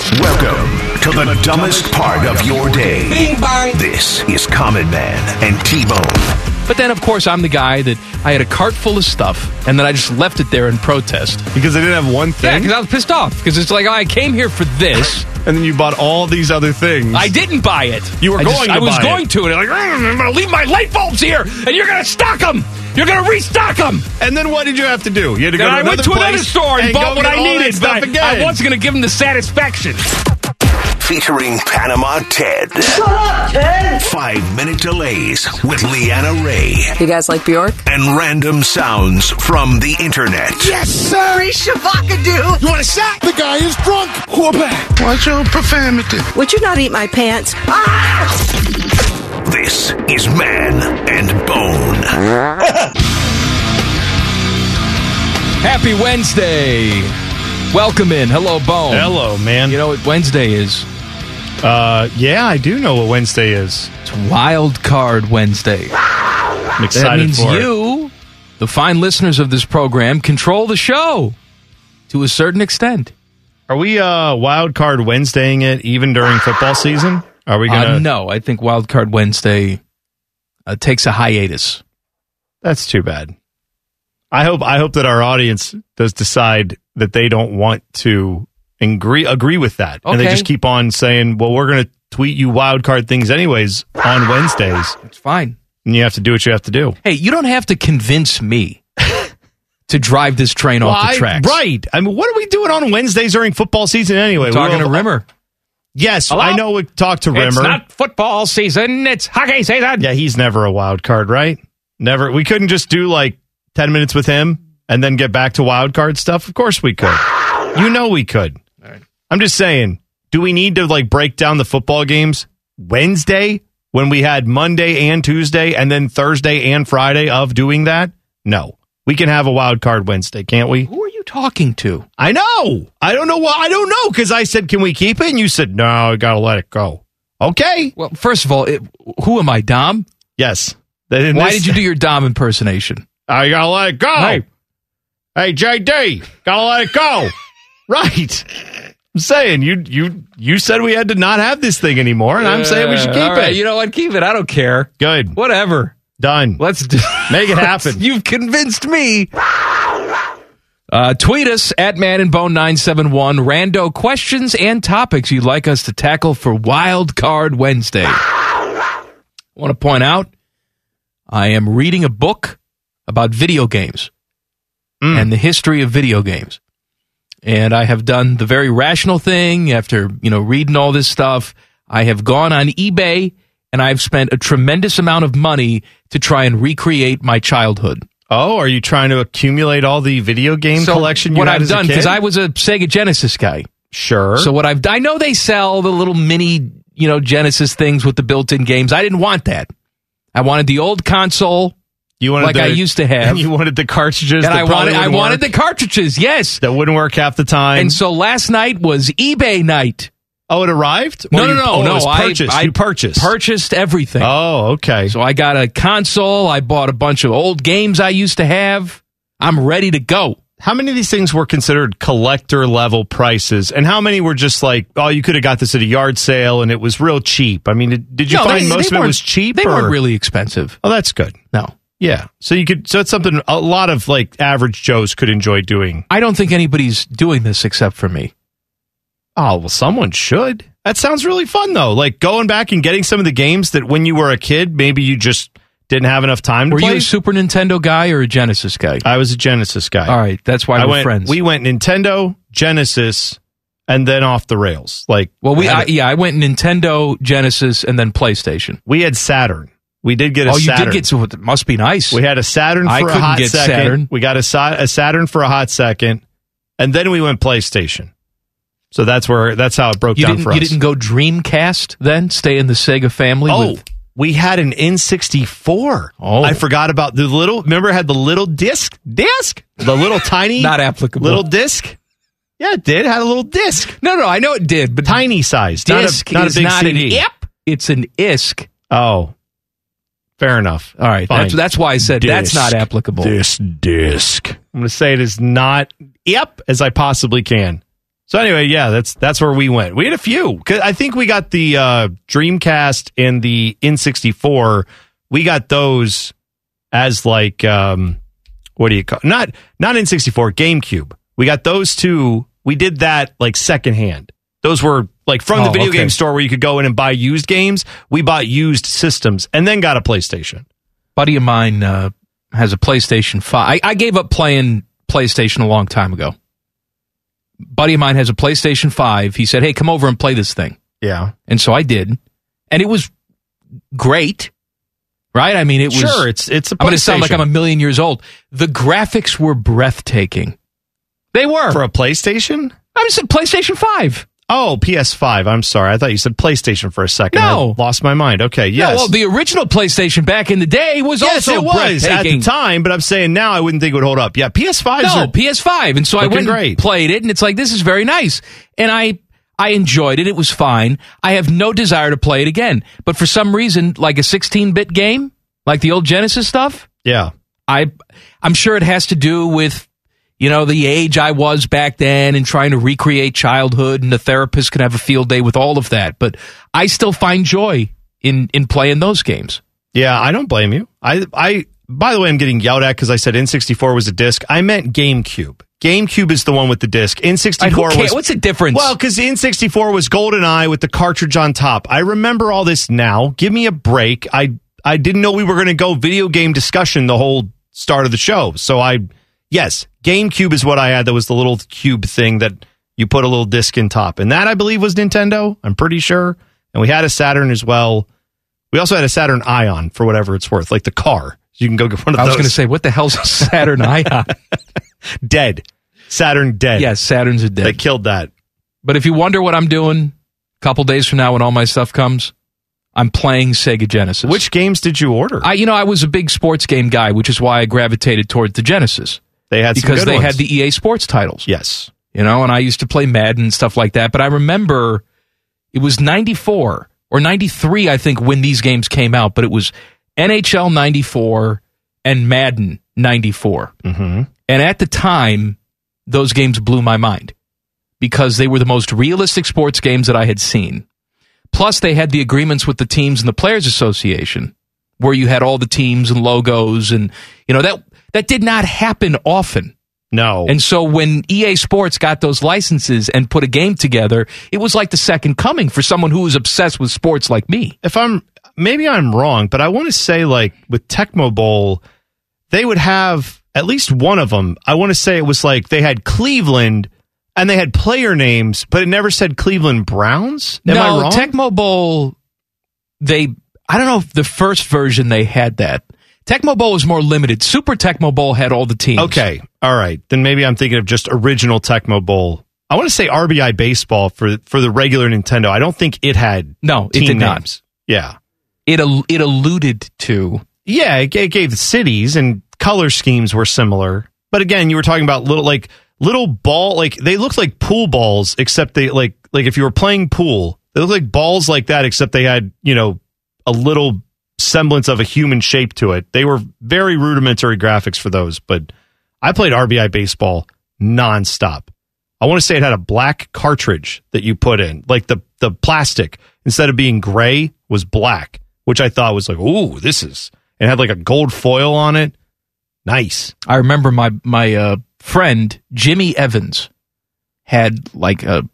Welcome to the dumbest part of your day. This is Common Man and T-Bone. But then, of course, I'm the guy that I had a cart full of stuff, and then I just left it there in protest. Because I didn't have one Yeah, thing? because I was pissed off. Because it's like, oh, I came here for this. and then you bought all these other things. I didn't buy it. You were I going to I was buy going to, and I'm like, "Mm, I'm going to leave my light bulbs here, and you're going to stock them. You're going to restock them. And then what did you have to do? You had to Then go to I went to another another place store and, bought go what get I all that needed, but I, again. I wasn't going to give them the satisfaction. Featuring Panama Ted. Shut up, Ted! Five minute delays with Leanna Ray. You guys like Bjork? And random sounds from the internet. Yes, sir. He's Shavakadu. You want a shot? The guy is drunk. Whoop Watch your profanity. Would you not eat my pants? Ah! This is Man and Bone. Happy Wednesday. Welcome in. Hello, Bone. Hello, man. You know what Wednesday is? Uh, yeah, I do know what Wednesday is. It's Wild Card Wednesday. I'm That excited means for it. you, the fine listeners of this program, control the show to a certain extent. Are we uh wild card Wednesdaying it even during football season? Are we gonna? Uh, no, I think Wild Card Wednesday uh, takes a hiatus. That's too bad. I hope I hope that our audience does decide that they don't want to agree agree with that, and they just keep on saying, "Well, we're going to tweet you wild card things anyways on Wednesdays," It's fine. and you have to do what you have to do. Hey, you don't have to convince me to drive this train Well, off the I- tracks. right? I mean, what are we doing on Wednesdays during football season anyway? Talking We'll- to Rimmer. Yes, Hello? I know. We talked to Rimmer. It's not football season. It's hockey season. Yeah, he's never a wild card, right? Never. We couldn't just do like 10 minutes with him and then get back to wild card stuff. Of course we could. You know we could. I'm just saying, do we need to like break down the football games Wednesday when we had Monday and Tuesday and then Thursday and Friday of doing that? No. We can have a wild card Wednesday, can't we? Who are you talking to? I know. I don't know why. I don't know because I said, can we keep it? And you said, no, I got to let it go. Okay. Well, first of all, it, who am I, Dom? Yes. Why this- did you do your Dom impersonation? I gotta let it go. Hey. Hey, JD, gotta let it go. right. I'm saying you you you said we had to not have this thing anymore, and I'm saying we should keep right, it. You know what? Keep it. I don't care. Good. Whatever. Done. Let's do, Make it happen. You've convinced me. Uh, tweet us at Man and Bone 971 rando questions and topics you'd like us to tackle for Wild Card Wednesday. I want to point out I am reading a book about video games and the history of video games. And I have done the very rational thing after, you know, reading all this stuff. I have gone on eBay and I've spent a tremendous amount of money to try and recreate my childhood. Oh, are you trying to accumulate all the video game So collection? You what I've done because I was a Sega Genesis guy. sure. So what I've I know they sell the little mini, you know, Genesis things with the built-in games. I didn't want that. I wanted the old console you wanted like the, I used to have. You wanted the cartridges, and I wanted I wouldn't wanted work, the cartridges. Yes. that wouldn't work half the time. And so last night was eBay night. oh, it arrived. No, no, no, oh, no. It was I- purchased. I you purchased. Purchased everything. oh, okay. So I got a console. I bought a bunch of old games I used to have. I'm ready to go. how many of these things were considered collector level prices and how many were just like oh you could have got this at a yard sale and it was real cheap i mean did you No, find they- most they of it was cheap They or? weren't really expensive. oh that's good No. Yeah. So you could so it's something a lot of like average joes could enjoy doing. I don't think anybody's doing this except for me. oh well someone should. That sounds really fun though. Like going back and getting some of the games that when you were a kid maybe you just didn't have enough time to Were play? you a Super Nintendo guy or a Genesis guy? i was a genesis guy. All right, that's why I we're went, friends. we went nintendo genesis and then off the rails. Like well, we I I, had a- yeah, I went Nintendo, Genesis, and then PlayStation. we had saturn we did get a Saturn. oh, you did get so it must be nice. We had a Saturn for I a couldn't hot get second. Saturn. We got a, a Saturn for a hot second, and then we went PlayStation. So that's where that's how it broke You down for us. you didn't go Dreamcast then? Stay in the Sega family? Oh, with- we had an N64. Oh. I forgot about the little. Remember, it had the little disc, disc, the little tiny, Not applicable. little disc. Yeah, it did. It had a little disc, no, no, I know it did, but tiny size, disc not a, not is a big not CD. an IP. It's an ISK. Oh, fair enough. All right, Fine. that's that's why I said that's not applicable. This disc. I'm going to say it is not yep as I possibly can. So anyway, yeah, that's that's where we went. We had a few. 'Cause I think we got the uh, Dreamcast and the N64. We got those as like um, what do you call not not N64 GameCube. We got those two. We did that like secondhand. Those were like from the Oh, video okay. game store where you could go in and buy used games. We bought used systems and then got a PlayStation. buddy of mine uh, has a PlayStation 5. I, I gave up playing PlayStation a long time ago. Buddy of mine has a PlayStation 5. He said, hey, come over and play this thing. Yeah. And so I did. And it was great. Right? I mean, it was. Sure, it's it's a I'm going to sound like I'm a million years old. The graphics were breathtaking. They were. for a PlayStation. I was a PlayStation 5. Oh, PS5. I'm sorry. I thought you said PlayStation for a second. No. I lost my mind. Okay, yes. well, the original PlayStation back in the day was yes, also it was at the time, but I'm saying now I wouldn't think it would hold up. Yeah, PS5s No, are PS5. And so I went and played it, and it's like, this is very nice. And I I enjoyed it. It was fine. I have no desire to play it again. But for some reason, like a 16 bit game, like the old Genesis stuff, yeah. I I'm sure it has to do with you know the age I was back then and trying to recreate childhood and the therapist could have a field day with all of that but I still find joy in in playing those games. Yeah, I don't blame you. I I by the way, I'm getting yelled at because I said N64 was a disc. I meant GameCube. GameCube is the one with the disc. N64 I, was? What's the difference? Well, because the N64 was GoldenEye with the cartridge on top. I remember all this now. Give me a break. I I didn't know we were going to go video game discussion the whole start of the show. So I, yes, GameCube is what I had. That was the little cube thing that you put a little disc in top, and that I believe was Nintendo. I'm pretty sure. And we had a Saturn as well. We also had a Saturn Ion for whatever it's worth, like the car. So you can go get one of I was going to say what the hell's a Saturn Ion? dead. Saturn dead. yes, Saturns are dead. they killed that. But if you wonder what I'm doing a couple days from now when all my stuff comes, I'm playing Sega Genesis. Which games did you order? I you know I was a big sports game guy, which is why I gravitated towards the Genesis they had some because they ones. had the EA Sports titles. yes. you know, and I used to play Madden and stuff like that. But I remember it was 94 or 93, I think, when these games came out, but it was NHL 94 and Madden 94. Mm-hmm. And at the time, those games blew my mind because they were the most realistic sports games that I had seen. Plus, they had the agreements with the teams and the Players Association where you had all the teams and logos and, you know, that, that did not happen often. No. And so when EA Sports got those licenses and put a game together, it was like the second coming for someone who was obsessed with sports like me. if I'm maybe I'm wrong, but I want to say like with Tecmo Bowl, they would have at least one of them. I want to say it was like they had Cleveland and they had player names, but it never said Cleveland Browns. Am no, I wrong? Tecmo Bowl, they, I don't know if the first version they had that. Tecmo Bowl was more limited. Super Tecmo Bowl had all the teams. okay, all right, then maybe I'm thinking of just original Tecmo Bowl. I want to say RBI baseball for for the regular Nintendo. I don't think it had No, it did not. names. Yeah, It, al- it alluded to. Yeah, it it gave cities and color schemes were similar. But again, you were talking about little like little ball like they looked like pool balls except they like like if you were playing pool, they looked like balls like that except they had, you know, a little semblance of a human shape to it. They were very rudimentary graphics for those, but I played RBI baseball nonstop. I want to say it had a black cartridge that you put in, like the the plastic instead of being gray was black, which I thought was like, ooh, this is. It had like a gold foil on it. Nice. I remember my my uh, friend Jimmy Evans had like a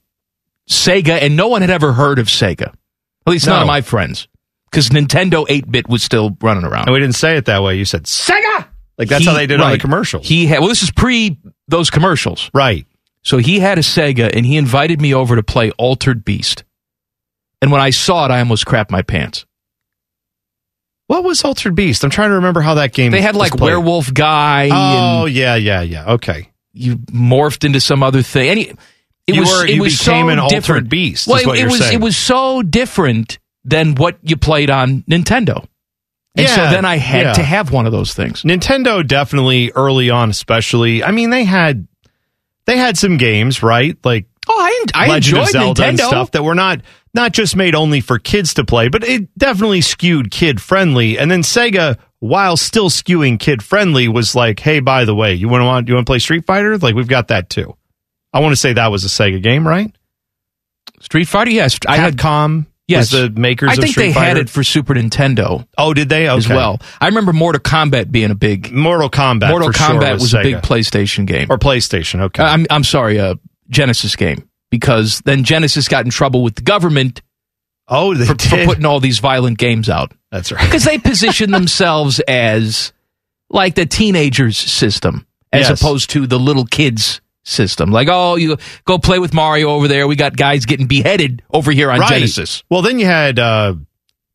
Sega, and no one had ever heard of Sega. At least none of my friends, because Nintendo 8 bit was still running around. And we didn't say it that way. You said Sega. Like that's He- how they did it on the commercials. He had well, this is pre those commercials, right. so he had a Sega, and he invited me over to play Altered Beast. And when I saw it, I almost crapped my pants. What was Altered Beast? I'm trying to remember how that game They had like played. Werewolf Guy, Oh yeah, yeah, yeah. Okay. you morphed into some other thing. Any, It You was were- it was became so an altered different. beast, Well, it, you're was saying. it was so different than what you played on Nintendo. And so then I had yeah. to have one of those things. Nintendo definitely early on, especially. I mean, they had they had some games, right? Like Oh, I, I Legend of enjoyed Zelda and Nintendo. stuff that were not not just made only for kids to play, but it definitely skewed kid friendly. And then Sega, while still skewing kid friendly, was like, "Hey, by the way, you want to want you want to play Street Fighter? Like we've got that too." I want to say that was a Sega game, right? Street Fighter, yes. I had Capcom yes. was the makers I of think they Fighter. had it for Super Nintendo Oh, did they? Okay. as well. I remember Mortal Kombat being a big Mortal Kombat. Mortal for sure Kombat was, a big PlayStation game. or PlayStation. Okay. Uh, I'm I'm sorry, a Genesis game because then Genesis got in trouble with the government oh, they for, for putting all these violent games out That's right. because they position themselves as like the teenagers system as Yes. opposed to the little kids system. Like, oh, you go play with Mario over there. We got guys getting beheaded over here on Right. Genesis. Well, then you had uh,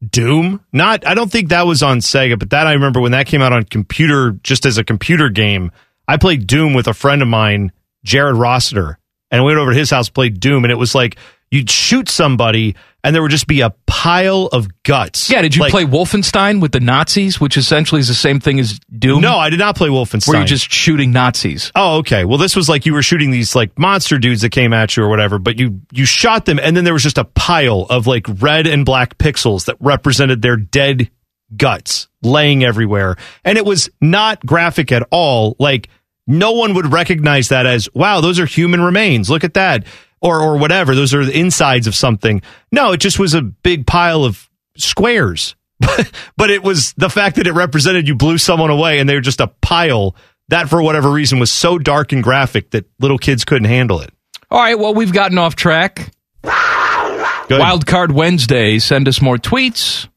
Doom. Not, I don't think that was on Sega, but that I remember when that came out on computer, just as a computer game. I played Doom with a friend of mine, Jared Rossiter, and we went over to his house, played Doom, and it was like you'd shoot somebody, and there would just be a pile of guts. Yeah, did you Like- play Wolfenstein with the Nazis, which essentially is the same thing as Doom? No, I did not play Wolfenstein. where you're just shooting Nazis. Oh, okay. Well, this was like you were shooting these like monster dudes that came at you or whatever, but you you shot them, and then there was just a pile of like red and black pixels that represented their dead guts laying everywhere, and it was not graphic at all. Like no one would recognize that as wow, those are human remains. Look at that, or or whatever. Those are the insides of something. No, it just was a big pile of squares. but it was the fact that it represented you blew someone away and they were just a pile that for whatever reason was so dark and graphic that little kids couldn't handle it All right, well, we've gotten off track. Good. Wild Card Wednesday. Send us more tweets,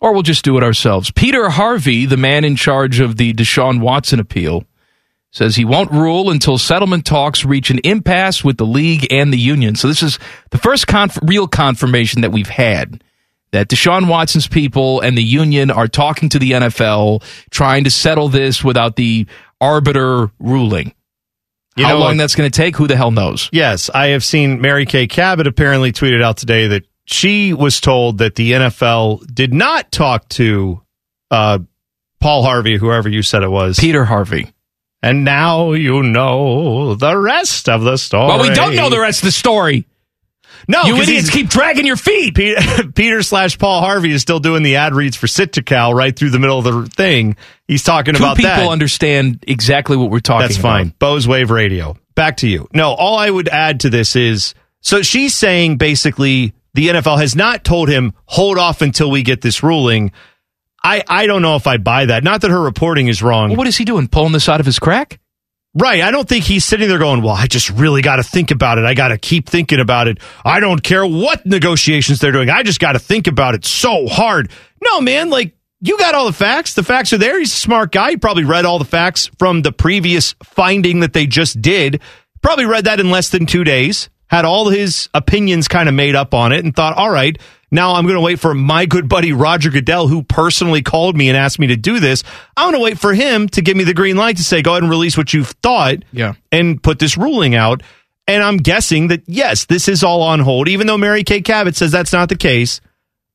or we'll just do it ourselves. Peter Harvey, the man in charge of the Deshaun Watson appeal, says he won't rule until settlement talks reach an impasse with the league and the union. So this is the first conf- real confirmation that we've had that Deshaun Watson's people and the union are talking to the NFL, trying to settle this without the arbiter ruling. You How know long that's going to take, who the hell knows? yes i have seen mary kay cabot apparently tweeted out today that she was told that the nfl did not talk to uh, paul harvey whoever you said it was Peter Harvey. And now you know the rest of the story Well, we don't know the rest of the story. no you idiots keep dragging your feet. Peter, Peter slash Paul Harvey is still doing the ad reads for Sitcacal right through the middle of the thing. He's talking Two about people that. understand exactly what we're talking about. That's about. fine. Bose Wave Radio. Back to you. No, all I would add to this is so she's saying basically the NFL has not told him hold off until we get this ruling. I I don't know if I buy that. Not that her reporting is wrong. Well, what is he doing? Pulling this out of his crack? Right. I don't think he's sitting there going, well, I just really got to think about it. I got to keep thinking about it. I don't care what negotiations they're doing. I just got to think about it so hard. No, man, like you got all the facts. The facts are there. He's a smart guy. He probably read all the facts from the previous finding that they just did. Probably read that in less than two days, had all his opinions kind of made up on it and thought, all right, now I'm going to wait for my good buddy Roger Goodell, who personally called me and asked me to do this. I'm going to wait for him to give me the green light to say, go ahead and release what you've thought Yeah. and put this ruling out. And I'm guessing that, yes, this is all on hold, even though Mary Kay Cabot says that's not the case.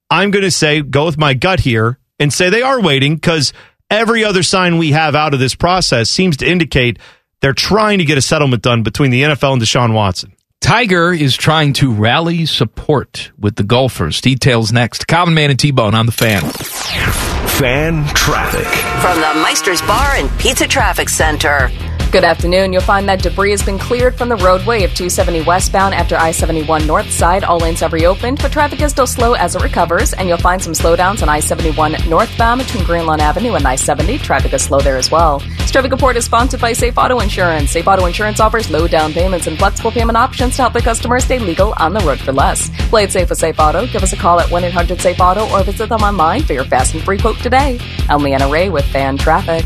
I'm going to say, go with my gut here and say they are waiting because every other sign we have out of this process seems to indicate they're trying to get a settlement done between the NFL and Deshaun Watson. Tiger is trying to rally support with the golfers. Details next. Common Man and T-Bone on the fan. Fan traffic. From the Meister's Bar and Pizza Traffic Center. Good afternoon. You'll find that debris has been cleared from the roadway of 270 westbound after I 71 north side. All lanes have reopened, but traffic is still slow as it recovers. And you'll find some slowdowns on I 71 northbound between Greenlawn Avenue and I 70. Traffic is slow there as well. This traffic report is sponsored by Safe Auto Insurance. Safe Auto Insurance offers low down payments and flexible payment options to help their customers stay legal on the road for less. Play it safe with Safe Auto. Give us a call at 1 800 Safe Auto or visit them online for your fast and free quote today. I'm Leanna Ray with Fan Traffic.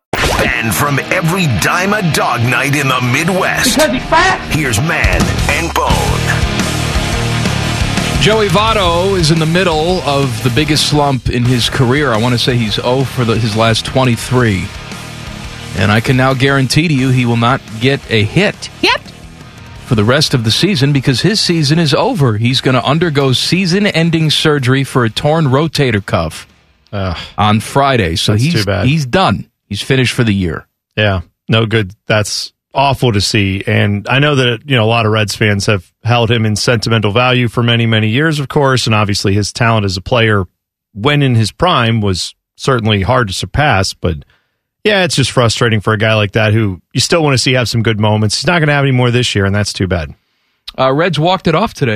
And from every dime a dog night in the Midwest. Because he's fat. Here's Man and Bone. Joey Votto is in the middle of the biggest slump in his career. I want to say he's 0 for the, his last 23. And I can now guarantee to you he will not get a hit yet for the rest of the season because his season is over. He's going to undergo season ending surgery for a torn rotator cuff on Friday. So That's he's too bad. he's done. He's finished for the year. Yeah, no good. That's awful to see. And I know that you know a lot of Reds fans have held him in sentimental value for many, many years, of course, and obviously his talent as a player when in his prime was certainly hard to surpass. But yeah, it's just frustrating for a guy like that who you still want to see have some good moments. He's not going to have any more this year, and that's too bad. Uh, Reds walked it off today.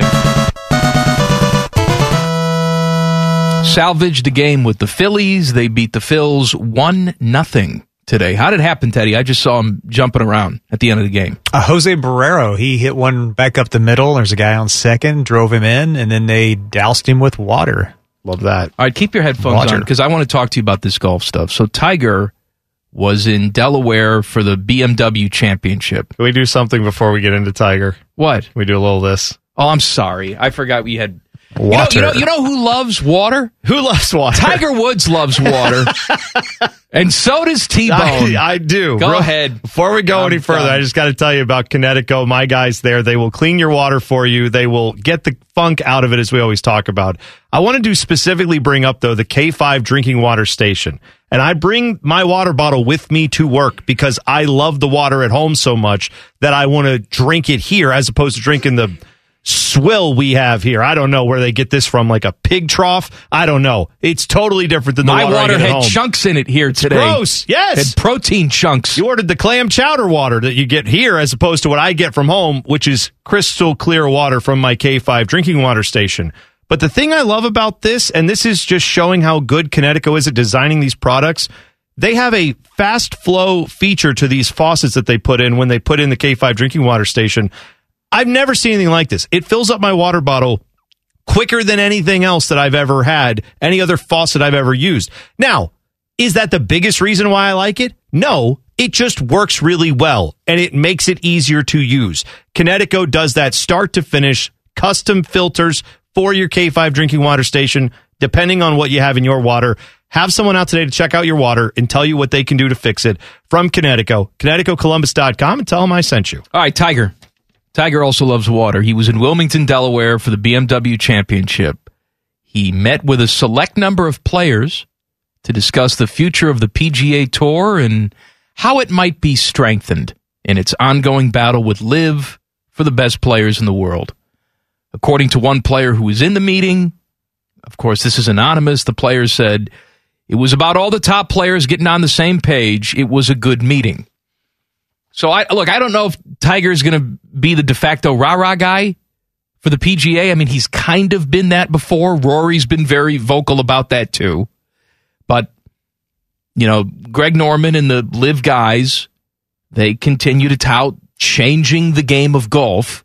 Salvaged the game with the Phillies. They beat the Phils one nothing today. How did it happen, Teddy? I just saw him jumping around at the end of the game. Uh, Jose Barrero, he hit one back up the middle. There's a guy on second, drove him in, and then they doused him with water. Love that. All right, keep your headphones Water. on because I want to talk to you about this golf stuff. So Tiger was in Delaware for the BMW Championship. Can we do something before we get into Tiger? What? Can we do a little of this? Oh, I'm sorry. I forgot we had Water. You know, you know, you know who loves water? Who loves water? Tiger Woods loves water, and so does T Bone. I, I do. Go Real- ahead. Before we go I'm any further, done. I just got to tell you about Kinetico. My guys there, they will clean your water for you. They will get the funk out of it, as we always talk about. I wanted to specifically bring up, though, the K5 drinking water station. And I bring my water bottle with me to work because I love the water at home so much that I want to drink it here as opposed to drinking the swill we have here. I don't know where they get this from, like a pig trough. I don't know. It's totally different than the My water, I water had home. chunks in it here today. Gross. Yes. Had protein chunks. You ordered the clam chowder water that you get here as opposed to what I get from home, which is crystal clear water from my K5 drinking water station. But the thing I love about this, and this is just showing how good Kinetico is at designing these products, they have a fast flow feature to these faucets that they put in when they put in the K5 drinking water station. I've never seen anything like this. It fills up my water bottle quicker than anything else that I've ever had, any other faucet I've ever used. Now, is that the biggest reason why I like it? No, it just works really well and it makes it easier to use. Kinetico does that start to finish, custom filters for your K5 drinking water station, depending on what you have in your water. Have someone out today to check out your water and tell you what they can do to fix it from Kinetico, KineticoColumbus.com, and tell them I sent you. All right, Tiger. Tiger also loves water. He was in Wilmington, Delaware for the BMW Championship. He met with a select number of players to discuss the future of the PGA Tour and how it might be strengthened in its ongoing battle with LIV for the best players in the world. According to one player who was in the meeting, of course, this is anonymous, the player said, It was about all the top players getting on the same page. It was a good meeting. So I look, I don't know if Tiger's going to be the de facto rah rah guy for the PGA. I mean, he's kind of been that before. Rory's been very vocal about that too. But you know, Greg Norman and the LIV guys, they continue to tout changing the game of golf.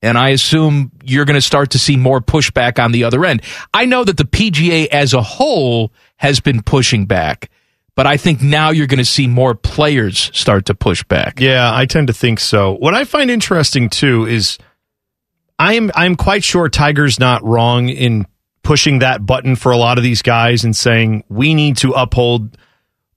And I assume you're going to start to see more pushback on the other end. I know that the PGA as a whole has been pushing back, but I think now you're going to see more players start to push back. Yeah, I tend to think so. What I find interesting too is I'm I'm quite sure Tiger's not wrong in pushing that button for a lot of these guys and saying we need to uphold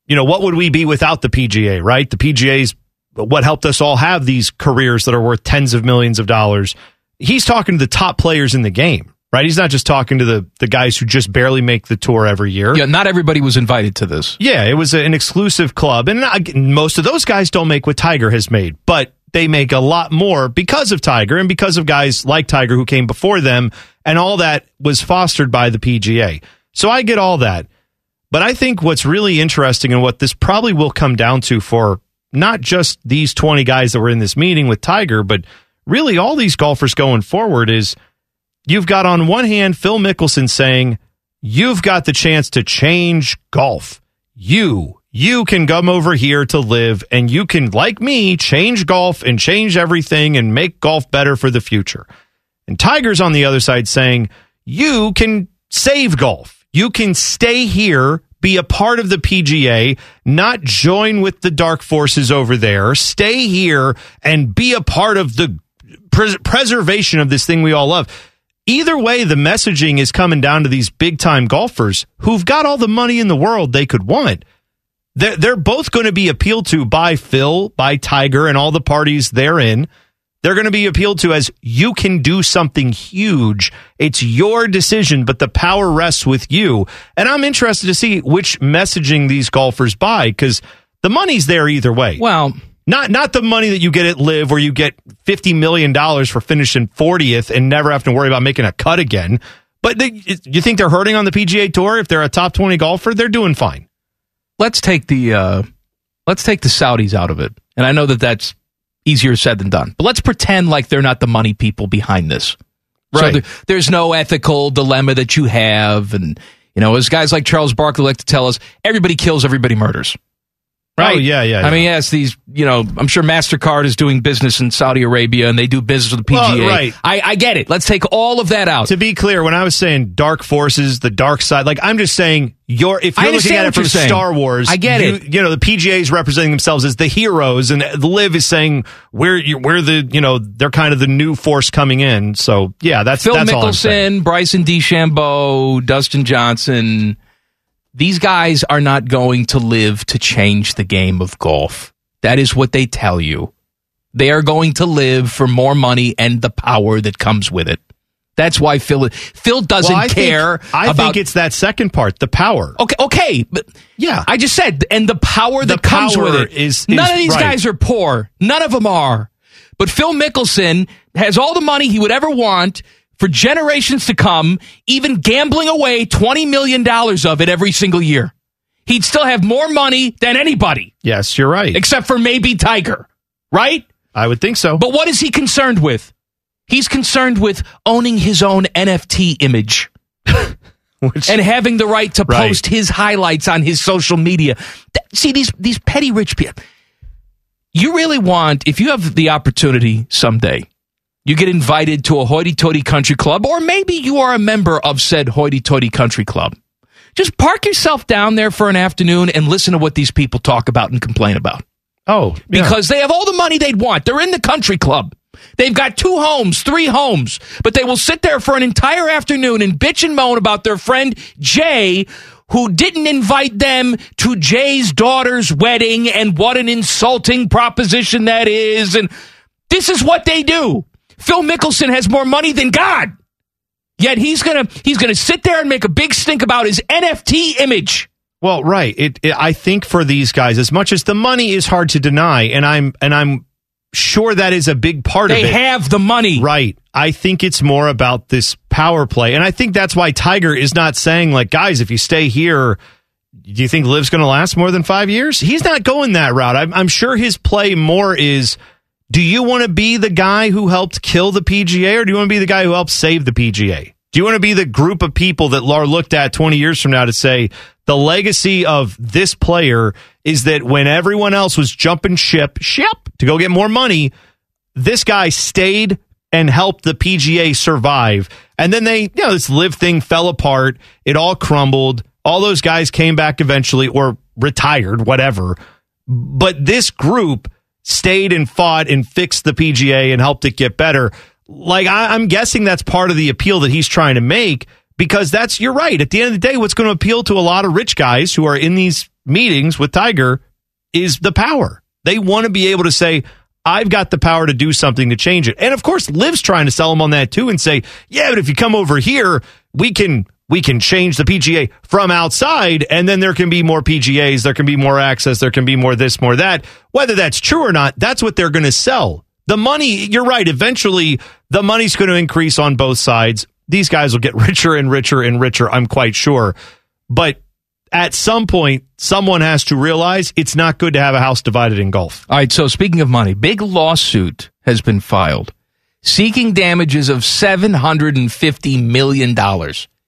you know what would we be without the PGA, right? The PGA's what helped us all have these careers that are worth tens of millions of dollars. He's talking to the top players in the game, right? He's not just talking to the the guys who just barely make the tour every year. Yeah, not everybody was invited to this. Yeah, it was an exclusive club, and I- most of those guys don't make what Tiger has made, but they make a lot more because of Tiger and because of guys like Tiger who came before them, and all that was fostered by the PGA. So I get all that, but I think what's really interesting and what this probably will come down to for not just these twenty guys that were in this meeting with Tiger, but really all these golfers going forward is you've got on one hand Phil Mickelson saying, You've got the chance to change golf. You you can come over here to LIV and you can, like me, change golf and change everything and make golf better for the future. And Tiger's on the other side saying, you can save golf. You can stay here, be a part of the PGA, not join with the dark forces over there, stay here and be a part of the pres- preservation of this thing we all love. Either way, the messaging is coming down to these big time golfers who've got all the money in the world they could want. They're, they're both going to be appealed to by Phil, by Tiger, and all the parties they're in. They're going to be appealed to as you can do something huge. It's your decision, but the power rests with you. And I'm interested to see which messaging these golfers buy because the money's there either way. Well, not not the money that you get at LIV, where you get fifty million dollars for finishing fortieth and never have to worry about making a cut again. But they, you think they're hurting on the PGA Tour if they're a top twenty golfer? They're doing fine. let's take the uh, let's take the Saudis out of it. And I know that that's easier said than done. But let's pretend like they're not the money people behind this. So Right. there- there's no ethical dilemma that you have, and you know, as guys like Charles Barkley like to tell us, everybody kills, everybody murders. Oh, right? Oh, yeah, yeah, I yeah. mean, yes, these, you know, I'm sure MasterCard is doing business in Saudi Arabia and they do business with the PGA. Well, right. I, I get it. Let's take all of that out. To be clear, when I was saying dark forces, the dark side, like I'm just saying you're if I you're looking at it from. Star Wars, I get you, it. You know, the PGA is representing themselves as the heroes, and LIV is saying we're we're the you know they're kind of the new force coming in. So yeah, that's Phil that's all I'm saying. Mickelson, Bryson DeChambeau, Dustin Johnson. These guys are not going to LIV to change the game of golf. That is what they tell you. They are going to LIV for more money and the power that comes with it. That's why Phil Phil doesn't Well, I think- care. I about, think it's that second part, the power. Okay, okay, but Yeah. I just said, and the power The that comes power with it is- none of these right. guys are poor. None of them are. But Phil Mickelson has all the money he would ever want for generations to come, even gambling away twenty million dollars of it every single year. He'd still have more money than anybody, Yes, you're right. except for maybe Tiger, right? I would think so. But what is he concerned with? He's concerned with owning his own NFT image Which, and having the right to Right. post his highlights on his social media. See these these petty rich people. You really want if you have the opportunity someday, you get invited to a hoity-toity country club, or maybe you are a member of said hoity-toity country club. Just park yourself down there for an afternoon and listen to what these people talk about and complain about oh, yeah. because they have all the money they'd want. They're in the country club. They've got two homes, three homes, but they will sit there for an entire afternoon and bitch and moan about their friend Jay, who didn't invite them to Jay's daughter's wedding and what an insulting proposition that is. And this is what they do. Phil Mickelson has more money than God. Yet he's gonna he's gonna sit there and make a big stink about his NFT image. Well, right. It, it. I think for these guys, as much as the money is hard to deny, and I'm and I'm sure that is a big part They of it. They have the money. Right. I think it's more about this power play. And I think that's why Tiger is not saying, like, guys, if you stay here, do you think Liv's going to last more than five years? He's not going that route. I'm, I'm sure his play more is do you want to be the guy who helped kill the PGA or do you want to be the guy who helped save the PGA? Do you want to be the group of people that Lar looked at 20 years from now to say the legacy of this player is that when everyone else was jumping ship, ship to go get more money, this guy stayed and helped the PGA survive. And then they, you know, this LIV thing fell apart. It all crumbled. All those guys came back eventually or retired, whatever. But this group stayed and fought and fixed the PGA and helped it get better. Like, I, I'm guessing that's part of the appeal that he's trying to make because that's, you're right. At the end of the day, what's going to appeal to a lot of rich guys who are in these meetings with Tiger is the power. They want to be able to say, I've got the power to do something to change it. And of course, Liv's trying to sell them on that too and say, yeah, but if you come over here, we can we can change the PGA from outside and then there can be more PGAs, there can be more access, there can be more this, more that. Whether that's true or not, that's what they're going to sell. The money, you're right, eventually the money's going to increase on both sides. These guys will get richer and richer and richer, I'm quite sure. But at some point, someone has to realize it's not good to have a house divided in golf. All right, so speaking of money, big lawsuit has been filed seeking damages of $750 million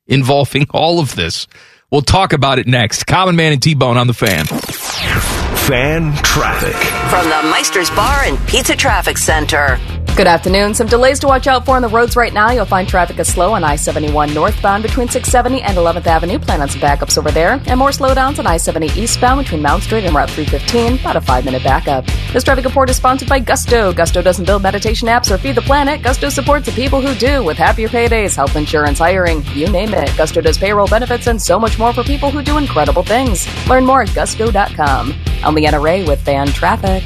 involving all of this. We'll talk about it next. Common Man and T Bone on the fan. Fan traffic. From the Meister's Bar and Pizza Traffic Center. Good afternoon. Some delays to watch out for on the roads right now. You'll find traffic is slow on I 71 northbound between 670 and 11th Avenue. Plan on some backups over there. And more slowdowns on I 70 eastbound between Mount Street and Route 315. About a five minute backup. This traffic report is sponsored by Gusto. Gusto doesn't build meditation apps or feed the planet. Gusto supports the people who do with happier paydays, health insurance, hiring, you name it. Gusto does payroll benefits and so much more for people who do incredible things. Learn more at gusto.com. I'm Leanna Ray with Fan Traffic.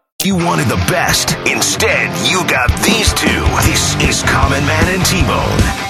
You wanted the best. Instead, you got these two. This is Common Man and T-Bone.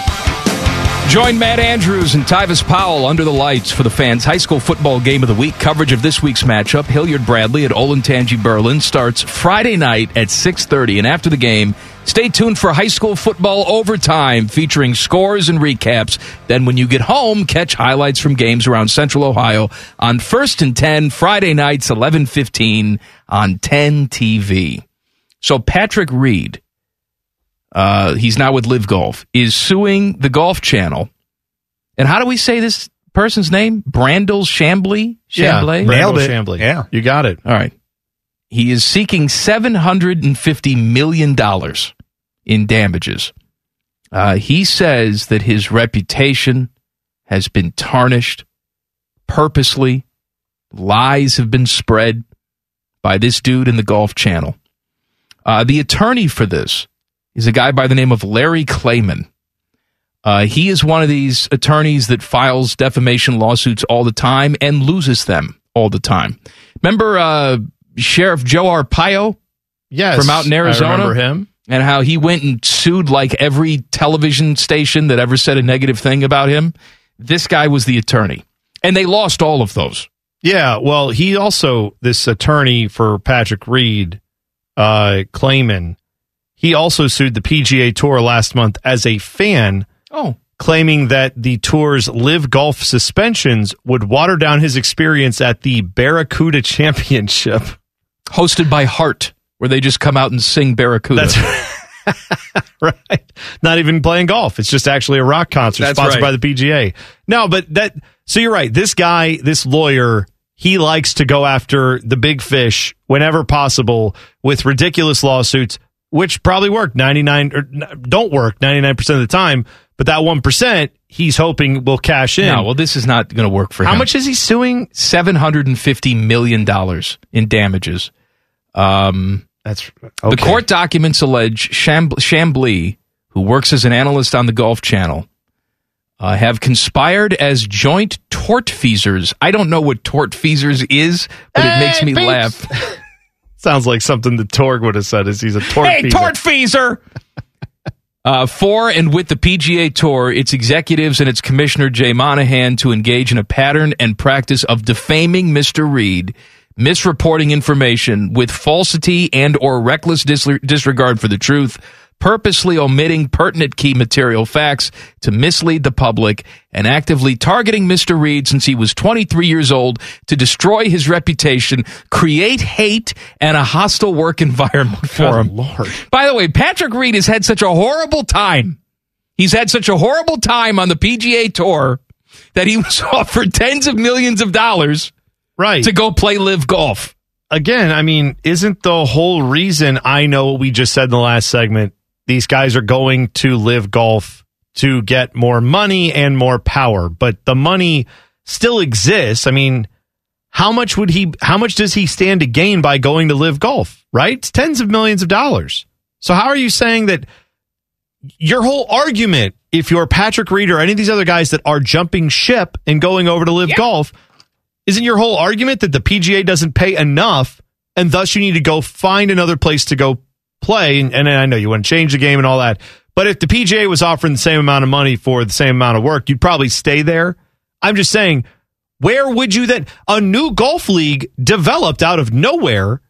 Join Matt Andrews and Tyvis Powell under the lights for the fans' high school football game of the week. Coverage of this week's matchup, Hilliard Bradley at Olentangy Berlin, starts Friday night at 6.30. And after the game, stay tuned for high school football overtime featuring scores and recaps. Then when you get home, catch highlights from games around Central Ohio on First and 10, Friday nights, 11.15 on 10 TV. So Patrick Reed uh, he's now with LIV Golf, is suing the Golf Channel. And how do we say this person's name? Brandel Chamblee? Chamblee? Yeah, Nailed Brandel it. Yeah. You got it. All right. He is seeking $750 million in damages. Uh, he says that his reputation has been tarnished purposely. Lies have been spread by this dude in the Golf Channel. Uh, the attorney for this is a guy by the name of Larry Klayman. Uh, he is one of these attorneys that files defamation lawsuits all the time and loses them all the time. Remember uh, Sheriff Joe Arpaio Yes. from out in Arizona? I remember him. and how he went and sued like every television station that ever said a negative thing about him. This guy was the attorney, and they lost all of those. Yeah, well, he also this attorney for Patrick Reed, uh, Klayman, he also sued the PGA Tour last month as a fan, Oh, claiming that the tour's LIV Golf suspensions would water down his experience at the Barracuda Championship. hosted by Heart, where they just come out and sing Barracuda. That's right. Not even playing golf. It's just actually a rock concert That's sponsored right. by the PGA. No, but that so you're right. This guy, this lawyer, he likes to go after the big fish whenever possible with ridiculous lawsuits, which probably work 99 or don't work 99% of the time, but that 1% he's hoping will cash in. no, well, this is not going to work for How him. How much is he suing? Seven hundred and fifty million dollars in damages. Um, That's The court documents allege Chamblee, who works as an analyst on the Golf Channel, uh, have conspired as joint tortfeasors. I don't know what tortfeasors is, but it makes me laugh. Sounds like something the Torg would have said is he's a tort Hey, tortfeasor! Uh, for and with the PGA Tour, its executives and its commissioner Jay Monahan to engage in a pattern and practice of defaming Mr. Reed, misreporting information with falsity and or reckless dis- disregard for the truth, purposely omitting pertinent key material facts to mislead the public, and actively targeting Mr. Reed since he was 23 years old to destroy his reputation, create hate and a hostile work environment for him. Lord. By the way, Patrick Reed has had such a horrible time. He's had such a horrible time on the PGA Tour that he was offered tens of millions of dollars Right. to go play LIV Golf. again, I mean, isn't the whole reason I know what we just said in the last segment? These guys are going to LIV Golf to get more money and more power, but the money still exists. I mean, how much would he, how much does he stand to gain by going to LIV Golf, right? It's tens of millions of dollars. So how are you saying that your whole argument, if you're Patrick Reed or any of these other guys that are jumping ship and going over to LIV Golf, isn't your whole argument that the PGA doesn't pay enough and thus you need to go find another place to go play? And, and I know you want to change the game and all that. But if the PGA was offering the same amount of money for the same amount of work, you'd probably stay there. I'm just saying, where would you then? A new golf league developed out of nowhere,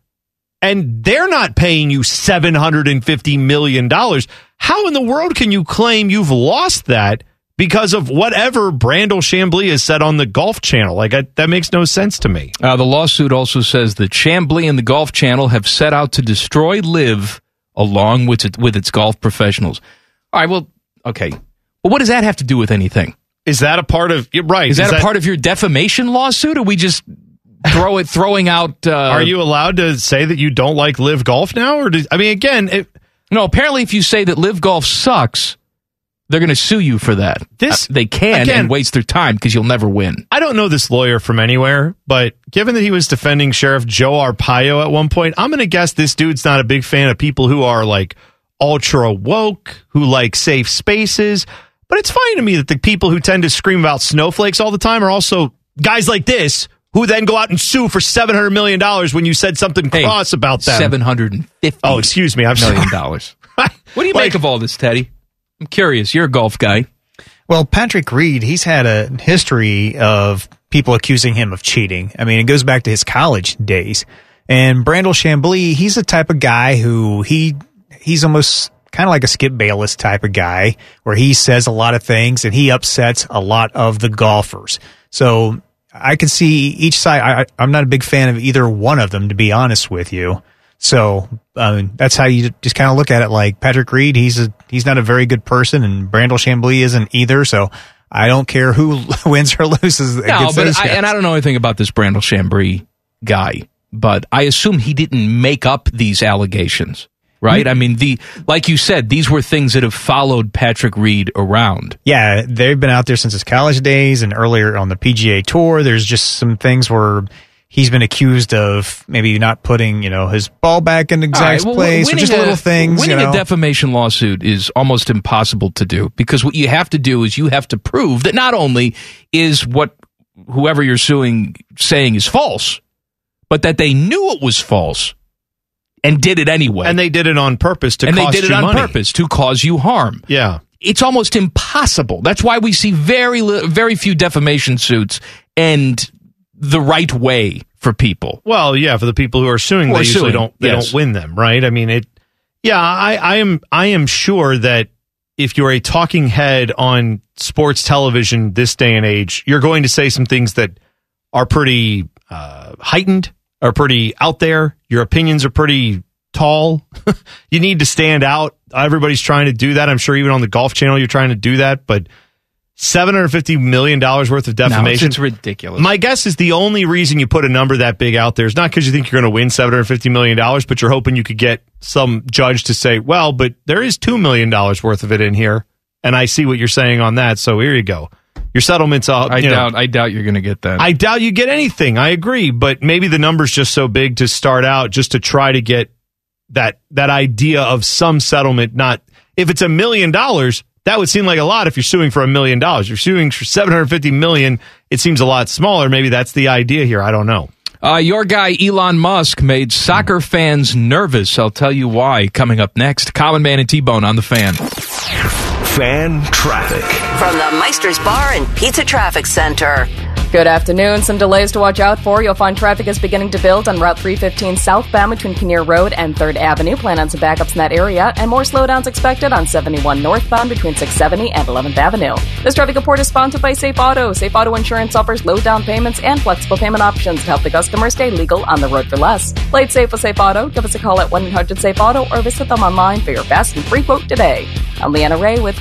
and they're not paying you seven hundred and fifty million dollars. How in the world can you claim you've lost that because of whatever Brandel Chamblee has said on the Golf Channel? Like I, that makes no sense to me. Uh, the lawsuit also says that Chamblee and the Golf Channel have set out to destroy LIV along with it, with its golf professionals. All right, well, okay. Well, what does that have to do with anything? Is that a part of right? Is that, a part of your defamation lawsuit? Or we just throw it throwing out? Uh, Are you allowed to say that you don't like LIV golf now, or did, I mean, again, it, No, apparently, if you say that LIV Golf sucks, they're going to sue you for that. This- Uh, they can again- and waste their time because you'll never win. I don't know this lawyer from anywhere, but given that he was defending Sheriff Joe Arpaio at one point, I'm going to guess this dude's not a big fan of people who are like ultra woke, who like safe spaces. But it's fine to me that the people who tend to scream about snowflakes all the time are also guys like this who then go out and sue for $700 million when you said something cross about them. Seven hundred and fifty. Oh, excuse me. I'm million sorry. dollars. What do you make of all this, Teddy? I'm curious. You're a golf guy. Well, Patrick Reed, he's had a history of people accusing him of cheating. I mean, it goes back to his college days. And Brandel Chamblee, he's the type of guy who he he's almost kind of like a Skip Bayless type of guy, where he says a lot of things and he upsets a lot of the golfers. So I can see each side. I, I'm not a big fan of either one of them, to be honest with you. So um, that's how you just kind of look at it. Like Patrick Reed, he's a he's not a very good person, and Brandel Chamblee isn't either. So I don't care who wins or loses No, but I, and I don't know anything about this Brandel Chamblee guy, but I assume he didn't make up these allegations, right? I mean, the like you said, these were things that have followed Patrick Reed around. yeah, they've been out there since his college days and earlier on the PGA Tour. There's just some things where he's been accused of maybe not putting you know his ball back in the All right, exact well, place, or just a- little things. Winning you know? a defamation lawsuit is almost impossible to do because what you have to do is you have to prove that not only is what whoever you're suing saying is false, but that they knew it was false and did it anyway. And they did it on purpose to and they cost did it you on money. purpose to cause you harm. Yeah. It's almost impossible. That's why we see very li- very few defamation suits end the right way for people. Well, yeah, for the people who are suing, Who they usually suing, don't they yes. don't win them, right? I mean, it. Yeah, I, I am I am sure that if you're a talking head on sports television this day and age, you're going to say some things that are pretty uh, heightened, are pretty out there. Your opinions are pretty tall. you need to stand out. Everybody's trying to do that. I'm sure even on the Golf Channel, you're trying to do that, but. Seven hundred fifty million dollars worth of No, it's, defamation. it's ridiculous. My guess is the only reason you put a number that big out there is not because you think you're going to win $750 million, but you're hoping you could get some judge to say, well, but there is $2 million worth of it in here. And I see what you're saying on that. So here you go. Your settlement's all. I you know, doubt I doubt you're going to get that. I doubt you get anything. I agree. But maybe the number's just so big to start out just to try to get that, that idea of some settlement. Not if it's a million dollars, that would seem like a lot if you're suing for a million dollars. You're suing for 750 million, it seems a lot smaller. Maybe that's the idea here. I don't know. Uh, your guy Elon Musk made soccer fans nervous. I'll tell you why. Coming up next, Common Man and T Bone on the fan. Fan traffic. From the Meister's Bar and Pizza Traffic Center. Good afternoon. Some delays to watch out for. You'll find traffic is beginning to build on Route 315 southbound between Kinnear Road and 3rd Avenue. Plan on some backups in that area, and more slowdowns expected on 71 northbound between 670 and 11th Avenue. This traffic report is sponsored by Safe Auto. Safe Auto Insurance offers low down payments and flexible payment options to help the customer stay legal on the road for less. Play it safe with Safe Auto. Give us a call at 1 800 Safe Auto or visit them online for your fast and free quote today. I'm Leanna Ray with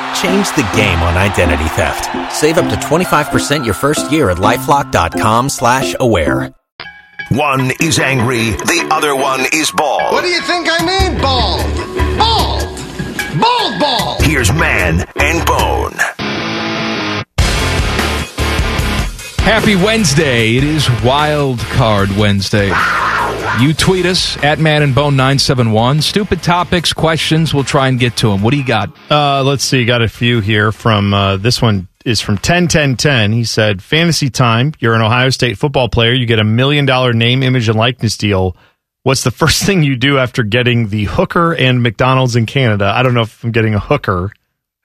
Change the game on identity theft. Save up to 25% your first year at LifeLock.com slash aware. One is angry, the other one is bald. What do you think I mean, bald? Bald! Bald bald! Here's Man and Bone. Happy Wednesday. It is Wild Card Wednesday. You tweet us at Man and Bone 971. Stupid topics, questions, we'll try and get to them. What do you got? Uh, let's see. Got a few here from uh, this one is from 101010. He said, Fantasy time. You're an Ohio State football player. You get a million dollar name, image, and likeness deal. What's the first thing you do after getting the hooker and McDonald's in Canada? I don't know if I'm getting a hooker,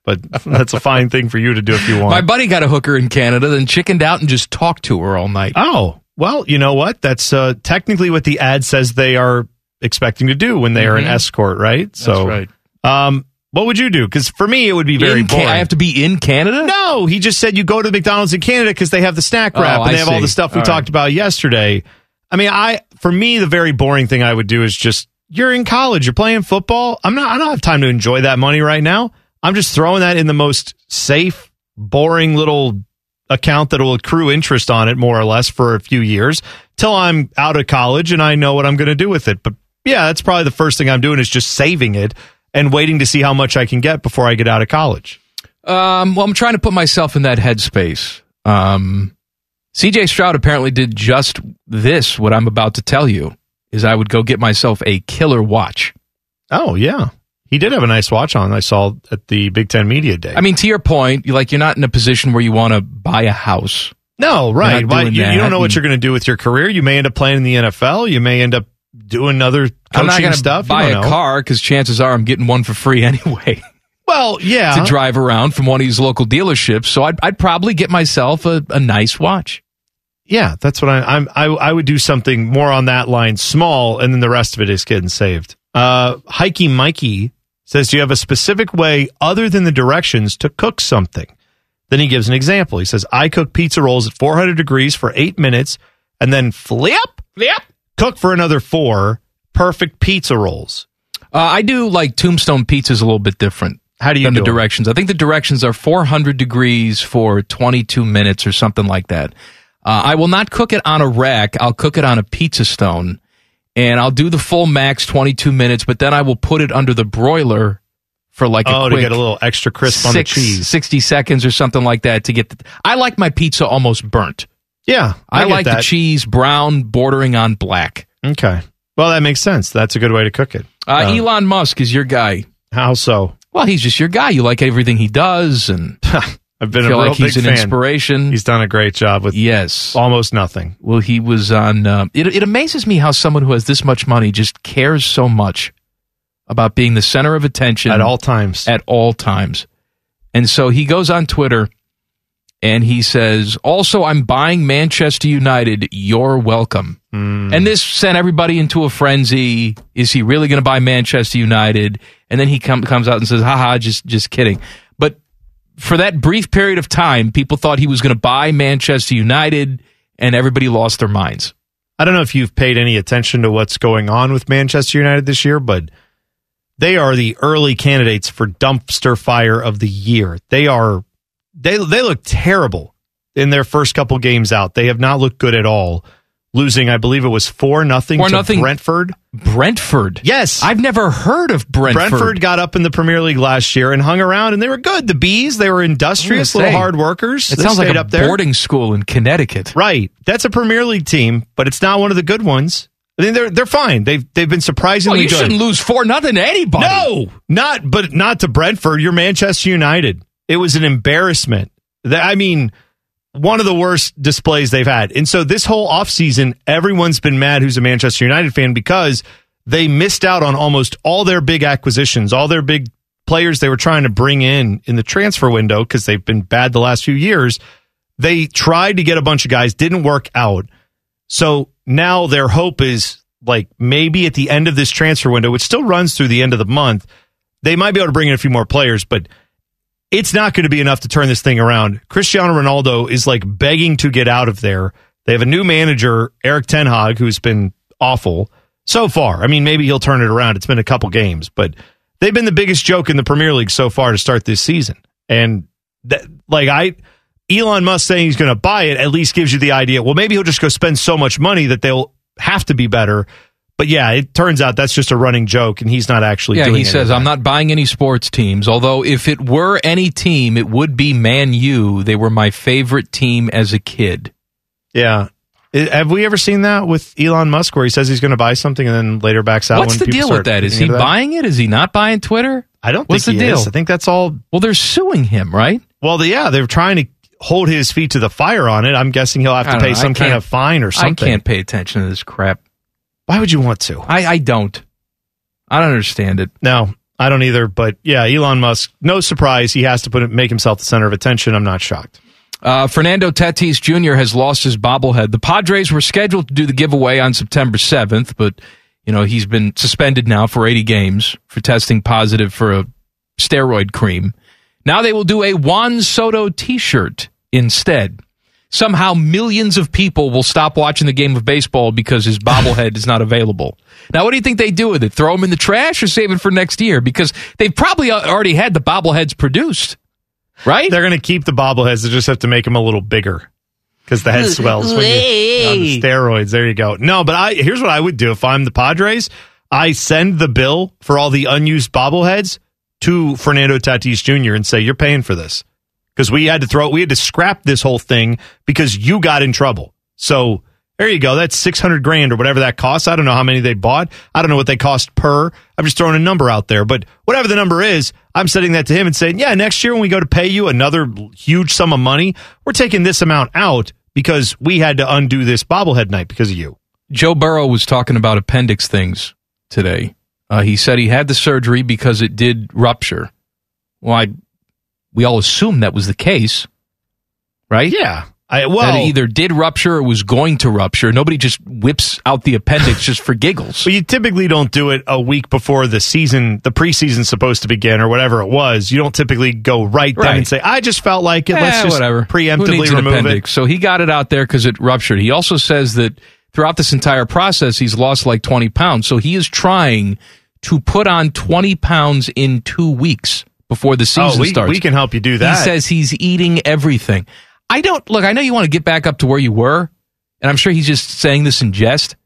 but that's a fine thing for you to do if you want. My buddy got a hooker in Canada, then chickened out and just talked to her all night. Oh, well, you know what? That's uh, technically what the ad says they are expecting to do when they are an Mhm. escort, right? So, right. Um, what would you do? Because for me, it would be very In Ca- boring. I have to be in Canada? No, he just said you go to McDonald's in Canada because they have the snack Oh, wrap and I they have all the stuff we All talked about yesterday. I mean, I for me, the very boring thing I would do is just you're in college, you're playing football. I'm not. I don't have time to enjoy that money right now. I'm just throwing that in the most safe, boring little account that will accrue interest on it more or less for a few years till I'm out of college and I know what I'm going to do with it. But yeah, that's probably the first thing I'm doing is just saving it and waiting to see how much I can get before I get out of college. Um, well, I'm trying to put myself in that headspace. Um, CJ Stroud apparently did just this, what I'm about to tell you, is I would go get myself a killer watch. Oh, yeah. He did have a nice watch on. I saw at the Big Ten Media Day. I mean, to your point, you like you're not in a position where you want to buy a house. no, right. Why- you, you don't know what you're going to do with your career. You may end up playing in the NFL. You may end up doing other I'm not coaching stuff. You buy a know. car because chances are I'm getting one for free anyway. Well, yeah. to drive around from one of these local dealerships. So I'd, I'd probably get myself a, a nice watch. Yeah, that's what I, I'm. I, I would do something more on that line, small, and then the rest of it is getting saved. Uh, Hikey Mikey says, "Do you have a specific way other than the directions to cook something?" Then he gives an example. He says, "I cook pizza rolls at 400 degrees for eight minutes, and then flip, flip, cook for another four. Perfect pizza rolls." Uh, I do like Tombstone pizzas a little bit different. How do you than do the 'em? directions? I think the directions are 400 degrees for 22 minutes or something like that. Uh, I will not cook it on a rack. I'll cook it on a pizza stone, and I'll do the full max 22 minutes. But then I will put it under the broiler for like a oh, quick to get a little extra crisp on the cheese. 60 seconds or something like that to get. The, I like my pizza almost burnt. Yeah, I, get like the cheese brown, bordering on black. Okay, well that makes sense. That's a good way to cook it. Uh, Um, Elon Musk is your guy. How so? Well, he's just your guy. You like everything he does, and I've been feel a real like he's an fan. inspiration. He's done a great job with yes, almost nothing. Well, he was on. Um, it, it amazes me how someone who has this much money just cares so much about being the center of attention At all times. At all times, and so he goes on Twitter and he says, "Also, I'm buying Manchester United. You're welcome." Hmm. And this sent everybody into a frenzy. Is he really going to buy Manchester United? And then he com- comes out and says, haha, just, just kidding. For that brief period of time, people thought he was going to buy Manchester United and everybody lost their minds. I don't know if you've paid any attention to what's going on with Manchester United this year, but they are the early candidates for dumpster fire of the year. They are they they look terrible in their first couple games out. They have not looked good at all. Losing, I believe it was four nothing Four to nothing- Brentford. Brentford. Yes. I've never heard of Brentford. Brentford got up in the Premier League last year and hung around, and they were good. The bees, they were industrious, little say, hard workers. It They sounds like a up there. boarding school in Connecticut. Right. That's a Premier League team, but it's not one of the good ones. I mean, they're they're fine. They've they've been surprisingly Well, you good. shouldn't lose four nothing to anybody. No, not but not to Brentford. You're Manchester United. It was an embarrassment. That- I mean, one of the worst displays they've had. And so this whole offseason, everyone's been mad who's a Manchester United fan because they missed out on almost all their big acquisitions, all their big players they were trying to bring in in the transfer window because they've been bad the last few years. They tried to get a bunch of guys, didn't work out. So now their hope is like maybe at the end of this transfer window, which still runs through the end of the month, they might be able to bring in a few more players, but it's not going to be enough to turn this thing around. Cristiano Ronaldo is like begging to get out of there. They have a new manager, Erik ten Hag, who's been awful so far. I mean, maybe he'll turn it around. It's been a couple games, but they've been the biggest joke in the Premier League so far to start this season. And that, like, I, Elon Musk saying he's going to buy it at least gives you the idea. Well, maybe he'll just go spend so much money that they'll have to be better. But yeah, it turns out that's just a running joke, and he's not actually. Yeah, he says. I'm not buying any sports teams. Although, if it were any team, it would be Man U. They were my favorite team as a kid. Yeah. Have we ever seen that with Elon Musk where he says he's going to buy something and then later backs out? What's the deal with that? Is he that? buying it? Is he not buying Twitter? I don't What's think the he deal? is. I think that's all. Well, they're suing him, right? Well, the, yeah, they're trying to hold his feet to the fire on it. I'm guessing he'll have to pay know. Some kind of fine or something. I can't pay attention to this crap. Why would you want to? I, I don't. I don't understand it. No, I don't either. But yeah, Elon Musk. No surprise, he has to put it, make himself the center of attention. I'm not shocked. Uh, Fernando Tatis Jr. has lost his bobblehead. The Padres were scheduled to do the giveaway on September 7th, but you know he's been suspended now for 80 games for testing positive for a steroid cream. Now they will do a Juan Soto T-shirt instead. Somehow millions of people will stop watching the game of baseball because his bobblehead is not available. Now, what do you think they do with it? Throw him in the trash or save it for next year? Because they've probably already had the bobbleheads produced, right? They're going to keep the bobbleheads. They just have to make them a little bigger because the head swells when you're on the steroids. There you go. No, but I here's what I would do if I'm the Padres. I send the bill for all the unused bobbleheads to Fernando Tatis Jr. and say you're paying for this because we had to throw we had to scrap this whole thing because you got in trouble. So there you go. That's six hundred grand or whatever that costs. I don't know how many they bought. I don't know what they cost per. I'm just throwing a number out there, but whatever the number is, I'm sending that to him and saying, yeah, next year when we go to pay you another huge sum of money, we're taking this amount out because we had to undo this bobblehead night because of you. Joe Burrow was talking about appendix things today. Uh, he said he had the surgery because it did rupture. Well, I, we all assumed that was the case, right? Yeah. I, that well, it either did rupture or was going to rupture. Nobody just whips out the appendix just for giggles. But you typically don't do it a week before the season, the preseason's supposed to begin or whatever it was. You don't typically go right then and say, I just felt like it. Eh, Let's just whatever. Preemptively remove appendix? So he got it out there because it ruptured. He also says that throughout this entire process, he's lost like 20 pounds. So he is trying to put on 20 pounds in two weeks before the oh, season Oh, we- starts. we can help you do that. He says he's eating everything. I don't look. I know you want to get back up to where you were, and I'm sure he's just saying this in jest.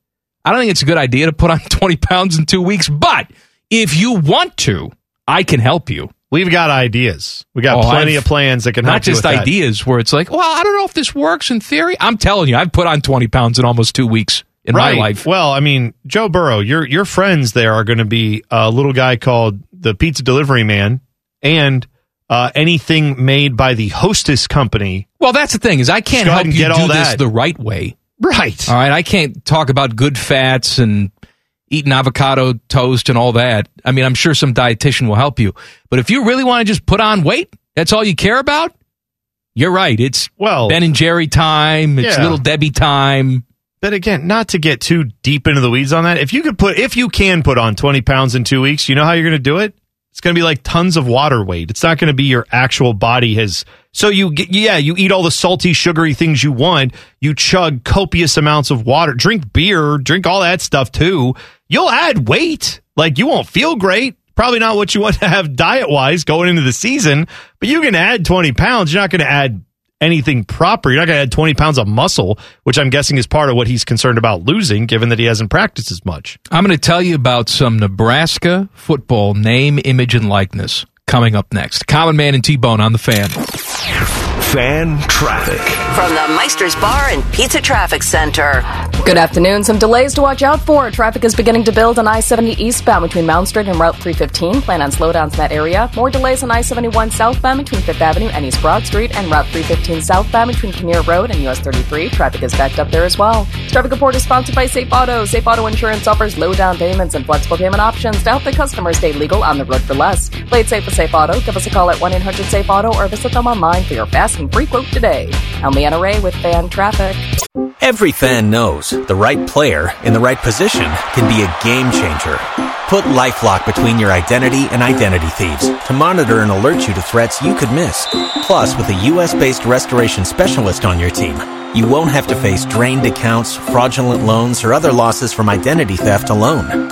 I don't think it's a good idea to put on 20 pounds in two weeks, but if you want to, I can help you. We've got ideas. We got Oh, plenty I've- of plans that can help Not just with that. ideas where it's like, well, I don't know if this works in theory. I'm telling you, I've put on 20 pounds in almost two weeks in right. my life. Well, I mean, Joe Burrow, your your friends there are going to be a little guy called the Pizza Delivery Man and uh, anything made by the Hostess Company. Well, that's the thing is I can't help you get do all this that. the right way. Right. All right. I can't talk about good fats and eating avocado toast and all that. I mean, I'm sure some dietitian will help you. But if you really want to just put on weight, that's all you care about. You're right. It's well Ben and Jerry time. It's Yeah. little Debbie time. But again, not to get too deep into the weeds on that. If you could put, if you can put on 20 pounds in two weeks, you know how you're going to do it? It's going to be like tons of water weight. It's not going to be your actual body has. So you get, yeah, you eat all the salty, sugary things you want. You chug copious amounts of water, drink beer, drink all that stuff too. You'll add weight. Like you won't feel great. Probably not what you want to have diet wise going into the season, but you can add 20 pounds. You're not going to add anything proper. You're not going to add 20 pounds of muscle, which I'm guessing is part of what he's concerned about losing, given that he hasn't practiced as much. I'm going to tell you about some Nebraska football name, image, and likeness coming up next. Common Man and T Bone on the fan. Fan traffic. From the Meister's Bar and Pizza Traffic Center. Good afternoon. Some delays to watch out for. Traffic is beginning to build on I 70 eastbound between Mound Street and Route 315. Plan on slowdowns in that area. More delays on I 71 southbound between Fifth Avenue and East Broad Street and Route 315 southbound between Kinnear Road and US 33. Traffic is backed up there as well. This traffic report is sponsored by Safe Auto. Safe Auto Insurance offers low down payments and flexible payment options to help the customer stay legal on the road for less. Play it safe with Safe Auto. Give us a call at 1 800 Safe Auto or visit them online for your fast and free quote today. I'm Leanna Ray with Fan Traffic. Every fan knows the right player in the right position can be a game changer. Put LifeLock between your identity and identity thieves to monitor and alert you to threats you could miss. Plus, with a U.S.-based restoration specialist on your team, you won't have to face drained accounts, fraudulent loans, or other losses from identity theft alone.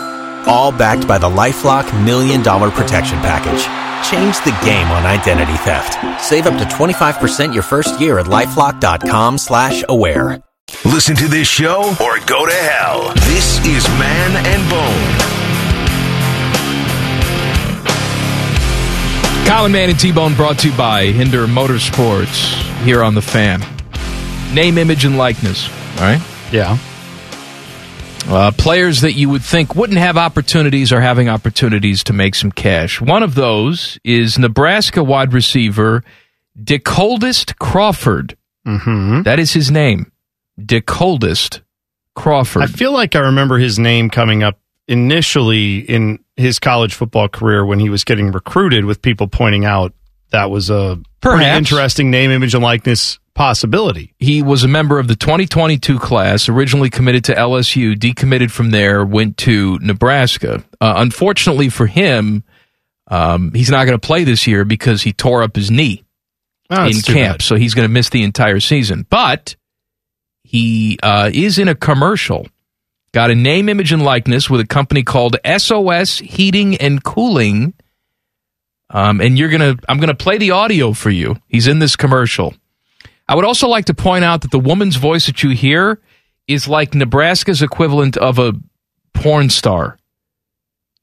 All backed by the LifeLock Million Dollar Protection Package. Change the game on identity theft. Save up to 25% your first year at LifeLock.com slash aware. Listen to this show or go to hell. This is Man and Bone. Common Man and T Bone brought to you by Hinder Motorsports here on the fan. Name, image, and likeness. All right. Yeah. Uh, players that you would think wouldn't have opportunities are having opportunities to make some cash. One of those is Nebraska wide receiver DeColdest Crawford. Mm-hmm. That is his name. DeColdest Crawford. I feel like I remember his name coming up initially in his college football career when he was getting recruited with people pointing out that was a pretty interesting name, image, and likeness possibility. He was a member of the 2022 class, originally committed to LSU, decommitted from there, went to Nebraska. Uh, unfortunately for him, um, he's not going to play this year because he tore up his knee Oh, in camp, so he's going to miss the entire season. But he uh, is in a commercial. Got a name, image, and likeness with a company called SOS Heating and Cooling. Um, and you're gonna, I'm gonna play the audio for you. He's in this commercial. I would also like to point out that the woman's voice that you hear is like Nebraska's equivalent of a porn star.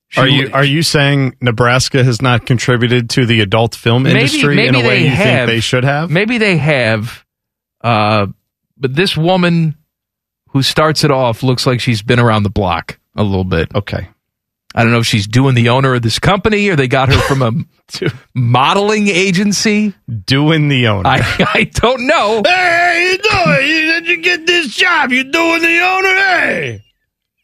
She Are you are you saying Nebraska has not contributed to the adult film industry in a way you think they should have? Maybe they have. Uh, but this woman who starts it off looks like she's been around the block a little bit. Okay. I don't know if she's doing the owner of this company or they got her from a modeling agency. Doing the owner. I, I don't know. Hey, how you doing? You, did you get this job? You doing the owner? Hey,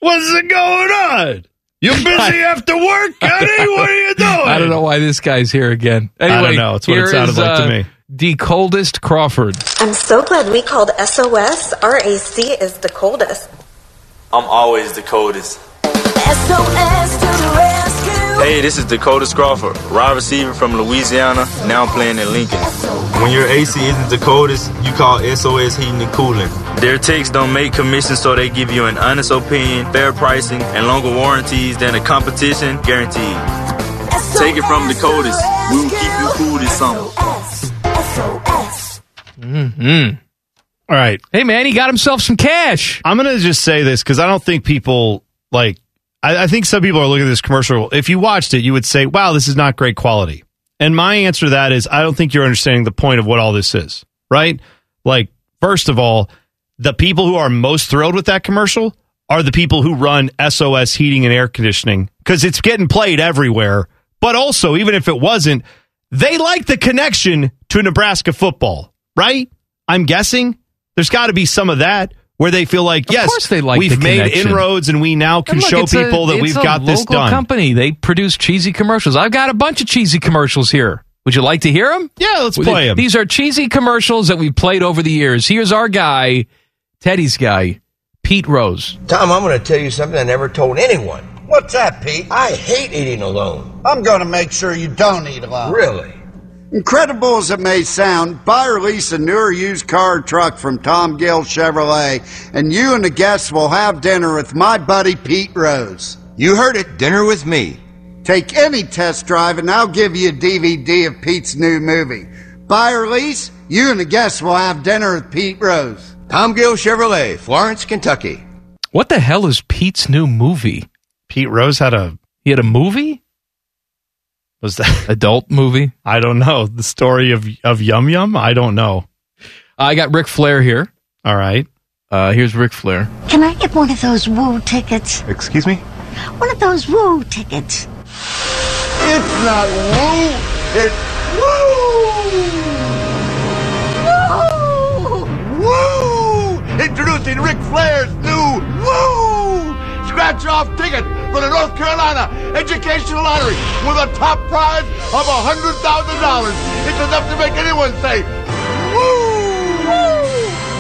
what's it going on? You busy after work, honey? What are you doing? I don't know why this guy's here again. I don't know. It's what it sounded is, like to uh, me. The coldest Crawford. I'm so glad we called SOS. RAC is the coldest. I'm always the coldest. Hey, this is DeColdest Crawford, wide receiver from Louisiana, now playing in Lincoln. When your AC isn't the coldest, you call SOS Heating and Cooling. Their techs don't make commissions, so they give you an honest opinion, fair pricing, and longer warranties than the competition, guaranteed. Take it from DeColdest. We will keep you cool this summer. Mm-hmm. All right. Hey, man, he got himself some cash. I'm going to just say this because I don't think people like. I, I think some people are looking at this commercial. If you watched it, you would say, "Wow, this is not great quality." And my answer to that is, I don't think you're understanding the point of what all this is. Right? Like, first of all, the people who are most thrilled with that commercial are the people who run SOS heating and air conditioning because it's getting played everywhere. But also, even if it wasn't, they like the connection to Nebraska football, right? I'm guessing there's got to be some of that where they feel like, Of yes, they like we've the made inroads and we now can look, show it's a- people that we've a got this local done. company. They produce cheesy commercials. I've got a bunch of cheesy commercials here. Would you like to hear them? Yeah, let's play 'em. These are cheesy commercials that we've played over the years. Here's our guy, Teddy's guy, Pete Rose. Tom, I'm going to tell you something I never told anyone. What's that, Pete? I hate eating alone. I'm going to make sure you don't eat alone. Really? Incredible as it may sound, buy or lease a newer used car or truck from Tom Gill Chevrolet, and you and the guests will have dinner with my buddy Pete Rose. You heard it. Dinner with me. Take any test drive, and I'll give you a DVD of Pete's new movie. Buy or lease, you and the guests will have dinner with Pete Rose. Tom Gill Chevrolet, Florence, Kentucky. What the hell is Pete's new movie? Pete Rose had a he had a movie. Was that adult movie? I don't know. The story of of Yum Yum. I don't know. I got Ric Flair here. All right. Uh, here's Ric Flair. Can I get one of those woo tickets? Excuse me? One of those woo tickets. It's not woo, it's Woo! Woo! Woo! Introducing Ric Flair's new Woo! Scratch off ticket for the North Carolina Educational Lottery with a top prize of $100,000. It's enough to make anyone say, Woo!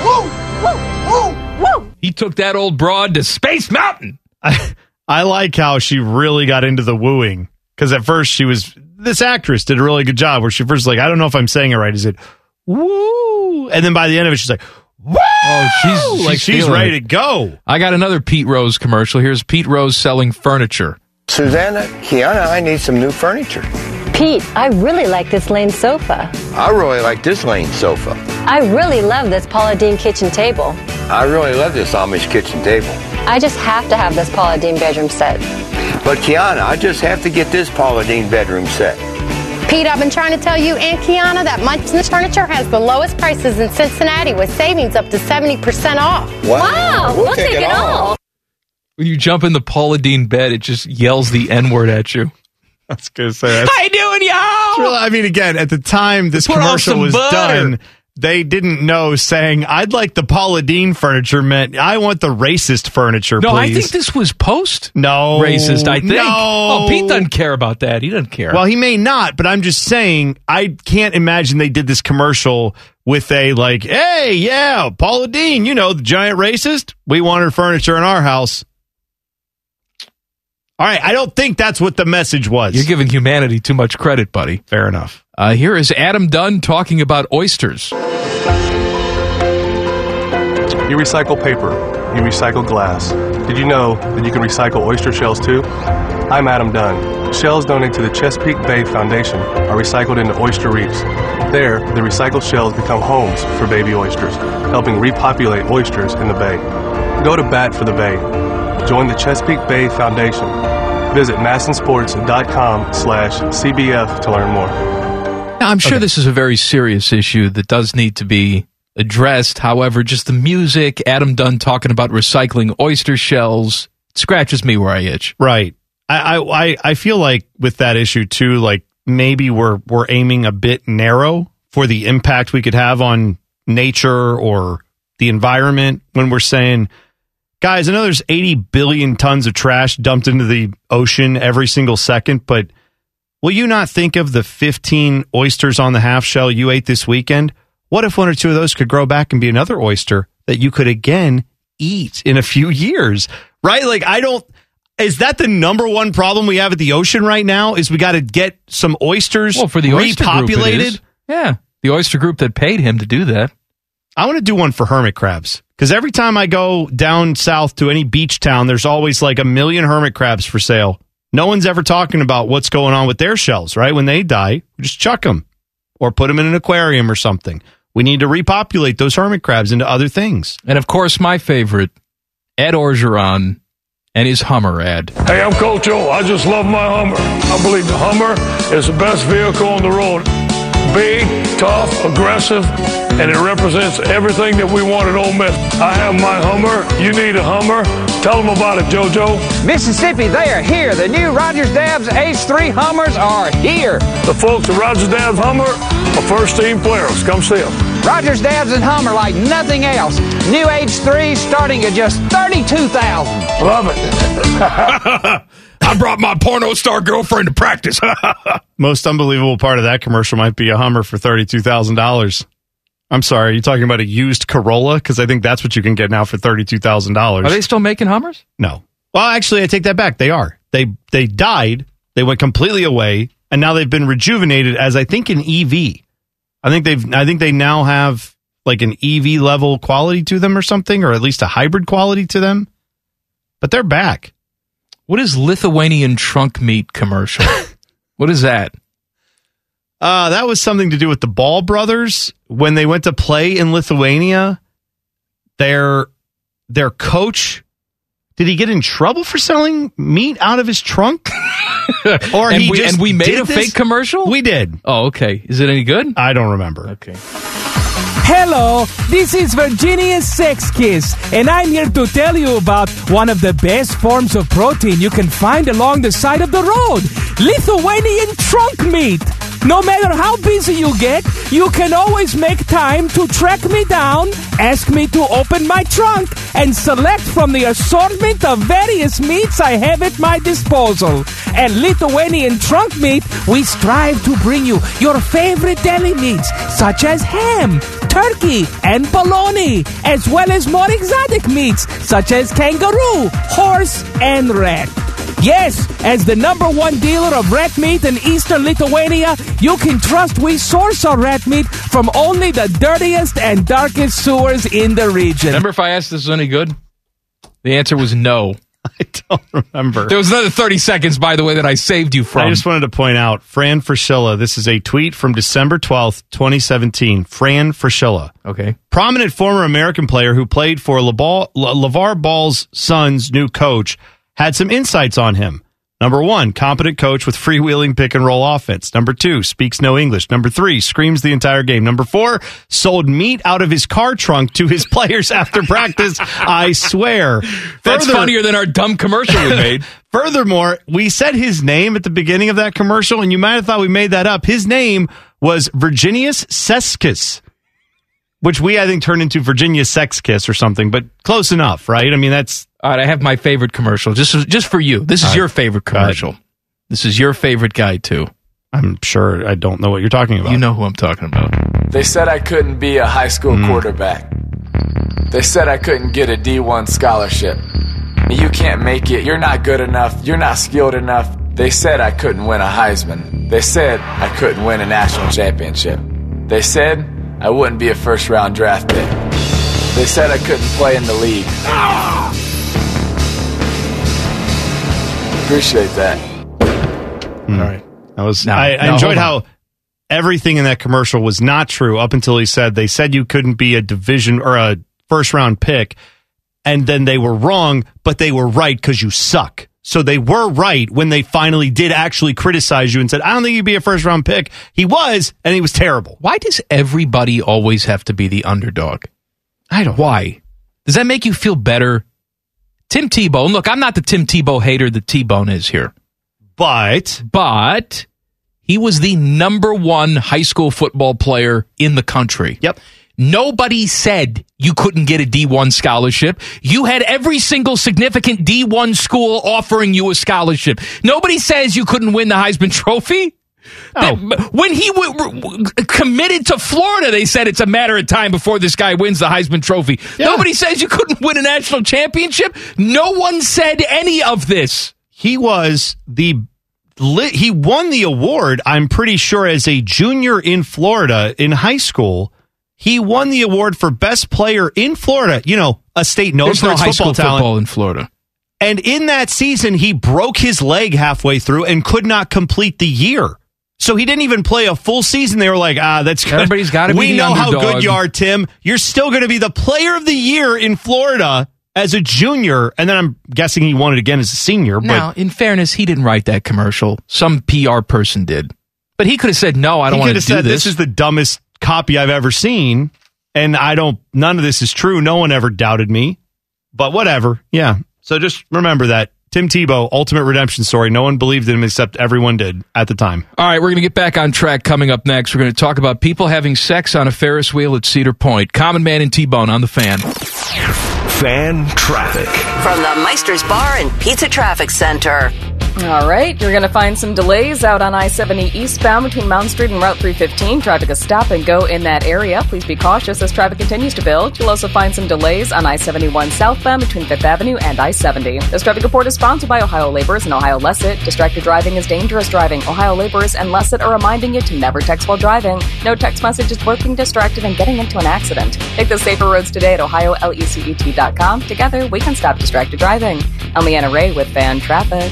Woo! Woo! Woo! Woo! He took that old broad to Space Mountain. I, I like how she really got into the wooing because at first she was this actress did a really good job where she first was like I don't know if I'm saying it right. Is it woo? And then by the end of it, she's like woo! Oh, she's, like she's ready it. to go. I got another Pete Rose commercial. Here's Pete Rose selling furniture. Susanna, Kiana, I need some new furniture. Pete, I really like this Lane sofa. I really like this Lane sofa. I really love this Paula Deen kitchen table. I really love this Amish kitchen table. I just have to have this Paula Deen bedroom set. But Kiana, I just have to get this Paula Deen bedroom set. Pete, I've been trying to tell you and Kiana that Munch's Furniture has the lowest prices in Cincinnati with savings up to 70% off. Wow, we'll, take, it all. When you jump in the Paula Deen bed, it just yells the N word at you. I was gonna say that's How you doing, y'all? Well, I mean, again, at the time this Put commercial was butter. done, they didn't know saying, I'd like the Paula Deen furniture meant I want the racist furniture, No, I think this was post no racist. I think. No. Oh, Pete doesn't care about that. He doesn't care. Well, he may not, but I'm just saying, I can't imagine they did this commercial with a like, hey, yeah, Paula Deen, you know, the giant racist. We want her furniture in our house. All right, I don't think that's what the message was. You're giving humanity too much credit, buddy. Fair enough. Uh, here is Adam Dunn talking about oysters. You recycle paper. You recycle glass. Did you know that you can recycle oyster shells too? I'm Adam Dunn. Shells donated to the Chesapeake Bay Foundation are recycled into oyster reefs. There, the recycled shells become homes for baby oysters, helping repopulate oysters in the bay. Go to bat for the bay. Join the Chesapeake Bay Foundation. Visit masnsports.com slash CBF to learn more. Now, I'm sure this is a very serious issue that does need to be addressed. However, just the music, Adam Dunn talking about recycling oyster shells, scratches me where I itch. Right. I, I I I feel like with that issue too, like maybe we're we're aiming a bit narrow for the impact we could have on nature or the environment when we're saying, guys, I know there's 80 billion tons of trash dumped into the ocean every single second, but will you not think of the 15 oysters on the half shell you ate this weekend? What if one or two of those could grow back and be another oyster that you could again eat in a few years? Right? Like I don't is that the number one problem we have at the ocean right now? Is we got to get some oysters Well, for the oyster group, repopulated? Yeah, the oyster group that paid him to do that. I want to do one for hermit crabs because every time I go down south to any beach town, there's always like a million hermit crabs for sale. No one's ever talking about what's going on with their shells, right? When they die, we just chuck them or put them in an aquarium or something. We need to repopulate those hermit crabs into other things. And of course, my favorite, Ed Orgeron and his Hummer ad. Hey, I'm Coach O. I just love my Hummer. I believe the Hummer is the best vehicle on the road. Big, tough, aggressive, and it represents everything that we want at Ole Miss. I have my Hummer. You need a Hummer. Tell them about it, JoJo. Mississippi, they are here. The new Rogers Dabbs H3 Hummers are here. The folks at Rogers Dabbs Hummer are first team players. Come see them. Rogers Dabbs and Hummer like nothing else. New H3 starting at just 32000 Love it. I brought my porno star girlfriend to practice. Most unbelievable part of that commercial might be a Hummer for $32,000. I'm sorry, are you talking about a used Corolla? Because I think that's what you can get now for $32,000. Are they still making Hummers? No. Well, actually, I take that back. They are. They they died. They went completely away, and now they've been rejuvenated as I think an EV. I think they've. I think they now have like an EV level quality to them or something, or at least a hybrid quality to them. But they're back. What is Lithuanian trunk meat commercial? what is that? Uh, that was something to do with the Ball brothers when they went to play in Lithuania. Their their coach did he get in trouble for selling meat out of his trunk? or and he we, and we made a this? fake commercial. We did. Oh, okay. Is it any good? I don't remember. Okay. Hello, this is Virginia's Sex Kiss, and I'm here to tell you about one of the best forms of protein you can find along the side of the road Lithuanian trunk meat. No matter how busy you get, you can always make time to track me down, ask me to open my trunk, and select from the assortment of various meats I have at my disposal. At Lithuanian Trunk Meat, we strive to bring you your favorite deli meats, such as ham, turkey, and bologna, as well as more exotic meats, such as kangaroo, horse, and rat. Yes, as the number one dealer of rat meat in eastern Lithuania, you can trust we source our rat meat from only the dirtiest and darkest sewers in the region. Remember if I asked this was any good? The answer was no. I don't remember. There was another 30 seconds, by the way, that I saved you from. I just wanted to point out Fran Fraschilla. This is a tweet from December 12th, 2017. Fran Fraschilla. Okay. Prominent former American player who played for LeBall, Le- LeVar Ball's son's new coach had some insights on him. Number one, competent coach with freewheeling pick and roll offense. Number two, speaks no English. Number three, screams the entire game. Number four, sold meat out of his car trunk to his players after practice. I swear. That's Further- funnier than our dumb commercial we made. Furthermore, we said his name at the beginning of that commercial, and you might have thought we made that up. His name was Virginius Seskis, which we, I think, turned into Virginia Sex Kiss or something, but close enough, right? I mean, that's. All right, I have my favorite commercial. Just just for you. This is All right. your favorite commercial. This is your favorite guy too. I'm sure I don't know what you're talking about. You know who I'm talking about. They said I couldn't be a high school Hmm. quarterback. They said I couldn't get a D1 scholarship. You can't make it. You're not good enough. You're not skilled enough. They said I couldn't win a Heisman. They said I couldn't win a national championship. They said I wouldn't be a first round draft pick. They said I couldn't play in the league. Appreciate that. Hmm. All right. That was. No, I, I no, enjoyed how everything in that commercial was not true up until he said they said you couldn't be a division or a first round pick, and then they were wrong, but they were right because you suck. So they were right when they finally did actually criticize you and said, "I don't think you'd be a first round pick." He was, and he was terrible. Why does everybody always have to be the underdog? I don't. Why? Does that make you feel better? Tim Tebow. and Look, I'm not the Tim Tebow hater that T-Bone is here. But but he was the number one high school football player in the country. Yep. Nobody said you couldn't get a D1 scholarship. You had every single significant D1 school offering you a scholarship. Nobody says you couldn't win the Heisman Trophy. That- oh. when he w- w- committed to Florida, they said it's a matter of time before this guy wins the Heisman Trophy. Nobody says you couldn't win a national championship. No one said any of this. he was the he won the award i'm pretty sure as a junior in florida in high school he won the award for best player in florida you know a state known There's for no its high football school talent football in Florida. and in that season he broke his leg halfway through and could not complete the year so he didn't even play a full season. They were like, ah, that's good. Everybody's gotta be We know how good you are, Tim. You're still going to be the player of the year in Florida as a junior. And then I'm guessing he won it again as a senior. But Now, in fairness, he didn't write that commercial. Some PR person did. But he could have said, no, I don't want to have do said this. this is the dumbest copy I've ever seen, and I don't. None of this is true. No one ever doubted me, but whatever. Yeah. So just remember that Tim Tebow, ultimate redemption story. No one believed in him except everyone did at the time. All right, we're going to get back on track coming up next. We're going to talk about people having sex on a Ferris wheel at Cedar Point. Common Man and T-Bone on the fan. Fan traffic. From the Meister's Bar and Pizza Traffic Center. All right, you're going to find some delays out on I 70 eastbound between Mound Street and Route 315. Traffic is stop and go in that area. Please be cautious as traffic continues to build. You'll also find some delays on I 71 southbound between Fifth Avenue and I 70. This traffic report is sponsored by Ohio Laborers and Ohio LECET. Distracted driving is dangerous driving. Ohio Laborers and LECET are reminding you to never text while driving. No text message is worth being distracted and getting into an accident. Take the safer roads today at ohiolecet.com. Together, we can stop distracted driving. I'm Leanna Ray with Fan Traffic.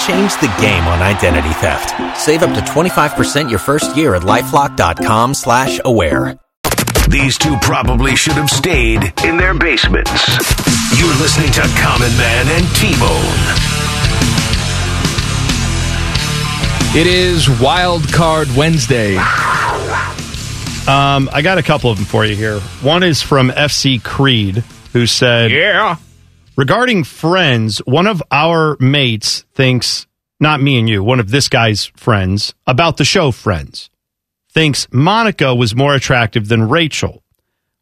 Change the game on identity theft. Save up to 25% your first year at LifeLock.com slash aware. These two probably should have stayed in their basements. You're listening to Common Man and T-Bone. It is Wild Card Wednesday. Um, I got a couple of them for you here. One is from FC Creed, who said, "Yeah, regarding friends, one of our mates thinks, not me and you, one of this guy's friends about the show Friends, thinks Monica was more attractive than Rachel.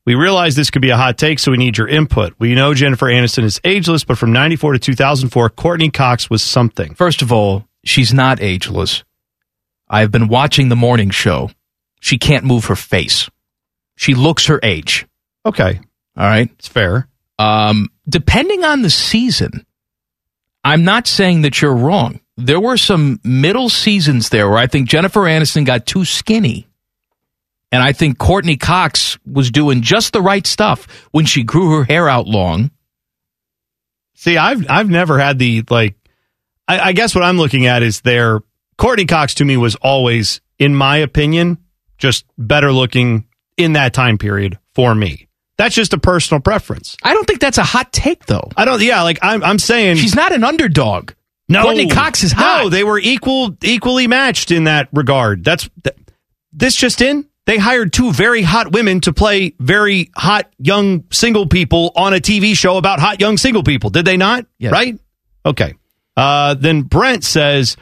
We realize this could be a hot take, so we need your input. We know Jennifer Aniston is ageless, but from 94 to 2004, Courteney Cox was something. First of all, she's not ageless. I've been watching the morning show. She can't move her face. She looks her age. Okay. All right. It's fair. Um, depending on the season, I'm not saying that you're wrong. There were some middle seasons there where I think Jennifer Aniston got too skinny. And I think Courteney Cox was doing just the right stuff when she grew her hair out long. See, I've I've never had the like. I, I guess what I'm looking at is their Courteney Cox to me was always, in my opinion, just better looking in that time period for me. That's just a personal preference. I don't think that's a hot take, though. I don't. Yeah, like I'm. I'm saying She's not an underdog. no. Courteney Cox is hot. No, they were equal, equally matched in that regard. That's th- this just in. They hired two very hot women to play very hot young single people on a TV show about hot young single people. Did they not? Yes. Right? Okay. Uh, then Brent says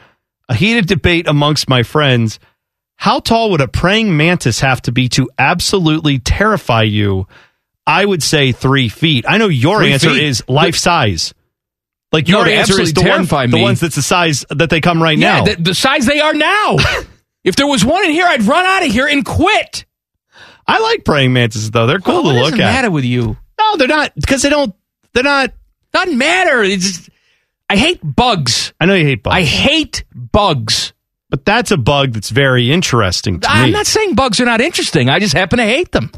a heated debate amongst my friends. How tall would a praying mantis have to be to absolutely terrify you? I would say three feet. I know your Three answer feet. is life size. Like No, your they answer is the, one, the ones that's the size that they come right yeah, now. the, the size they are now. if there was one in here, I'd run out of here and quit. I like praying mantises though; they're cool Well, to look at. matter with you? No, they're not because they don't. They're not. Doesn't matter. It's just- I hate bugs. I know you hate bugs. I hate bugs. but that's a bug that's very interesting to I'm me. not saying bugs are not interesting. I just happen to hate them.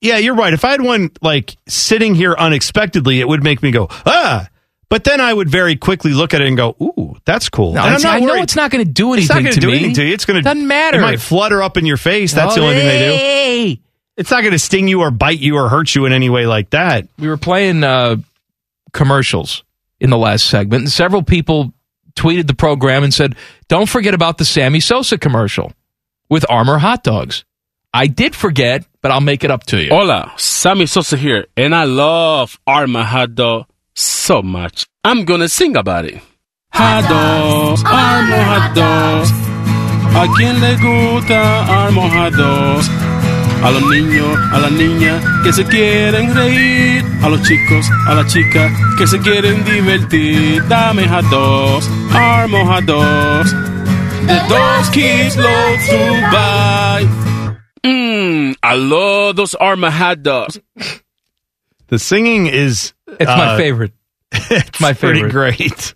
Yeah, you're right. If I had one like sitting here unexpectedly, it would make me go ah. But then I would very quickly look at it and go, "Ooh, that's cool." No, and I'm not I know it's not going to do It's anything not going to to do me. anything to you. It's going to Doesn't matter. It might flutter up in your face. That's the only thing they do. It's not going to sting you or bite you or hurt you in any way like that. We were playing uh, commercials in the last segment, and several people tweeted the program and said, "Don't forget about the Sammy Sosa commercial with Armour hot dogs." I did forget, but I'll make it up to you. Hola, Sammy Sosa here, and I love Armour dog so much. I'm gonna sing about it. Hot dogs, Armour hot. ¿A quién le gusta Armour hot? A los niños, a las niñas que se quieren reír. A los chicos, a las chicas que se quieren divertir. Dame hot dogs, Armour hot dogs. The dogs kids love to buy. Mmm, I love those Armour hot dogs. The singing is It's my uh, favorite. It's my pretty favorite. great.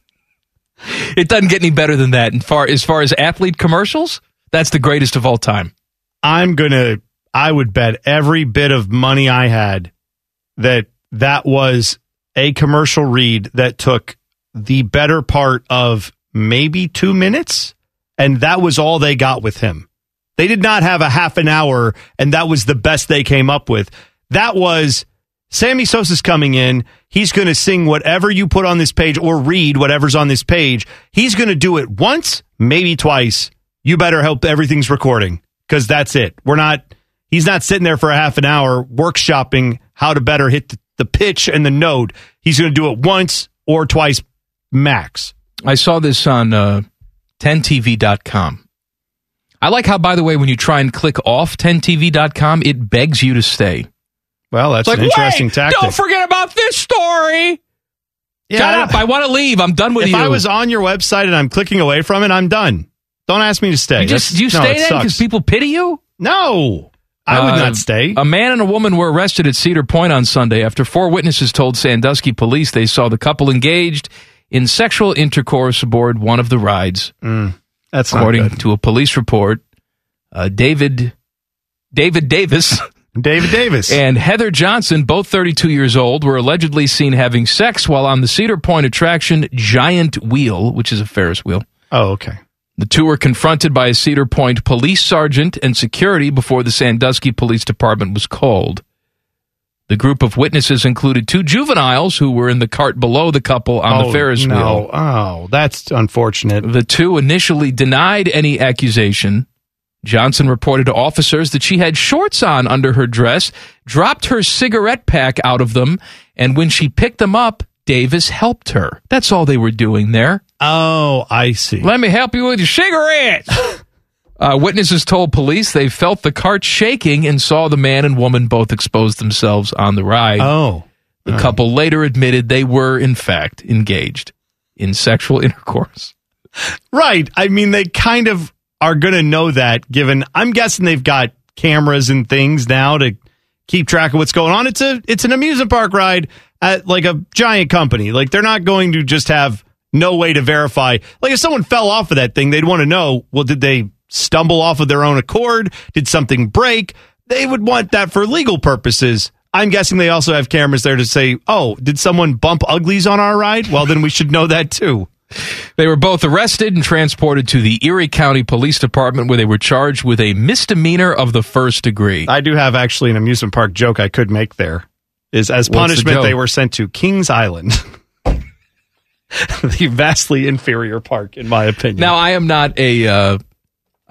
It doesn't get any better than that. And far as far as athlete commercials, that's the greatest of all time. I'm gonna. I would bet every bit of money I had that that was a commercial read that took the better part of maybe two minutes, and that was all they got with him. They did not have a half an hour, and that was the best they came up with. That was Sammy Sosa's coming in. He's going to sing whatever you put on this page or read whatever's on this page. He's going to do it once, maybe twice. You better hope everything's recording because that's it. We're not, he's not sitting there for a half an hour workshopping how to better hit the, pitch and the note. He's going to do it once or twice max. I saw this on uh, 10tv.com. I like how, by the way, when you try and click off 10tv.com, it begs you to stay. Well, that's like, an interesting "Wait, tactic. Don't forget about this story. Yeah, Shut I up. I want to leave. I'm done with if you. If I was on your website and I'm clicking away from it, I'm done. Don't ask me to stay. you just you no, stay then because people pity you? No, I would Uh, not stay. A man and a woman were arrested at Cedar Point on Sunday after four witnesses told Sandusky police they saw the couple engaged in sexual intercourse aboard one of the rides. Mm, that's according to a police report. Uh, David David Davis. David Davis. And Heather Johnson, both 32 years old, were allegedly seen having sex while on the Cedar Point attraction Giant Wheel, which is a Ferris wheel. Oh, okay. The two were confronted by a Cedar Point police sergeant and security before the Sandusky Police Department was called. The group of witnesses included two juveniles who were in the cart below the couple on Oh, the Ferris no. wheel. Oh, that's unfortunate. The two initially denied any accusation. Johnson reported to officers that she had shorts on under her dress, dropped her cigarette pack out of them, and when she picked them up, Davis helped her. That's all they were doing there. Oh, I see. Let me help you with your cigarettes. uh, witnesses told police they felt the cart shaking and saw the man and woman both expose themselves on the ride. Oh. The couple later admitted they were, in fact, engaged in sexual intercourse. Right. I mean, they kind of are going to know that given I'm guessing they've got cameras and things now to keep track of what's going on. It's a it's an amusement park ride at like a giant company. Like they're not going to just have no way to verify. Like if someone fell off of that thing, they'd want to know, well, did they stumble off of their own accord? Did something break? they would want that for legal purposes. I'm guessing they also have cameras there to say, "Oh, did someone bump uglies on our ride?" Well, then we should know that too. They were both arrested and transported to the Erie County Police Department where they were charged with a misdemeanor of the first degree. I do have actually an amusement park joke I could make there. Is as What's the punishment joke? they were sent to Kings Island. the vastly inferior park in my opinion. Now, I am not a uh,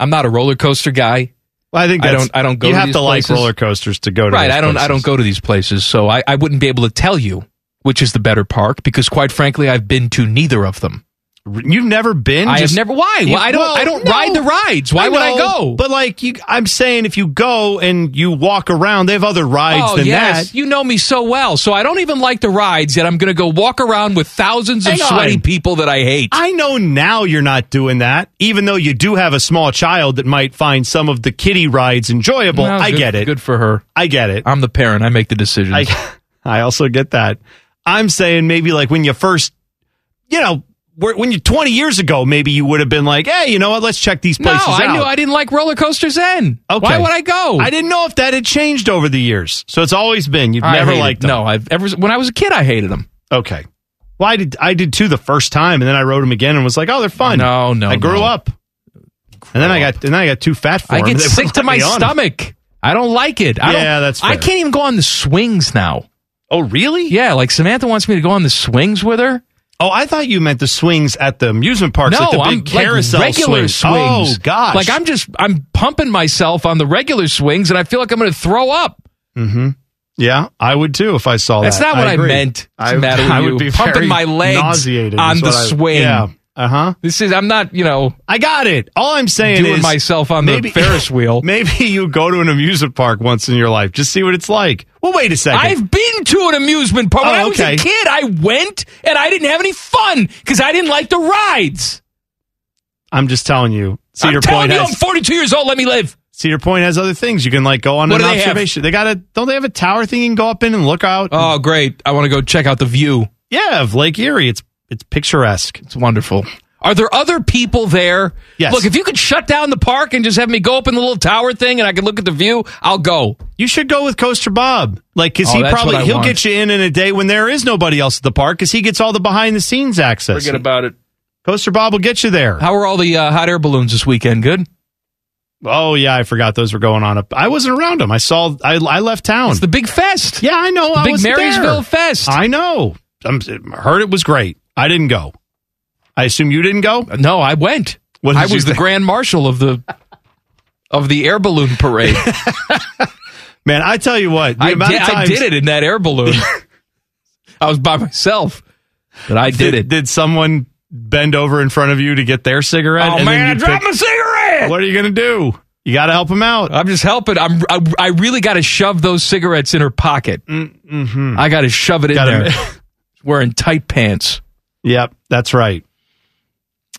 I'm not a roller coaster guy. Well, I think I don't I don't go you to have these to like places. roller coasters to go to Right, I don't I don't go to these places, so I, I wouldn't be able to tell you which is the better park because quite frankly I've been to neither of them. You've never been? I Just- have never. Why? You- Well, I don't. well, I don't no. ride the rides. Why would I go? But like, you, I'm saying, if you go and you walk around, they have other rides oh than yes, that. you know me so well. So I don't even like the rides. Yet I'm going to go walk around with thousands of Hang on. sweaty people that I hate. I know now you're not doing that, even though you do have a small child that might find some of the kiddie rides enjoyable. Well, I good- get it. Good for her. I get it. I'm the parent. I make the decisions. I I also get that. I'm saying maybe like when you first, you know, when you 20 years ago, maybe you would have been like, hey, you know what? Let's check these no, places I out. knew I didn't like roller coasters then. Okay. Why would I go? I didn't know if that had changed over the years. So it's always been you've I never liked them. No, I've ever when I was a kid I hated them. Okay. Well, I did. I did too the first time, and then I rode them again and was like, "Oh, they're fun." No, no, I grew no. up, and then I got and then I got too fat for I get sick to my me on 'em. stomach. I don't like it. I Yeah, don't, that's I can't even go on the swings now. Oh, really? Yeah, like Samantha wants me to go on the swings with her. Oh, I thought you meant the swings at the amusement parks, no, like the I'm big carousel like regular swings. swings. Oh gosh, Like I'm just I'm pumping myself on the regular swings, and I feel like I'm going to throw up. Mm-hmm. Yeah, I would too if I saw That's that. That's not what I, agree. meant. I, I would be pumping my legs nauseated on the I- swing. Yeah. Uh huh. This is I'm not you know I got it. All I'm saying doing is myself on maybe- the Ferris wheel. Maybe you go to an amusement park once in your life, just see what it's like. Well, wait a second. I've been to an amusement park. When Oh, I was okay. a kid, I went and I didn't have any fun because I didn't like the rides. I'm just telling you. Cedar I'm telling Point you, has I'm 42 years old. Let me live. Cedar Point has other things you can like go on What an they have? observation. They got a don't they have a tower thing you can go up in and look out? Oh, great! I want to go check out the view. yeah, of Lake Erie. It's it's picturesque. It's wonderful. Are there other people there? Yes. Look, if you could shut down the park and just have me go up in the little tower thing and I could look at the view, I'll go. You should go with Coaster Bob, like because Oh, he that's probably I he'll want. get you in in a day when there is nobody else at the park because he gets all the behind the scenes access. Forget about it. Coaster Bob will get you there. How are all the uh, hot air balloons this weekend? Good. Oh yeah, I forgot those were going on. Up, I wasn't around them. I saw. I, I left town. It's the big fest. yeah, I know. The I big was Marysville there. Fest. I know. I'm, heard it was great. I didn't go. I assume you didn't go. No, I went. I was the grand marshal of the of the air balloon parade. Man, I tell you what, the I, amount did, of I did it in that air balloon. I was by myself, but I did it. Did someone bend over in front of you to get their cigarette? Oh and then man, I dropped my cigarette. What are you gonna do? You got to help him out. I'm just helping. I'm. I, I really got to shove those cigarettes in her pocket. Mm-hmm. I got to shove it in Gotta- there. Wearing tight pants. Yep, that's right.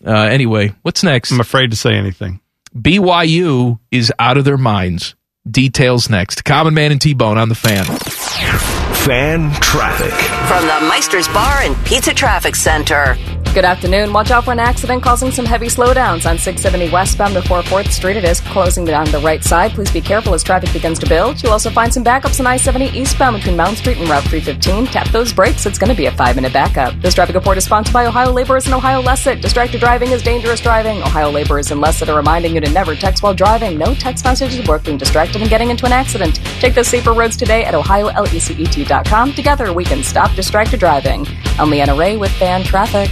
Uh, anyway, what's next? I'm afraid to say anything. BYU is out of their minds. Details next. Common Man and T Bone on the fan. Fan traffic. From the Meister's Bar and Pizza Traffic Center. Good afternoon. Watch out for an accident causing some heavy slowdowns on 670 westbound before 4th Street. It is closing down the right side. Please be careful as traffic begins to build. You'll also find some backups on I-70 eastbound between Mound Street and Route 315. Tap those brakes. It's going to be a five-minute backup. This traffic report is sponsored by Ohio Laborers and Ohio LECET. Distracted driving is dangerous driving. Ohio Laborers and LECET are reminding you to never text while driving. No text messages worth being distracted and getting into an accident. Take those safer roads today at ohiolecet.com. Together, we can stop distracted driving. I'm Leanna Ray with Fan Traffic.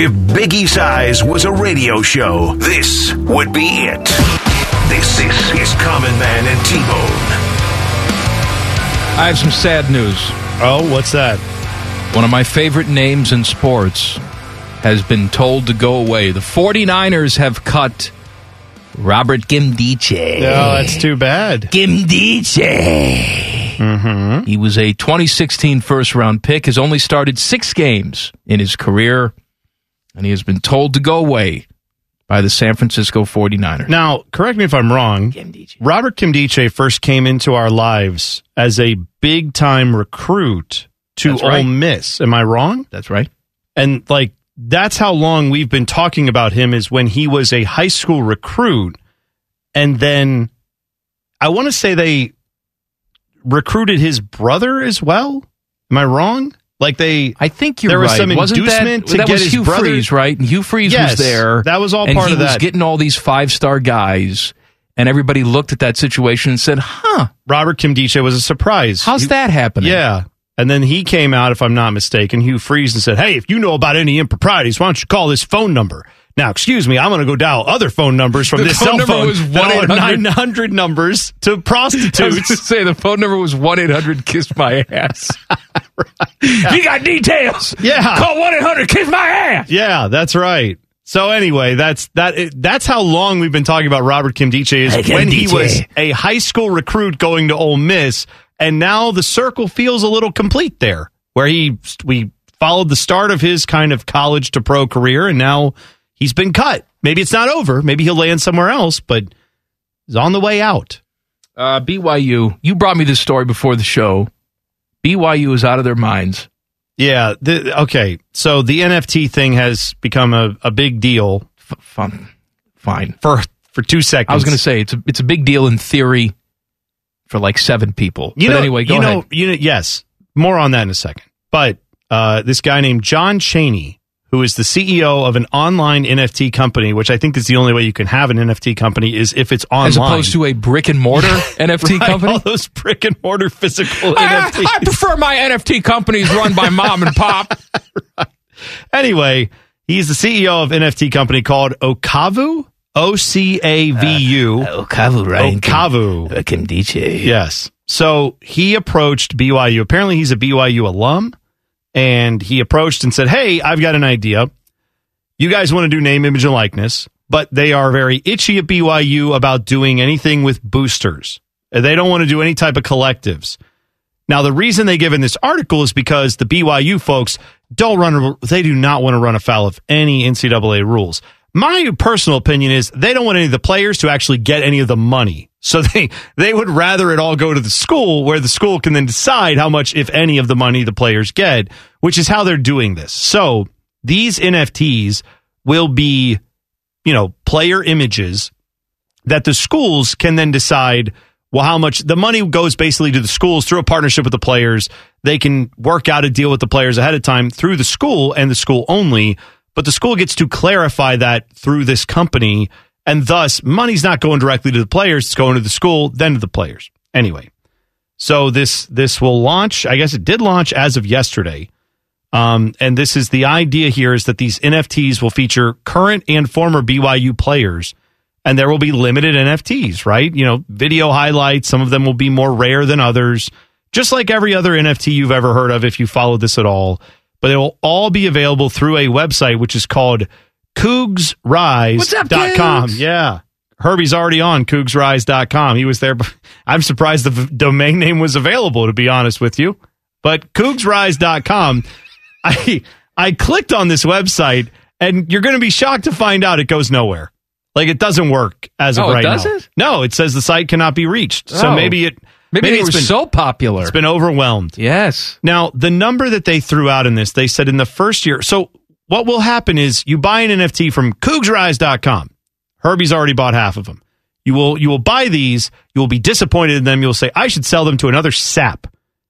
If Biggie Size was a radio show, this would be it. This, this is Common Man and T-Bone. I have some sad news. Oh, what's that? One of my favorite names in sports has been told to go away. The 49ers have cut Robert Nkemdiche. No, that's too bad. Nkemdiche. Mm-hmm. He was a 2016 first round pick, has only started six games in his career, and he has been told to go away by the San Francisco 49ers. Now, correct me if I'm wrong. Robert Nkemdiche first came into our lives as a big time recruit to That's Ole right. Miss. Am I wrong? That's right. And like that's how long we've been talking about him is when he was a high school recruit and then I want to say they recruited his brother as well. Am I wrong? Like they I think you're there was right. some Wasn't that, inducement to that get was his Hugh brother Freeze, right? And Hugh Freeze Yes, was there. that was all part of that. getting all these five star guys, and everybody looked at that situation and said, "Huh, Robert Nkemdiche was a surprise. how's that happening?" Yeah. And then he came out, if I'm not mistaken, Hugh Freeze, and said, Hey, if you know about any improprieties, why don't you call this phone number? Now, excuse me, I'm going to go dial other phone numbers from The this phone cell number phone. was 1-800 900 numbers to I was prostitutes. going to say the phone number was one eight hundred kiss my ass. If you got details? Yeah. call one eight hundred kiss my ass. Yeah, that's right. So anyway, that's that. That's how long we've been talking about Robert Nkemdiche is Hey, when he was a high school recruit going to Ole Miss, and now the circle feels a little complete there, where he we followed the start of his kind of college to pro career, and now he's been cut. Maybe it's not over. Maybe he'll land somewhere else, but he's on the way out. Uh, BYU, you brought me this story before the show. BYU is out of their minds. Yeah. The, okay. So the NFT thing has become a, a big deal. F- fun, fine. For for two seconds. I was going to say it's a it's a big deal in theory for like seven people. You but know, anyway, go you ahead. know, you know, yes, more on that in a second. But uh, this guy named John Cheney, who is the CEO of an online NFT company, which I think is the only way you can have an NFT company is if it's online, As opposed to a brick and mortar NFT Right, company. all those brick and mortar physical I, NFTs. I prefer my NFT companies run by mom and pop. Anyway, he's the CEO of NFT company called Ocavu. O C A V U. Uh, Ocavu, right? Ocavu. Nkemdiche. Yes. So he approached BYU. Apparently, he's a BYU alum, and he approached and said, "Hey, I've got an idea. You guys want to do name, image, and likeness, but they are very itchy at BYU about doing anything with boosters. They don't want to do any type of collectives." Now, the reason they give in this article is because the BYU folks don't run, they do not want to run afoul of any NCAA rules. My personal opinion is they don't want any of the players to actually get any of the money. So they, they would rather it all go to the school where the school can then decide how much, if any, of the money the players get, which is how they're doing this. So these NFTs will be, you know, player images that the schools can then decide well how much the money goes basically to the schools through a partnership with the players they can work out a deal with the players ahead of time through the school and the school only but the school gets to clarify that through this company and thus money's not going directly to the players it's going to the school then to the players anyway so this this will launch i guess it did launch as of yesterday um, and this is the idea here is that these nfts will feature current and former byu players and there will be limited NFTs, right? You know, video highlights. Some of them will be more rare than others, just like every other NFT you've ever heard of if you followed this at all. But it will all be available through a website which is called cougsrise.com. Yeah. Herbie's already on cougsrise.com. He was there. I'm surprised the v- domain name was available, to be honest with you. But cougsrise.com, I, I clicked on this website and you're going to be shocked to find out it goes nowhere. Like it doesn't work as of Oh, it right now. No, it says the site cannot be reached. So Oh. maybe it Maybe, they it's were been- so popular. It's been overwhelmed. Yes. Now, the number that they threw out in this, they said in the first year. So what will happen is you buy an NFT from cougsrise.com. Herbie's already bought half of them. You will you will buy these, you will be disappointed in them. You'll say, I should sell them to another sap.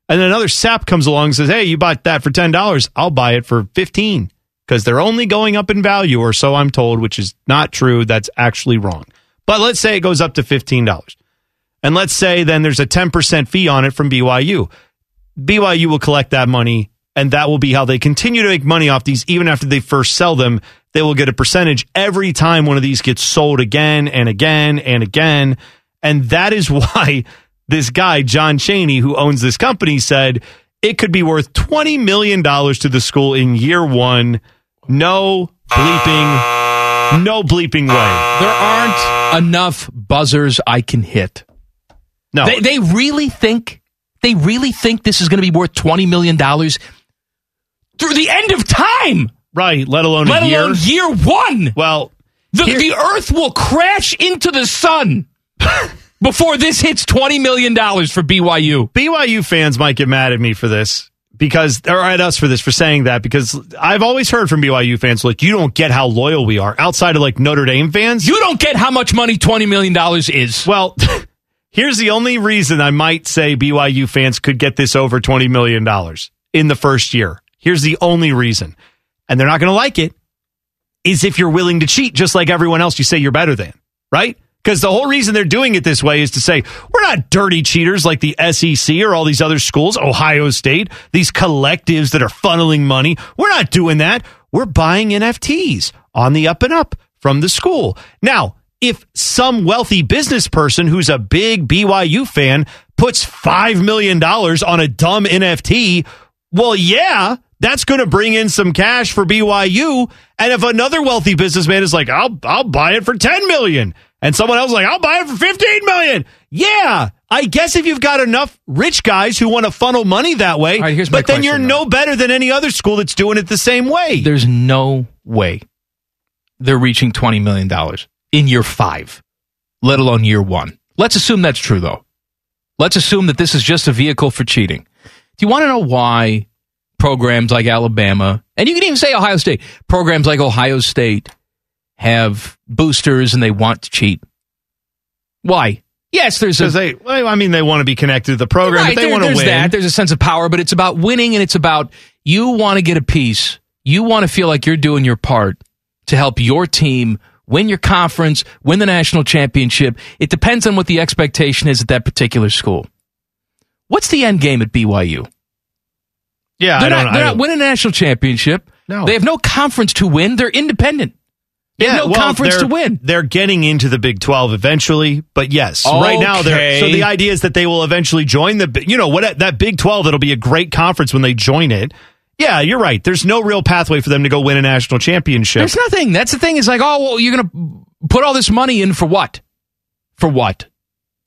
And then another sap comes along and says, Hey, you bought that for ten dollars. I'll buy it for fifteen. Because they're only going up in value, or so I'm told, which is not true. That's actually wrong. But let's say it goes up to fifteen dollars. And let's say then there's a 10% fee on it from BYU. BYU will collect that money, and that will be how they continue to make money off these. Even after they first sell them, they will get a percentage every time one of these gets sold again and again and again. And that is why this guy, John Cheney, who owns this company, said it could be worth $20 million to the school in year one. No bleeping No bleeping way. There aren't enough buzzers I can hit. No. They, they really think they really think this is going to be worth twenty million dollars through the end of time. Right, let alone Let a year. alone year one. Well, the, the Earth will crash into the sun before this hits twenty million dollars for BYU. BYU fans might get mad at me for this because, or at us for this, for saying that because I've always heard from BYU fans like, you don't get how loyal we are outside of like Notre Dame fans. You don't get how much money twenty million dollars is. Well, here's the only reason I might say BYU fans could get this over $20 million in the first year. Here's the only reason. And they're not going to like it is if you're willing to cheat just like everyone else you say you're better than, right? Because the whole reason they're doing it this way is to say, we're not dirty cheaters like the SEC or all these other schools, Ohio State, these collectives that are funneling money. We're not doing that. We're buying NFTs on the up and up from the school. Now, if some wealthy business person who's a big BYU fan puts $5 million on a dumb NFT, well, yeah, that's going to bring in some cash for BYU. And if another wealthy businessman is like, I'll, I'll buy it for 10 million. And someone else is like, I'll buy it for 15 million. Yeah. I guess if you've got enough rich guys who want to funnel money that way, here's but then you're question, no better than any other school that's doing it the same way. There's no way they're reaching $20 million in year five, let alone year one. Let's assume that's true, though. Let's assume that this is just a vehicle for cheating. Do you want to know why programs like Alabama, and you can even say Ohio State, programs like Ohio State have boosters and they want to cheat? Why? Yes, there's a. They, well, I mean, they want to be connected to the program, Right, but they there- want to there's win. that. There's a sense of power, but it's about winning and it's about you want to get a piece. You want to feel like you're doing your part to help your team win your conference, win the national championship. It depends on what the expectation is at that particular school. What's the end game at BYU? Yeah, they're I don't not, they're not winning a national championship. No. They have no conference to win. They're independent. They have no well, conference to win. They're getting into the Big 12 eventually, but yes, right now they're so the idea is that they will eventually join the you know what that Big 12 it'll be a great conference when they join it. Yeah, you're right. There's no real pathway for them to go win a national championship. There's nothing. That's the thing. Is like, oh, well, you're going to put all this money in for what? For what?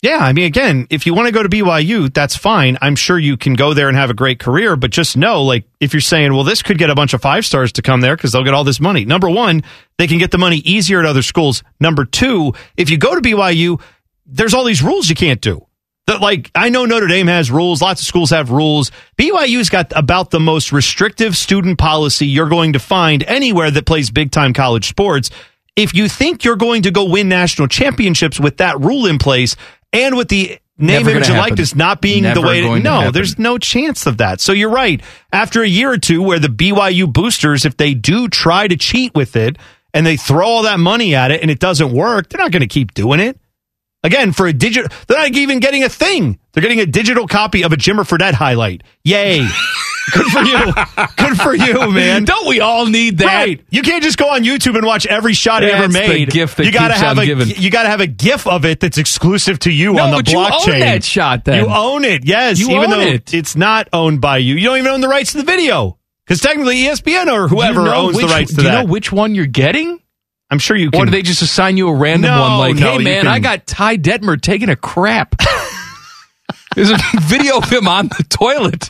Yeah, I mean, again, if you want to go to BYU, that's fine. I'm sure you can go there and have a great career, but just know, like, if you're saying, well, this could get a bunch of five stars to come there because they'll get all this money. Number one, they can get the money easier at other schools. Number two, if you go to BYU, there's all these rules you can't do. That, like, I know Notre Dame has rules, lots of schools have rules. BYU's got about the most restrictive student policy you're going to find anywhere that plays big time college sports. If you think you're going to go win national championships with that rule in place and with the name, Never image, and likeness not being Never the way it, no, there's no chance of that. So you're right. After a year or two where the BYU boosters, if they do try to cheat with it and they throw all that money at it and it doesn't work, they're not going to keep doing it. Again, for a digital, they're not even getting a thing. They're getting a digital copy of a Jimmer Fredette highlight. Yay. Good for you. Good for you, man. Don't we all need that? Right. You can't just go on YouTube and watch every shot he ever That's the made. gift that you gotta have a giving. you gotta have a GIF of it that's exclusive to you No, on the but you own blockchain. that shot then. You own it, yes. You even own though it. it's not owned by you. You don't even own the rights to the video. Because technically ESPN or whoever Do you know owns which- the rights to do that. you know which one you're getting? I'm sure you Or can do they just assign you a random No, one? Like, no, hey man, can- I got Ty Detmer taking a crap. There's a video of him on the toilet.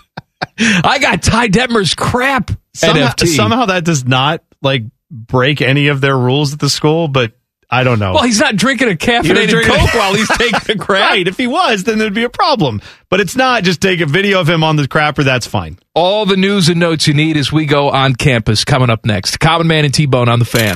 I got Ty Detmer's crap. somehow, somehow that does not like break any of their rules at the school, but I don't know. Well, he's not drinking a caffeinated drinking- Coke while he's taking a crap. Right. If he was, then there'd be a problem. But it's not just take a video of him on the crapper. That's fine. All the news and notes you need as we go on campus coming up next. Common Man and T Bone on the fan.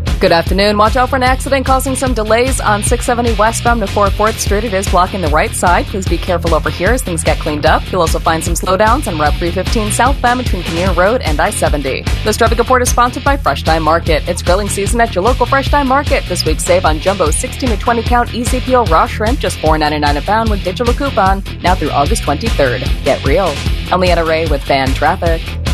Good afternoon. Watch out for an accident causing some delays on 670 westbound to 4 4th Street. It is blocking the right side. Please be careful over here as things get cleaned up. You'll also find some slowdowns on Route 315 southbound between Kinnear Road and I 70. This traffic report is sponsored by Fresh Thyme Market. It's grilling season at your local Fresh Thyme Market. This week, save on jumbo 16 to 20 count easy peel raw shrimp, just $4.99 a pound with digital coupon. Now through August 23rd. Get real. I'm Leanna Ray with Fan Traffic.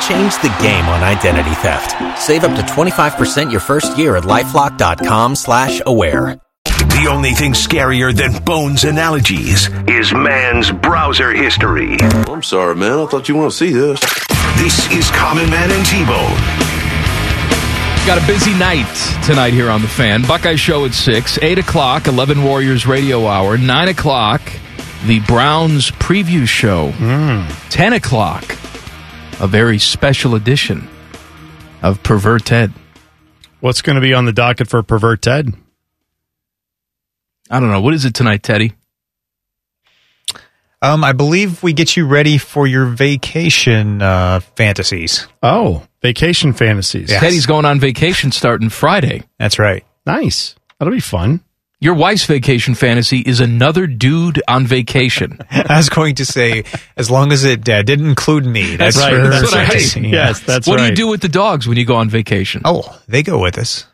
Change the game on identity theft. Save up to 25% your first year at LifeLock.com slash aware. The only thing scarier than Bones analogies is man's browser history. I'm sorry, man. I thought you want to see this. This is Common Man and T-Bone. Got a busy night tonight here on the fan. Buckeye show at 6, 8 o'clock, 11 Warriors radio hour, 9 o'clock, the Browns preview show, hmm. 10 o'clock, a very special edition of Pervert Ted. What's going to be on the docket for Pervert Ted? I don't know. What is it tonight, Teddy? Um, I believe we get you ready for your vacation uh, fantasies. Oh, vacation fantasies. Teddy's going on vacation starting Friday. That's right. Nice. That'll be fun. Your wife's vacation fantasy is another dude on vacation. I was going to say, as long as it uh, didn't include me. That's, right. her That's what I fantasy. hate. Yeah. what do you do with the dogs when you go on vacation? Oh, they go with us.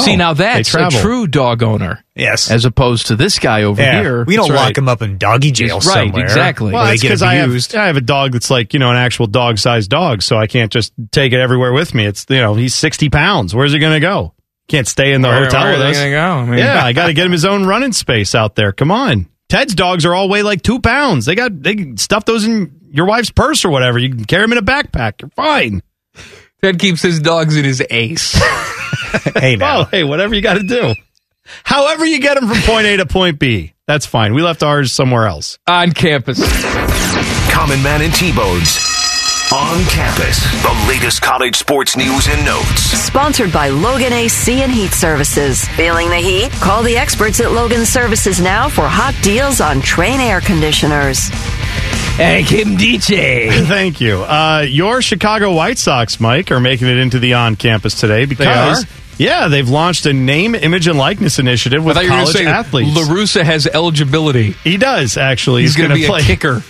See, now that's a true dog owner. Yes. As opposed to this guy over Yeah, here. we don't lock right. them up in doggy jail Right, somewhere. exactly. Well, Where that's because I have. I have a dog that's like, you know, an actual dog sized dog, so I can't just take it everywhere with me. It's, you know, he's 60 pounds. Where's he going to go? Can't stay in the Where- hotel where with us. go? I mean- yeah, I got to get him his own running space out there. Come on. Ted's dogs are all weigh like two pounds. They got, they stuff those in your wife's purse or whatever. You can carry them in a backpack. You're fine. Ted keeps his dogs in his ace. hey, now. Well, hey, whatever you got to do. However you get them from point A to point B, that's fine. We left ours somewhere else. On campus. Common Man and T-Bones. On campus. The latest college sports news and notes. Sponsored by Logan AC and Heat Services. Feeling the heat? Call the experts at Logan Services now for hot deals on Trane air conditioners. Hey, Nkemdiche. Thank you. Uh, your Chicago White Sox, Mike, are making it into the on campus today because are? yeah, they've launched a name, image, and likeness initiative I with thought you were college going to say athletes. La Russa has eligibility. he does actually. He's, going to gonna be play. a kicker.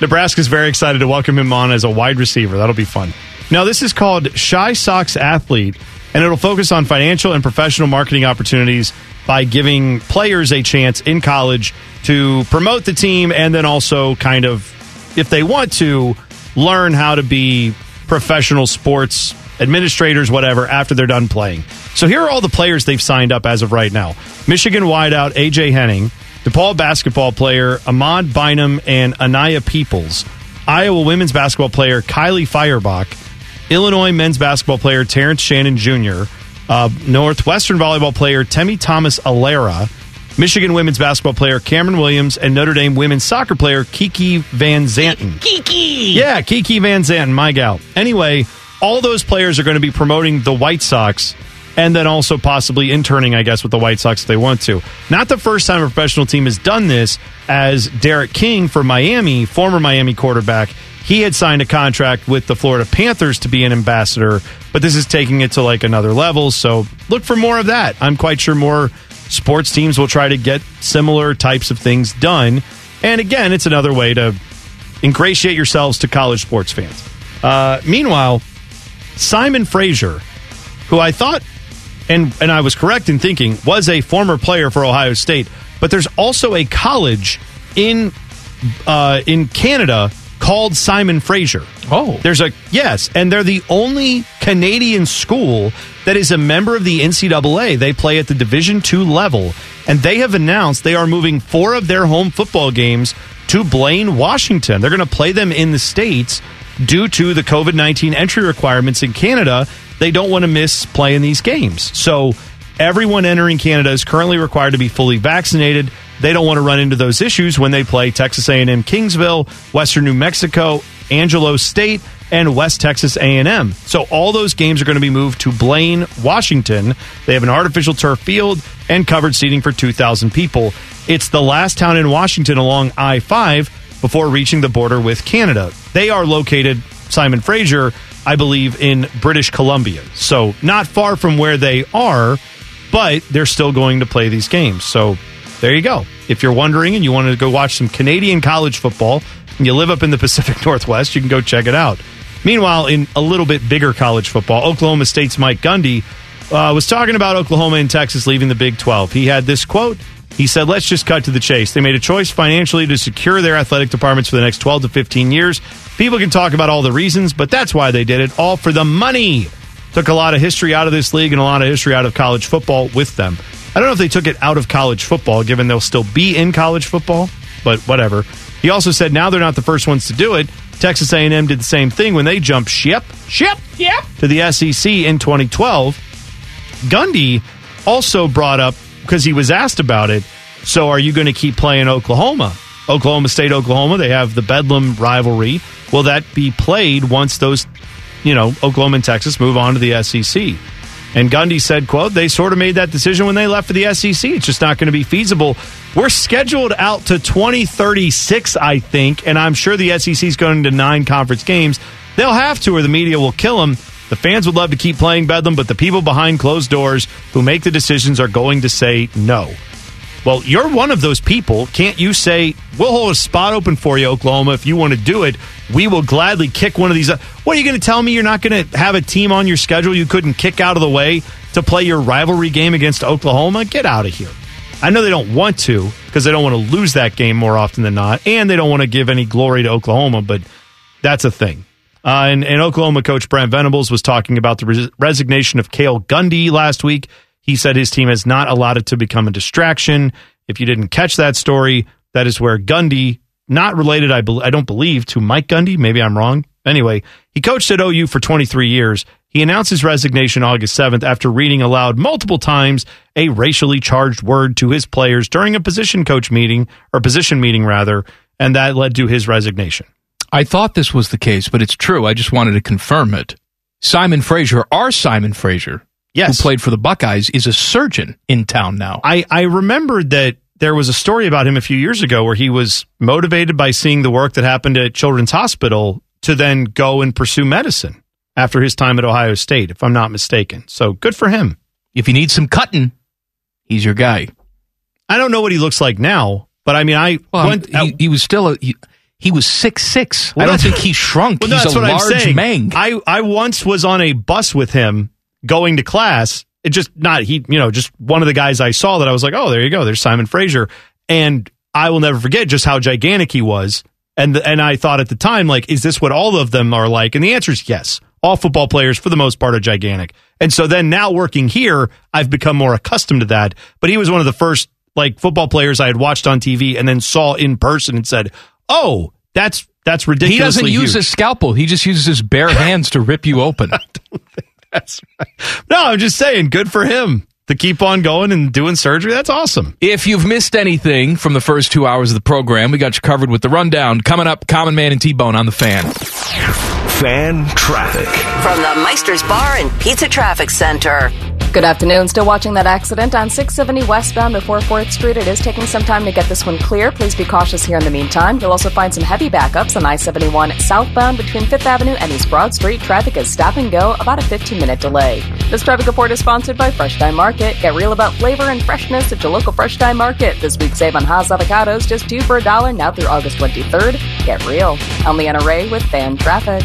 Nebraska's very excited to welcome him on as a wide receiver. That'll be fun. Now, this is called Chi Sox Athlete, and it'll focus on financial and professional marketing opportunities by giving players a chance in college to promote the team and then also kind of, if they want to, learn how to be professional sports administrators, whatever, after they're done playing. So here are all the players they've signed up as of right now Michigan wideout AJ Henning, DePaul basketball player Ahmad Bynum and Anaya Peoples, Iowa women's basketball player Kylie Feuerbach, Illinois men's basketball player Terrence Shannon Jr., uh, Northwestern volleyball player Temi Thomas Ailara, Michigan women's basketball player Cameron Williams, and Notre Dame women's soccer player Kiki Van Zanten. Kiki! Yeah, Kiki Van Zanten, my gal. Anyway, all those players are going to be promoting the White Sox and then also possibly interning, I guess, with the White Sox if they want to. Not the first time a professional team has done this, as D'Eriq King for Miami, former Miami quarterback, he had signed a contract with the Florida Panthers to be an ambassador, but this is taking it to like another level. So look for more of that. I'm quite sure more sports teams will try to get similar types of things done. And again, it's another way to ingratiate yourselves to college sports fans. Uh, meanwhile, Simon Fraser, who I thought, and and I was correct in thinking, was a former player for Ohio State, but there's also a college in uh, in Canada called Simon Fraser. Oh, there's a yes, and they're the only Canadian school that is a member of the NCAA. They play at the Division two level, and they have announced they are moving four of their home football games to Blaine, Washington. They're going to play them in the states due to the COVID nineteen entry requirements in Canada. They don't want to miss playing these games, so everyone entering Canada is currently required to be fully vaccinated. They don't want to run into those issues when they play Texas A&M Kingsville, Western New Mexico, Angelo State, and West Texas A&M. So all those games are going to be moved to Blaine, Washington. They have an artificial turf field and covered seating for 2,000 people. It's the last town in Washington along I-5 before reaching the border with Canada. They are located, Simon Fraser, I believe, in British Columbia. So not far from where they are, but they're still going to play these games. So there you go. If you're wondering and you want to go watch some Canadian college football and you live up in the Pacific Northwest, you can go check it out. Meanwhile, in a little bit bigger college football, Oklahoma State's Mike Gundy uh, was talking about Oklahoma and Texas leaving the Big 12. He had this quote. He said, Let's just cut to the chase. They made a choice financially to secure their athletic departments for the next 12 to 15 years. People can talk about all the reasons, but that's why they did it. All for the money. Took a lot of history out of this league and a lot of history out of college football with them. I don't know if they took it out of college football, given they'll still be in college football, but whatever. He also said now they're not the first ones to do it. Texas A&M did the same thing when they jumped ship, ship, yep, to the SEC in 2012. Gundy also brought up because he was asked about it. So, are you going to keep playing Oklahoma? Oklahoma State, Oklahoma. They have the Bedlam rivalry. Will that be played once those, you know, Oklahoma and Texas move on to the SEC? And Gundy said, "quote They sort of made that decision when they left for the SEC. It's just not going to be feasible. We're scheduled out to 2036, I think, and I'm sure the SEC is going to nine conference games. They'll have to, or the media will kill them." The fans would love to keep playing Bedlam, but the people behind closed doors who make the decisions are going to say no. Well, you're one of those people. Can't you say, we'll hold a spot open for you, Oklahoma, if you want to do it? We will gladly kick one of these. What are you going to tell me? You're not going to have a team on your schedule you couldn't kick out of the way to play your rivalry game against Oklahoma? Get out of here. I know they don't want to because they don't want to lose that game more often than not, and they don't want to give any glory to Oklahoma, but that's a thing. Uh, and, and, Oklahoma coach Brent Venables was talking about the res- resignation of Cale Gundy last week. He said his team has not allowed it to become a distraction. If you didn't catch that story, that is where Gundy, not related, I, be- I don't believe, to Mike Gundy. Maybe I'm wrong. Anyway, he coached at OU for 23 years. He announced his resignation August 7th after reading aloud multiple times a racially charged word to his players during a position coach meeting, or position meeting rather, and that led to his resignation. I thought this was the case, but it's true. I just wanted to confirm it. Simon Fraser, our Simon Fraser, yes. who played for the Buckeyes, is a surgeon in town now. I, I remembered that there was a story about him a few years ago where he was motivated by seeing the work that happened at Children's Hospital to then go and pursue medicine after his time at Ohio State, if I'm not mistaken. So good for him. If you need some cutting, he's your guy. I don't know what he looks like now, but I mean, I well, went. He, he was still a. He, he was six six. Well, I don't think he shrunk. Well, He's that's a what large I'm saying. I I once was on a bus with him going to class. It just not he, you know, just one of the guys I saw that I was like, oh, there you go. There's Simon Fraser, and I will never forget just how gigantic he was. And and I thought at the time, like, is this what all of them are like? And the answer is yes. All football players, for the most part, are gigantic. And so then now working here, I've become more accustomed to that. But he was one of the first like football players I had watched on TV and then saw in person and said, oh, that's that's ridiculous. He doesn't use huge. his scalpel. He just uses his bare hands to rip you open. That's right. No, I'm just saying, good for him to keep on going and doing surgery. That's awesome. If you've missed anything from the first two hours of the program, we got you covered with the rundown. Coming up, Common Man and T Bone on the fan. Fan traffic. From the Meister's Bar and Pizza Traffic Center. Good afternoon. Still watching that accident on 670 westbound before 4th Street. It is taking some time to get this one clear. Please be cautious here in the meantime. You'll also find some heavy backups on I 71 southbound between 5th Avenue and East Broad Street. Traffic is stop and go, about a 15 minute delay. This traffic report is sponsored by Fresh Thyme Market. Get real about flavor and freshness at your local Fresh Thyme Market. This week, save on Haas avocados, just two for a dollar now through August 23rd. Get real. I'm Leanna Ray with Fan Traffic.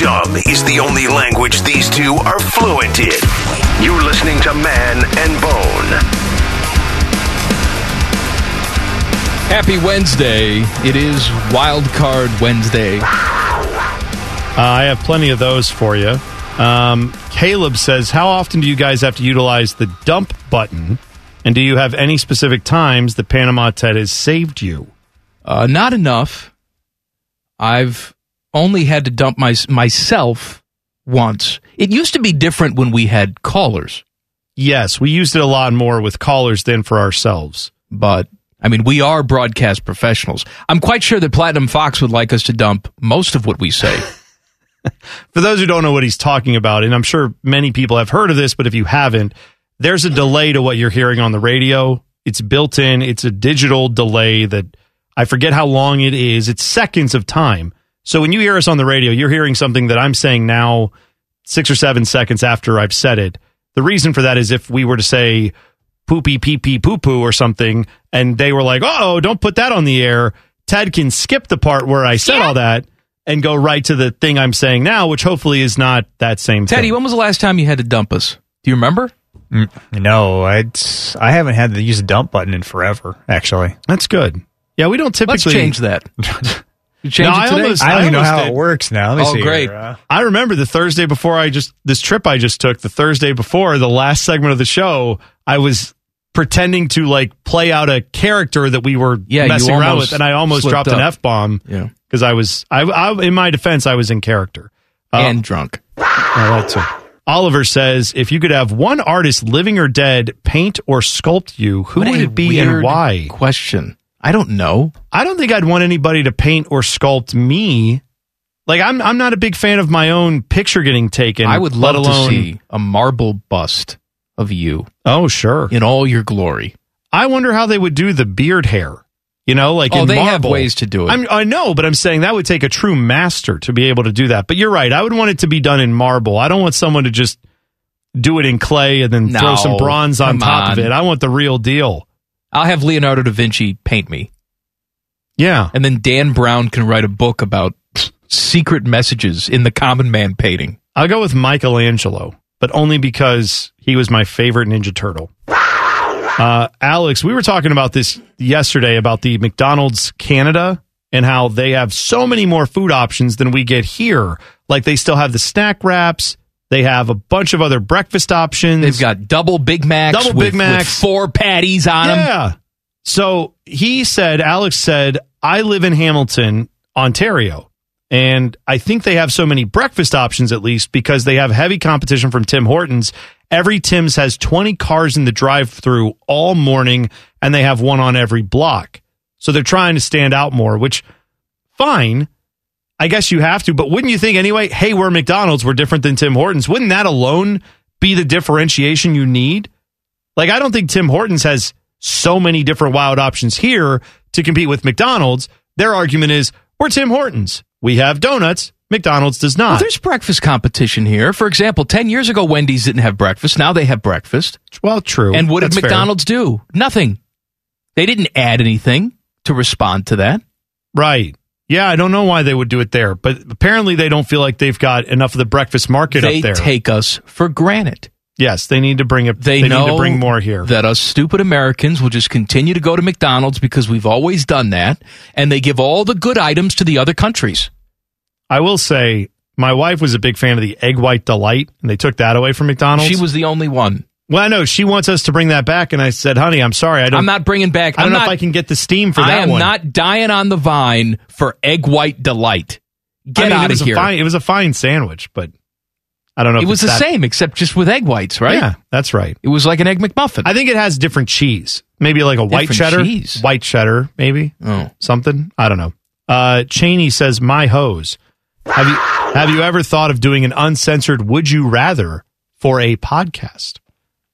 Dumb is the only language these two are fluent in. You're listening to Man and Bone. Happy Wednesday. It is Wild Card Wednesday. Uh, I have plenty of those for you. Um, Caleb says, How often do you guys have to utilize the dump button? And do you have any specific times that Panama Ted has saved you? Uh, not enough. I've only had to dump my, myself once. It used to be different when we had callers. Yes, we used it a lot more with callers than for ourselves. But, I mean, we are broadcast professionals. I'm quite sure that Platinum Fox would like us to dump most of what we say. For those who don't know what he's talking about, and I'm sure many people have heard of this, but if you haven't, there's a delay to what you're hearing on the radio. It's built in, it's a digital delay that I forget how long it is. It's seconds of time. So when you hear us on the radio, you're hearing something that I'm saying now six or seven seconds after I've said it. The reason for that is if we were to say poopy pee pee poo poo or something, and they were like, oh, don't put that on the air, Ted can skip the part where I said all that and go right to the thing I'm saying now, which hopefully is not that same Teddy, thing. when was the last time you had to dump us? Do you remember? Mm, No, I'd, I haven't had to use a dump button in forever, actually. That's good. Yeah, we don't Let's typically change that. You change No, it I almost- I don't even know how did. it works now. Let me Oh, see great. here. Uh, I remember the Thursday before I just this trip I just took, the Thursday before the last segment of the show, I was pretending to like play out a character that we were Yeah, messing around with, and I almost slipped dropped an f bomb. Yeah. because I was I, I in my defense I was in character and drunk. That too. Oliver says, if you could have one artist, living or dead, paint or sculpt you, who What would it be and why? Question. I don't know. I don't think I'd want anybody to paint or sculpt me. Like I'm, I'm not a big fan of my own picture getting taken. I would let alone, to see a marble bust of you Oh, sure. in all your glory. I wonder how they would do the beard hair. You know, like Oh, in they have ways to do it. I'm, I know, but I'm saying that would take a true master to be able to do that. But you're right. I would want it to be done in marble. I don't want someone to just do it in clay and then throw some bronze on top of it. I want the real deal. I'll have Leonardo da Vinci paint me. Yeah. And then Dan Brown can write a book about secret messages in the common man painting. I'll go with Michelangelo, but only because he was my favorite Ninja Turtle. Uh, Alex, we were talking about this yesterday about the McDonald's Canada and how they have so many more food options than we get here. Like they still have the snack wraps. They have a bunch of other breakfast options. They've got double Big Macs, Double with, Big Macs. four patties on them. Yeah. So he said, Alex said, I live in Hamilton, Ontario. And I think they have so many breakfast options, at least, because they have heavy competition from Tim Hortons. Every Tim's has 20 cars in the drive through all morning, and they have one on every block. So they're trying to stand out more, which, fine. I guess you have to, but wouldn't you think anyway, hey, we're McDonald's, we're different than Tim Hortons? Wouldn't that alone be the differentiation you need? Like, I don't think Tim Hortons has so many different wild options here to compete with McDonald's. Their argument is, we're Tim Hortons. We have donuts. McDonald's does Well, not. there's breakfast competition here. For example, 10 years ago, Wendy's didn't have breakfast. Now they have breakfast. well, true. And what did That's fair. McDonald's do? Nothing. They didn't add anything to respond to that. Right. Yeah, I don't know why they would do it there, but apparently they don't feel like they've got enough of the breakfast market They up there. take us for granted. yes, they need to bring it. They, They, know need to bring more here. that us stupid Americans will just continue to go to McDonald's because we've always done that, and they give all the good items to the other countries. I will say, my wife was a big fan of the egg white delight, and they took that away from McDonald's. She was the only one. Well, I know she wants us to bring that back, and I said, "Honey, I'm sorry, I don't. I'm not bringing back. I don't I'm know not, if I can get the steam for I that I am one. not dying on the vine for egg white delight. Get I mean, out it of was here. A fine, it was a fine sandwich, but I don't know. it was the that- same, except just with egg whites, right? Yeah, that's right. It was like an egg McMuffin. I think it has different cheese. Maybe like a white Different cheddar, cheese. white cheddar, maybe Oh. something. I don't know. Uh, Cheney says, "My hose." Have you have you ever thought of doing an uncensored "Would you rather" for a podcast?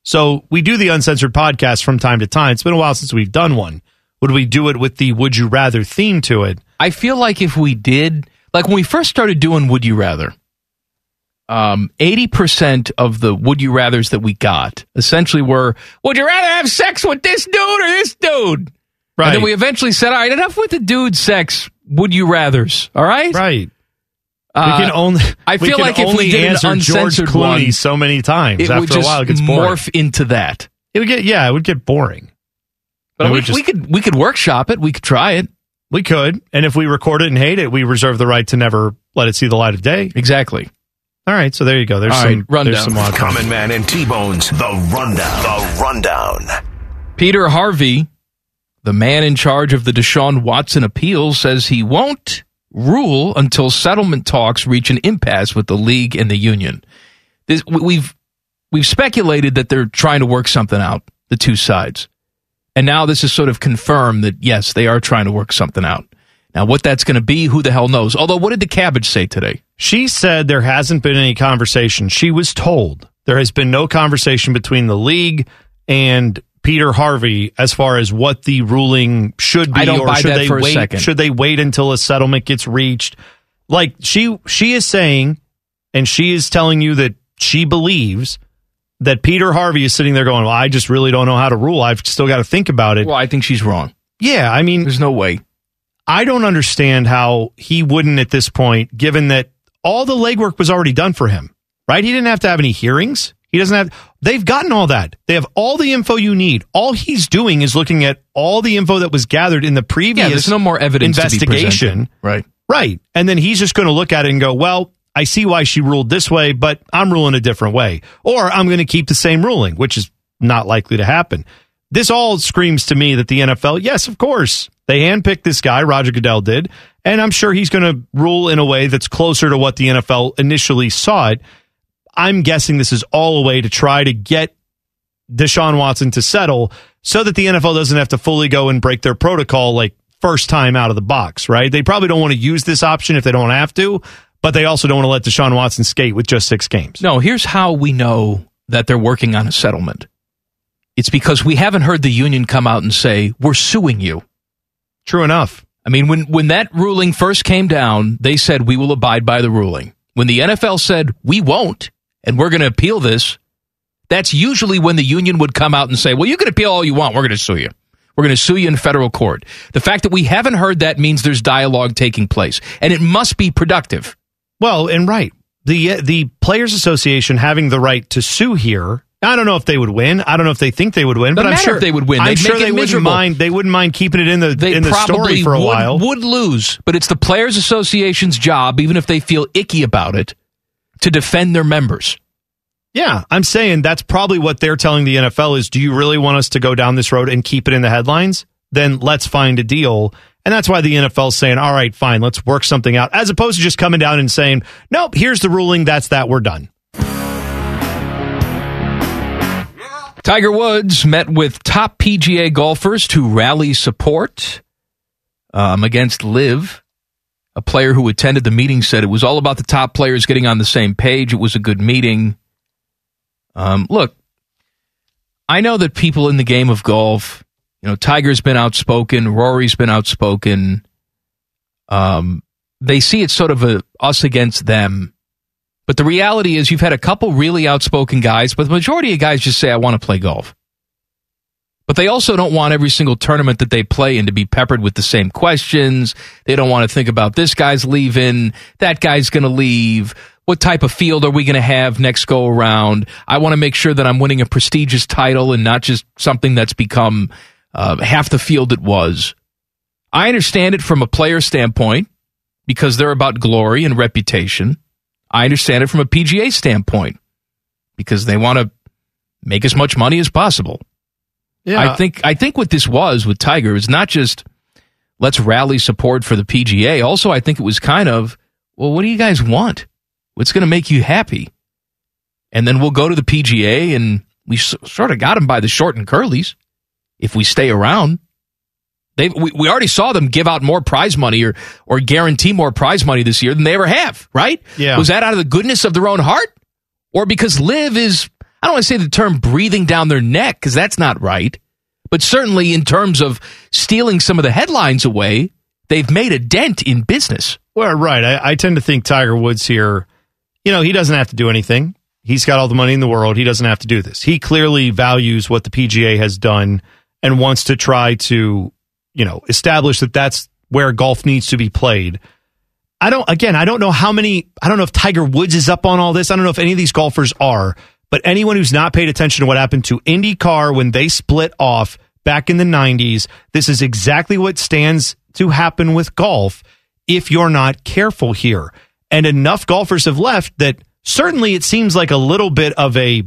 So we do the uncensored podcast from time to time. It's been a while since we've done one. Would we do it with the "Would you rather" theme to it? I feel like if we did, like when we first started doing Would You Rather, um, 80% of the Would You Rathers that we got essentially were, Would you rather have sex with this dude or this dude? Right. And then we eventually said, All right, enough with the dude sex. Would you rathers? All right. Right. Uh, we can only. I feel can like if we did an answer George uncensored Clooney one, so many times it after would just a while, it gets boring. morph into that. It would get yeah, it would get boring. But we, just- we could we could workshop it. We could try it. We could, and if we record it and hate it, we reserve the right to never let it see the light of day. Exactly. All right, so there you go. There's All some right, rundown. There's some odd Common Man and T-Bone's The Rundown. The Rundown. Peter Harvey, the man in charge of the Deshaun Watson appeal, says he won't rule until settlement talks reach an impasse with the league and the union. This, we- we've we've speculated that they're trying to work something out, the two sides, and now this is sort of confirmed that yes, they are trying to work something out. Now, what that's going to be, who the hell knows? Although, what did the cabbage say today? She said there hasn't been any conversation. She was told there has been no conversation between the league and Peter Harvey as far as what the ruling should be I don't or buy should that they for wait should they wait until a settlement gets reached? Like she she is saying and she is telling you that she believes that Peter Harvey is sitting there going, well, I just really don't know how to rule. I've still got to think about it. Well, I think she's wrong. Yeah, I mean, there's no way. I don't understand how he wouldn't at this point, given that all the legwork was already done for him, right? He didn't have to have any hearings. He doesn't have, they've gotten all that. They have all the info you need. All he's doing is looking at all the info that was gathered in the previous Yeah, there's no more evidence to be investigation. Right. Right. And then he's just going to look at it and go, well, I see why she ruled this way, but I'm ruling a different way. Or I'm going to keep the same ruling, which is not likely to happen. This all screams to me that the NFL, yes, of course, they handpicked this guy, Roger Goodell did, and I'm sure he's going to rule in a way that's closer to what the NFL initially saw it. I'm guessing this is all a way to try to get Deshaun Watson to settle so that the NFL doesn't have to fully go and break their protocol like first time out of the box, right? They probably don't want to use this option if they don't have to, but they also don't want to let Deshaun Watson skate with just six games. No, here's how we know that they're working on a settlement. It's because we haven't heard the union come out and say, we're suing you. True enough. I mean, when, when that ruling first came down, they said, we will abide by the ruling. When the NFL said, we won't, and we're going to appeal this, that's usually when the union would come out and say, well, you can appeal all you want. We're going to sue you. We're going to sue you in federal court. The fact that we haven't heard that means there's dialogue taking place, and it must be productive. Well, and right. The uh, the players association having the right to sue here. I don't know if they would win. I don't know if they think they would win, but I'm sure if they would win. I'm They'd sure make it they wouldn't mind. They wouldn't mind keeping it in the They in the story for a would, while. would lose, but it's the Players Association's job, even if they feel icky about it, to defend their members. Yeah, I'm saying that's probably what they're telling the NFL is do you really want us to go down this road and keep it in the headlines? Then let's find a deal. And that's why the NFL's saying, all right, fine, let's work something out, as opposed to just coming down and saying, nope, here's the ruling, that's that, we're done. Tiger Woods met with top PGA golfers to rally support um, against LIV. A player who attended the meeting said it was all about the top players getting on the same page. It was a good meeting. Um, look, I know that people in the game of golf, you know, Tiger's been outspoken, Rory's been outspoken. Um, they see it sort of a us against them. But the reality is, you've had a couple really outspoken guys, but the majority of guys just say, I want to play golf. But they also don't want every single tournament that they play in to be peppered with the same questions. They don't want to think about this guy's leaving, that guy's going to leave. What type of field are we going to have next go around? I want to make sure that I'm winning a prestigious title and not just something that's become uh, half the field it was. I understand it from a player standpoint because they're about glory and reputation. I understand it from a PGA standpoint because they want to make as much money as possible. Yeah. I think I think what this was with Tiger is not just let's rally support for the PGA. Also, I think it was kind of, well, what do you guys want? What's going to make you happy? And then we'll go to the PGA and we sort of got them by the short and curlies if we stay around. They we, we already saw them give out more prize money or or guarantee more prize money this year than they ever have, right? Yeah. Was that out of the goodness of their own heart? Or because LIV is I don't want to say the term breathing down their neck because that's not right. But certainly in terms of stealing some of the headlines away, they've made a dent in business. Well, right. I, I tend to think Tiger Woods here, you know, he doesn't have to do anything. He's got all the money in the world. He doesn't have to do this. He clearly values what the PGA has done and wants to try to, you know, establish that that's where golf needs to be played. I don't, again, I don't know how many, I don't know if Tiger Woods is up on all this. I don't know if any of these golfers are, but anyone who's not paid attention to what happened to IndyCar when they split off back in the 90s, this is exactly what stands to happen with golf if you're not careful here. And enough golfers have left that certainly it seems like a little bit of a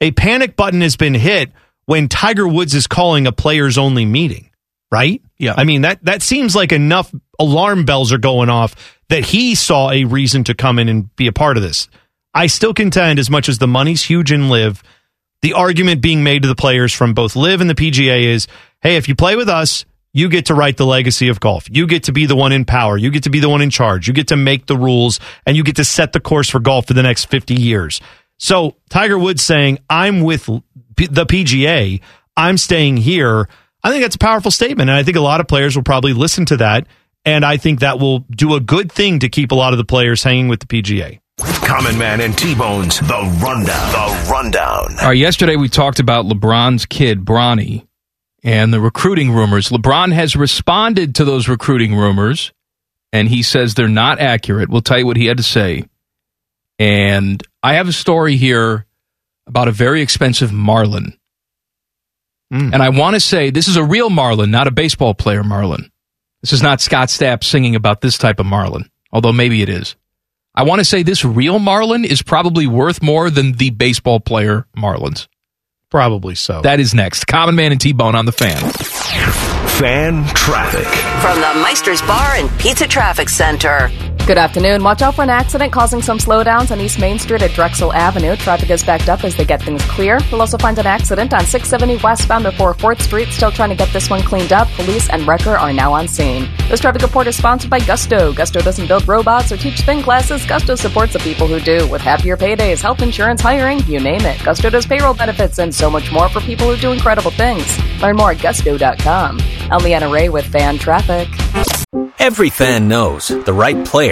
a panic button has been hit when Tiger Woods is calling a players only meeting, right? Yeah. I mean that that seems like enough alarm bells are going off that he saw a reason to come in and be a part of this. I still contend as much as the money's huge in LIV, the argument being made to the players from both LIV and the PGA is, hey, if you play with us, you get to write the legacy of golf. You get to be the one in power. You get to be the one in charge. You get to make the rules and you get to set the course for golf for the next 50 years. So Tiger Woods saying, I'm with the PGA, I'm staying here. I think that's a powerful statement. And I think a lot of players will probably listen to that. And I think that will do a good thing to keep a lot of the players hanging with the PGA. Common Man and T Bones, the rundown. The rundown. All right, yesterday we talked about LeBron's kid, Bronny, and the recruiting rumors. LeBron has responded to those recruiting rumors, and he says they're not accurate. We'll tell you what he had to say. And I have a story here about a very expensive Marlin. Hmm. And I want to say this is a real Marlin, not a baseball player Marlin. This is not Scott Stapp singing about this type of Marlin, although maybe it is. I want to say this real Marlin is probably worth more than the baseball player Marlins. Probably so. That is next. Common Man and T Bone on the fan. Fan traffic. From the Meister's Bar and Pizza Traffic Center. Good afternoon. Watch out for an accident causing some slowdowns on East Main Street at Drexel Avenue. Traffic is backed up as they get things clear. You'll also find an accident on 670 westbound before 4th Street. Still trying to get this one cleaned up. Police and Wrecker are now on scene. This traffic report is sponsored by Gusto. Gusto doesn't build robots or teach spin classes. Gusto supports the people who do with happier paydays, health insurance, hiring, you name it. Gusto does payroll benefits and so much more for people who do incredible things. Learn more at gusto.com. I'm Leanna Ray with Fan Traffic. Every fan knows the right player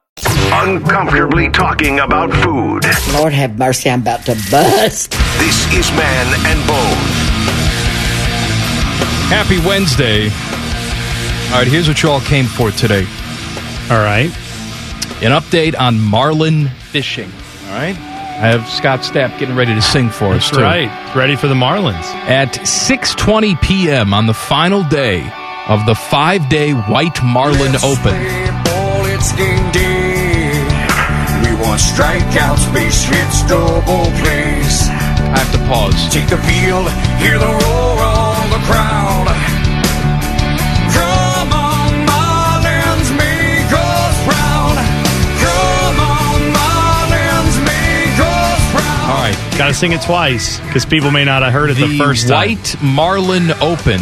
Uncomfortably talking about food. Lord have mercy, I'm about to bust. This is Man and Bone. Happy Wednesday. All right, here's what you all came for today. All right. An update on marlin fishing. All right. I have Scott Stapp getting ready to sing for us, That's too. right. Ready for the Marlins. At 6:20 p.m. on the final day of the 5-day White Marlin Open. Ball, strikeouts, base hits, double plays. I have to pause. Take the field, hear the roar of the crowd. Come on, Marlins, make us proud. Come on, Marlins, make us proud. All right. Got to sing it twice because people may not have heard it the, the first time. White Marlin Open.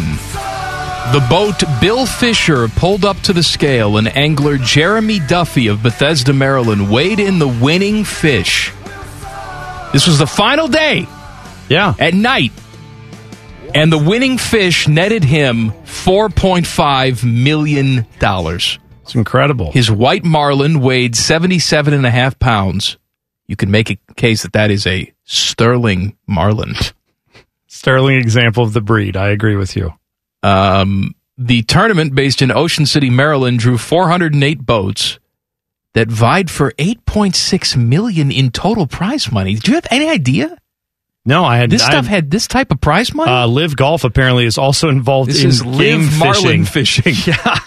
The boat Bill Fisher pulled up to the scale, and angler Jeremy Duffy of Bethesda, Maryland, weighed in the winning fish. This was the final day. Yeah. At night. And the winning fish netted him $4.5 million. It's incredible. His white marlin weighed 77 and a half pounds. You can make a case that that is a sterling marlin. Sterling example of the breed. I agree with you. Um, the tournament based in Ocean City, Maryland, drew 408 boats that vied for 8.6 million in total prize money. Do you have any idea? No, I had This I stuff had this type of prize money. Uh, LIV Golf apparently is also involved This in is game Live Marlin fishing. yeah.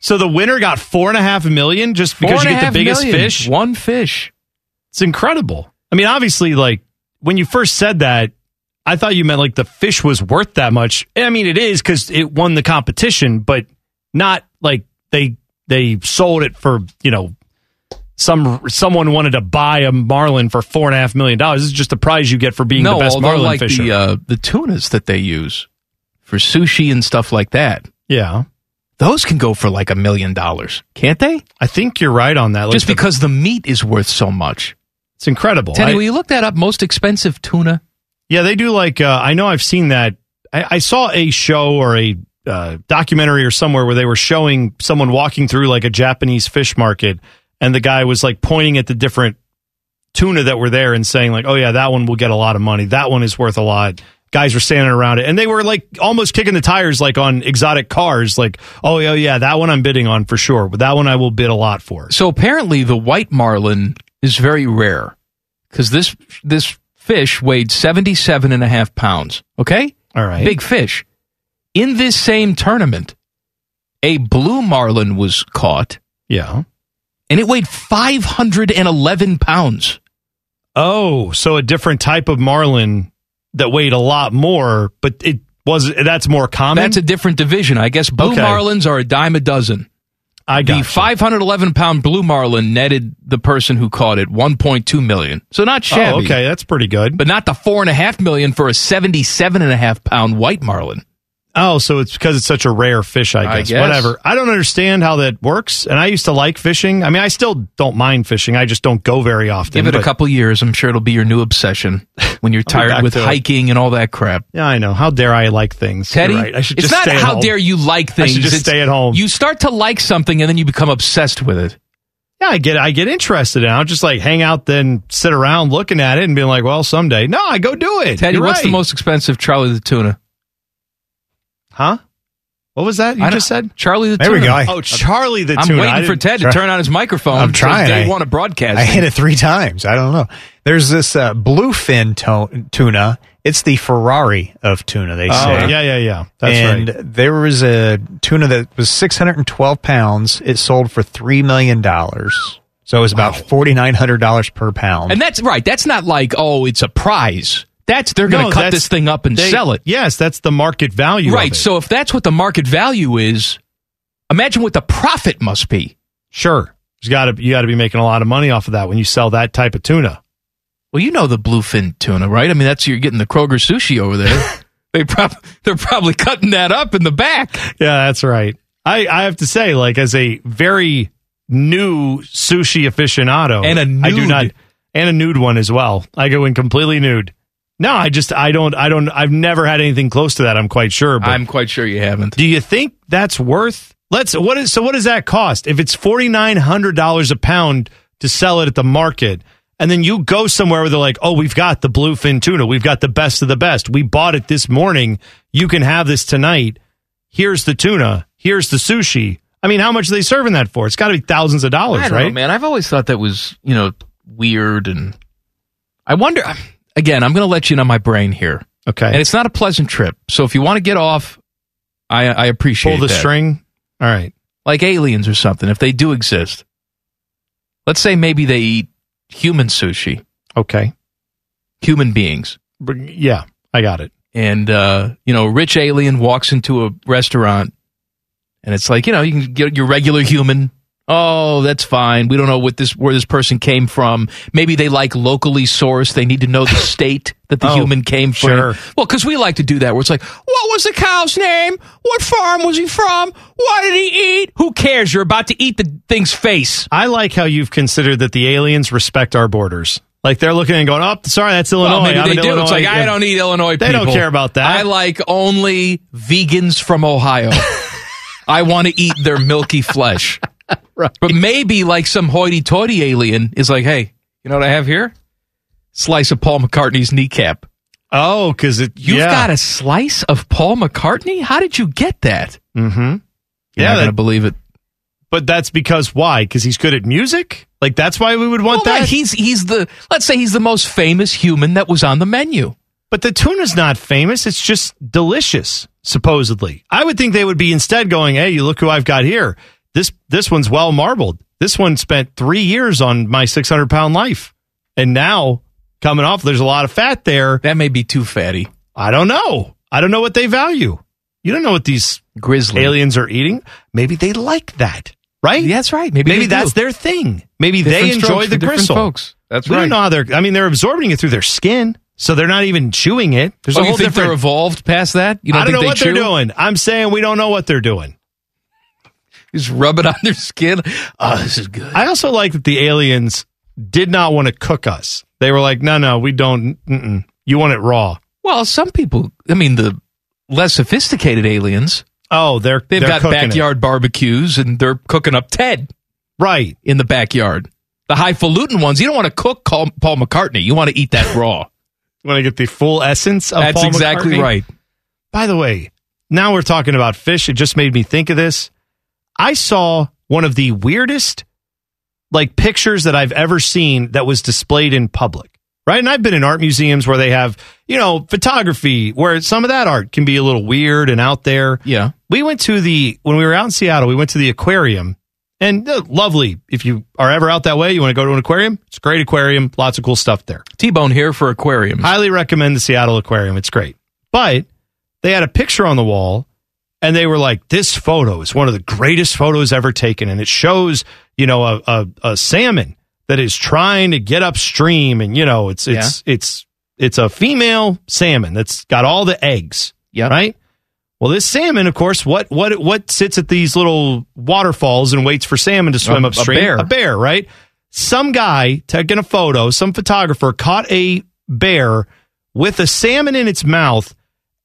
So the winner got four and a half million just because you get the biggest million. fish. One fish. It's incredible. I mean, obviously, like when you first said that, I thought you meant like the fish was worth that much. I mean, it is because it won the competition, but not like they they sold it for you know some someone wanted to buy a marlin for four and a half million dollars. This is just the prize you get for being no, the best marlin like fisher. the uh, the tunas that they use for sushi and stuff like that. yeah, Those can go for like a million dollars, can't they? I think you're right on that. Like Just the- because the meat is worth so much. it's incredible. Teddy, I- will you look that up? Most expensive tuna. Yeah, they do like uh, I know I've seen that. I, I saw a show or a uh, documentary or somewhere where they were showing someone walking through like a Japanese fish market, and the guy was like pointing at the different tuna that were there and saying like, "Oh yeah, that one will get a lot of money. That one is worth a lot." Guys were standing around it, and they were like almost kicking the tires, like on exotic cars. Like, "Oh yeah, yeah, that one I'm bidding on for sure, but that one I will bid a lot for." So apparently, the white marlin is very rare because this this fish weighed 77 and a half pounds. Okay, all right, big fish. In this same tournament, a blue marlin was caught. Yeah. And it weighed 511 pounds. Oh, so a different type of marlin that weighed a lot more, but it was that's more common. That's a different division. I guess blue Okay. marlins are a dime a dozen. I the 511 pound blue marlin netted the person who caught it 1.2 million. So not oh, shabby. Oh, okay, that's pretty good. But not the four and a half million for a 77 and a half pound white marlin. Oh, so it's because it's such a rare fish, I I guess. guess. Whatever. I don't understand how that works. And I used to like fishing. I mean, I still don't mind fishing. I just don't go very often. Give it a couple years. I'm sure it'll be your new obsession when you're tired with to it. hiking and all that crap. Yeah, I know. How dare I like things? Teddy, right. I should it's just not stay at how home. dare you like I things. should just it's- stay at home. You start to like something and then you become obsessed with it. Yeah, I get I get interested in. it. I'll just like hang out, then sit around looking at it and being like, well, someday. No, I go do it. Teddy, You're what's the most expensive Charlie the tuna? Huh? What was that you I just said? Charlie the There we tuna. go. I- Oh, Charlie the Tuna. I'm tuna. I waiting for didn't- Ted to turn on his microphone. I'm trying. They I- want to broadcast. I hit it three times. I don't know. There's this uh, bluefin to- tuna. It's the Ferrari of tuna. They say. Oh, say. yeah, yeah, yeah. That's and right. there was a tuna that was 612 pounds. It sold for three million dollars. So it was about forty nine hundred dollars per pound. And that's right. That's not like, oh, it's a prize. That's they're going to No, cut this thing up and they- sell it. Yes, that's the market value. Right. So if that's what the market value is, imagine what the profit must be. Sure. You got to you got to be making a lot of money off of that when you sell that type of tuna. Well, you know the bluefin tuna, right? I mean, that's you're getting the Kroger sushi over there. they prob- they're probably cutting that up in the back. Yeah, that's right. I I have to say like as a very new sushi aficionado And a I do not and a nude one as well. I go in completely nude. No, I just I don't I don't I've never had anything close to that, I'm quite sure, but I'm quite sure you haven't. Do you think that's worth? Let's what is so what does that cost? If it's forty nine hundred dollars a pound to sell it at the market, and then you go somewhere where they're like, "Oh, we've got the bluefin tuna. We've got the best of the best. We bought it this morning. You can have this tonight. Here's the tuna. Here's the sushi." I mean, how much are they serving that for? It's got to be thousands of dollars, I don't right? know, man. I've always thought that was, you know, weird and I wonder again, I'm going to let you know my brain here. Okay. And it's not a pleasant trip. So if you want to get off, I I appreciate Pull the that. string. All right. Like aliens or something if they do exist. Let's say maybe they eat human sushi, Okay. human beings. Yeah, I got it. And uh, you know, a rich alien walks into a restaurant and it's like, you know, you can get your regular human. Oh, that's fine. We don't know what this where this person came from. Maybe they like locally sourced. They need to know the state that the Oh, human came from. sure. Well, because we like to do that. Where it's like, what was the cow's name? What farm was he from? What did he eat? Who cares? You're about to eat the thing's face. I like how you've considered that the aliens respect our borders. Like they're looking and going, "Oh, sorry, that's Illinois." Well, maybe I'm they do. Illinois. It's like I Yeah. don't eat Illinois. They don't care about that. I like only vegans from Ohio. I want to eat their milky flesh. Right. But maybe like some hoity-toity alien is like, hey, you know what I have here? Slice of Paul McCartney's kneecap. Oh, because it You've yeah. got a slice of Paul McCartney? How did you get that? Mm-hmm. You're Yeah, not that- gonna believe it. But that's because why? Because he's good at music. Like that's why we would want Well, that. he's he's the let's say he's the most famous human that was on the menu. But the tuna's not famous. It's just delicious, supposedly. I would think they would be instead going, "Hey, you look who I've got here. This this one's well marbled. This one spent three years on my six hundred pound life, and now coming off, there's a lot of fat there. That may be too fatty. I don't know. I don't know what they value. You don't know what these Grizzly aliens are eating. Maybe they like that, right? Yeah, that's right. Maybe, Maybe that's do. their thing. Maybe they enjoy the gristle. folks. That's we right. don't know how they're. I mean, they're absorbing it through their skin, so they're not even chewing it. There's oh, a you whole think different. they're evolved past that? You don't I don't know what chew? they're doing. I'm saying we don't know what they're doing. Just rub it on their skin. Oh, this is good. I also like that the aliens did not want to cook us. They were like, no, no, we don't. Mm-mm. You want it raw. Well, some people. I mean, the less sophisticated aliens. Oh, they're They've they're got cooking it. backyard barbecues and they're cooking up Ted right in the backyard. The highfalutin ones, you don't want to cook Paul Paul McCartney. You want to eat that raw. You want to get the full essence of That's Paul exactly McCartney? right. By the way, now we're talking about fish. It just made me think of this. I saw one of the weirdest like pictures that I've ever seen that was displayed in public. right? And I've been in art museums where they have, you know, photography where some of that art can be a little weird and out there. Yeah. We went to the, when we were out in Seattle, we went to the aquarium and uh, lovely. If you are ever out that way, you want to go to an aquarium, it's a great aquarium, lots of cool stuff there. T Bone here for aquariums. Highly recommend the Seattle Aquarium. It's great. But they had a picture on the wall and they were like, this photo is one of the greatest photos ever taken. And it shows, you know, a, a, a salmon that is trying to get upstream. And, you know, it's, it's, it's, it's a female salmon that's got all the eggs. Yeah. Right. Well, this salmon, of course, what, what, what sits at these little waterfalls and waits for salmon to swim A- a bear. A bear, right? Some guy taking a photo, some photographer caught a bear with a salmon in its mouth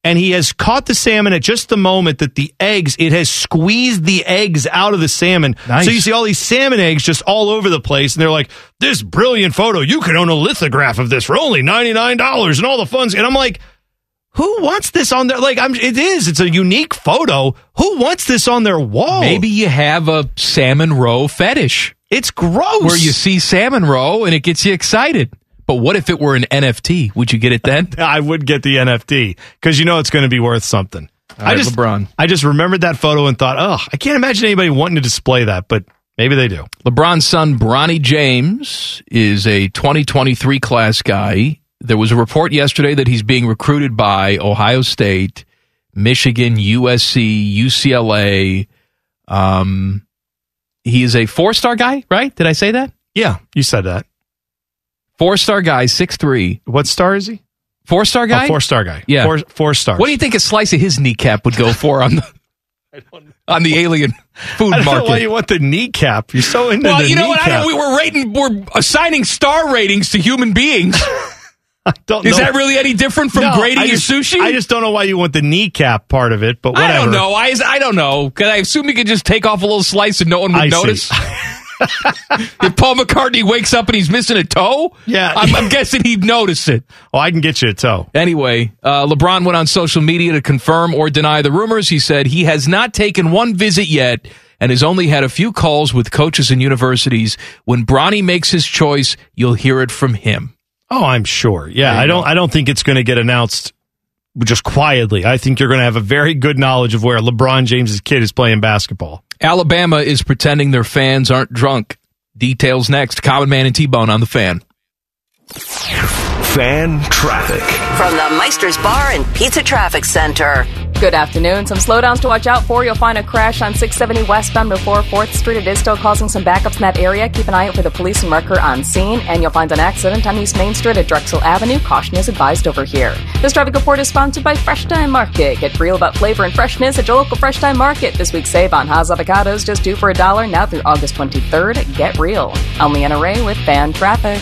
and he has caught the salmon at just the moment that the eggs it has squeezed the eggs out of the salmon Nice. so you see all these salmon eggs just all over the place and they're like this brilliant photo you can own a lithograph of this for only $99 and all the funds and i'm like who wants this on their like i'm it is it's a unique photo who wants this on their wall Maybe you have a salmon roe fetish. It's gross. Where you see salmon roe and it gets you excited. But what if it were an NFT? Would you get it then? I would get the NFT because you know it's going to be worth something. All I right, just LeBron. I just remembered that photo and thought, oh, I can't imagine anybody wanting to display that, but maybe they do. LeBron's son, Bronny James, is a 2023 class guy. There was a report yesterday that he's being recruited by Ohio State, Michigan, USC, UCLA. Um, he is a four star guy, right? Did I say that? Yeah, you said that. Four star guy, six three. What star is he? Four star guy. Four star guy. Yeah. Four, four stars. What do you think a slice of his kneecap would go for on the on the alien food I don't market? know why you want the kneecap. You're so into well, the you know what? I we were rating, we're assigning star ratings to human beings. don't Is know. that really any different from No, grading I your sushi? I just don't know why you want the kneecap part of it, but whatever. I don't know. I, I don't know. Because I assume you could just take off a little slice and no one would I notice. if Paul McCartney wakes up and he's missing a toe, Yeah. I'm, I'm guessing he'd notice it. Oh, I can get you a toe. Anyway, uh, LeBron went on social media to confirm or deny the rumors. He said he has not taken one visit yet and has only had a few calls with coaches and universities. When Bronny makes his choice, you'll hear it from him. Oh, I'm sure. Yeah, I don't. go. I don't think it's going to get announced just quietly. I think you're going to have a very good knowledge of where LeBron James's kid is playing basketball. Alabama is pretending their fans aren't drunk. Details next. Common Man and T-Bone on the fan. Fan traffic. From the Meister's Bar and Pizza Traffic Center. Good afternoon. Some slowdowns to watch out for. You'll find a crash on 670 westbound before 4th Street. It is still causing some backups in that area. Keep an eye out for the police and marker on scene. And you'll find an accident on East Main Street at Drexel Avenue. Caution is advised over here. This traffic report is sponsored by Fresh Thyme Market. Get real about flavor and freshness at your local Fresh Thyme Market. This week's save on Haas avocados just two for a dollar now through August 23rd. Get real. I'm Leanna Ray with Fan Traffic.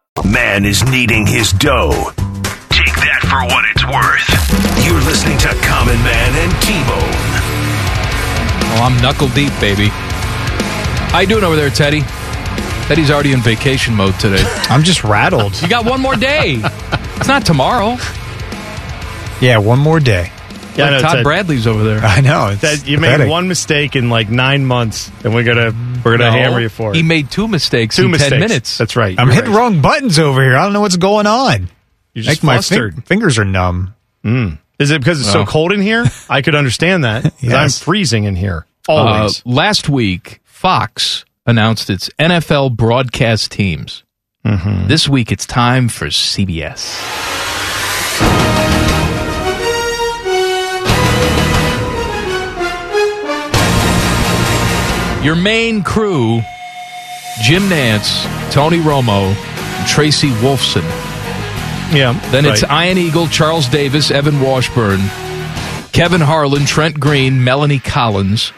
Man is kneading his dough. Take that for what it's worth. You're listening to Common Man and T-Bone. Oh, I'm knuckle deep, baby. How you doing over there, Teddy? Teddy's already in vacation mode today. I'm just rattled. You got one more day. it's not tomorrow. Yeah, one more day. Yeah, I Like know, Todd Ted. Bradley's over there. I know. It's That you pathetic. made one mistake in like nine months, and we're gonna we're gonna No, hammer you for it. He made two mistakes Two in mistakes. ten minutes. That's right. I'm You're hitting right. wrong buttons over here. I don't know what's going on. You're just Like my fin- fingers are numb. Mm. Is it because it's so cold in here? I could understand that. Yes. I'm freezing in here always. Uh, last week, Fox announced its NFL broadcast teams. Mm-hmm. This week, it's time for CBS. Your main crew Jim Nantz, Tony Romo, Tracy Wolfson. yeah. Then it's right. Ian Eagle, Charles Davis, Evan Washburn, Kevin Harlan, Trent Green, Melanie Collins,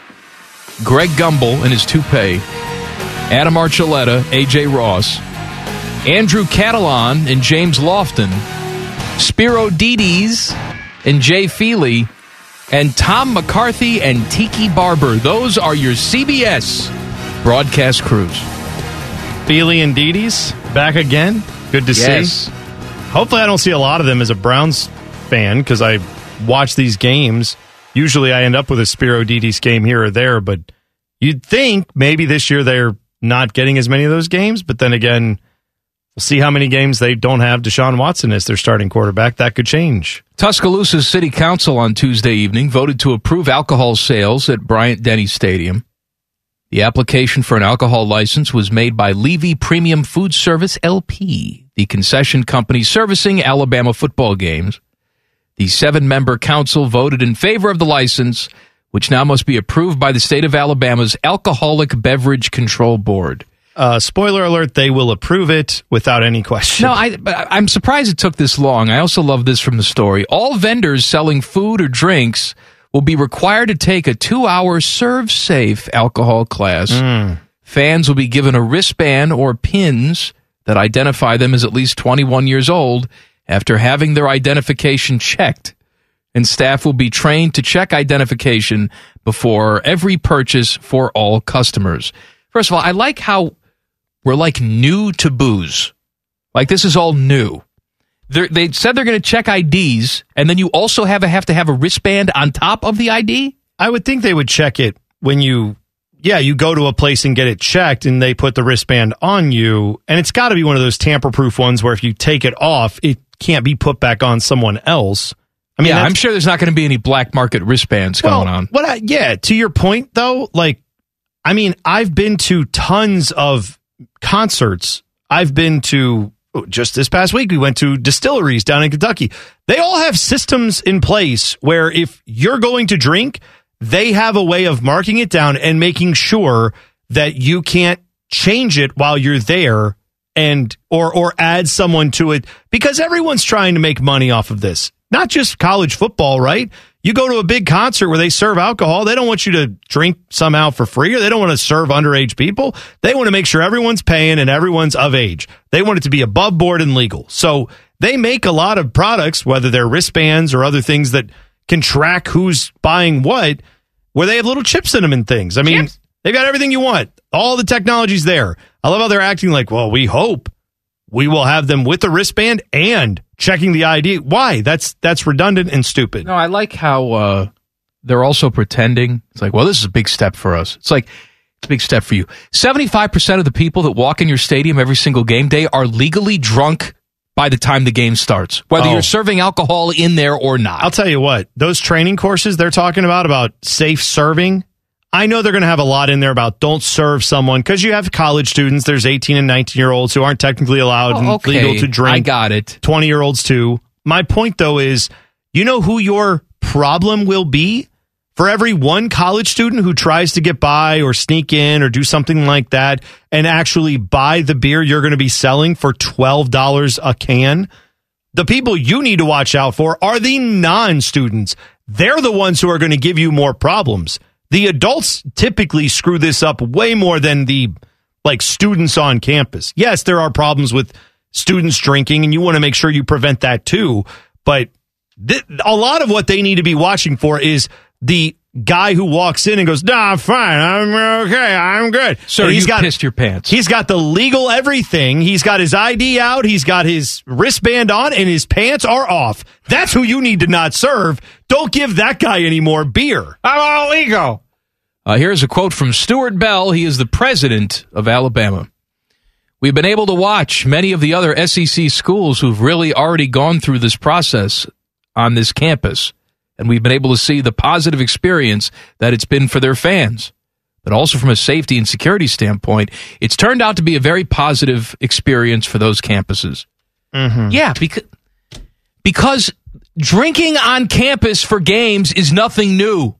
Greg Gumbel and his toupee, Adam Archuleta, AJ Ross, Andrew Catalon and James Lofton, Spero Dedes and Jay Feely, and Tom McCarthy and Tiki Barber. Those are your CBS broadcast crews. Feely and Dedes back again. Good to Yes. see. Hopefully, I don't see a lot of them as a Browns fan because I watch these games. Usually, I end up with a Spero Dedes game here or there, but you'd think maybe this year they're not getting as many of those games. But then again, we'll see how many games they don't have Deshaun Watson as their starting quarterback. That could change. Tuscaloosa's City Council on Tuesday evening voted to approve alcohol sales at Bryant Denny Stadium. The application for an alcohol license was made by Levy Premium Food Service LP, the concession company servicing Alabama football games. The seven member council voted in favor of the license, which now must be approved by the state of Alabama's Alcoholic Beverage Control Board. Uh, spoiler alert: they will approve it without any question. No, I, I'm surprised it took this long. I also love this from the story. All vendors selling food or drinks will be required to take a two hour serve safe alcohol class. Fans will be given a wristband or pins that identify them as at least 21 years old after having their identification checked. And staff will be trained to check identification before every purchase for all customers. First of all, I like how we're like new to booze. Like this is all new. They're, they said they're going to check IDs, and then you also have a, have to have a wristband on top of the ID. I would think they would check it when you, yeah, you go to a place and get it checked, and they put the wristband on you, and it's got to be one of those tamper-proof ones where if you take it off, it can't be put back on someone else. I mean, yeah, I'm sure there's not going to be any black market wristbands going on. What? I, yeah. To your point, though, like, I mean, I've been to tons of concerts. I've been to oh, just this past week. We went to distilleries down in Kentucky. They all have systems in place where if you're going to drink, they have a way of marking it down and making sure that you can't change it while you're there and or or add someone to it because everyone's trying to make money off of this. Not just college football, right? You go to a big concert where they serve alcohol, they don't want you to drink somehow for free or they don't want to serve underage people. They want to make sure everyone's paying and everyone's of age. They want it to be above board and legal. So they make a lot of products, whether they're wristbands or other things that can track who's buying what, where they have little chips in them and things. I mean, they've got everything you want. All the technology's there. I love how they're acting like, well, we hope we will have them with the wristband and checking the ID. Why? That's that's redundant and stupid. No, I like how uh, they're also pretending. It's like, well, this is a big step for us. It's like, it's a big step for you. 75% of the people that walk in your stadium every single game day are legally drunk by the time the game starts, whether Oh. you're serving alcohol in there or not. I'll tell you what, those training courses they're talking about about safe serving. I know they're going to have a lot in there about don't serve someone because you have college students. There's 18 and 19 year olds who aren't technically allowed Oh, and okay. legal to drink. I got it. 20 year olds too. My point though is, you know who your problem will be for every one college student who tries to get by or sneak in or do something like that and actually buy the beer you're going to be selling for $12 a can. The people you need to watch out for are the non students. They're the ones who are going to give you more problems. The adults typically screw this up way more than the like students on campus. Yes, there are problems with students drinking and you want to make sure you prevent that too, but th- a lot of what they need to be watching for is the guy who walks in and goes, "Nah, I'm fine. I'm okay. I'm good." Sir, And you pissed your pants. He's got the legal everything. He's got his ID out. He's got his wristband on, and his pants are off. That's who you need to not serve. Don't give that guy any more beer. I'm all ego. Uh, here's a quote from Stuart Bell. He is the president of Alabama. We've been able to watch many of the other SEC schools who've really already gone through this process on this campus, and we've been able to see the positive experience that it's been for their fans. But also from a safety and security standpoint, it's turned out to be a very positive experience for those campuses. Mm-hmm. Yeah, because because drinking on campus for games is nothing new.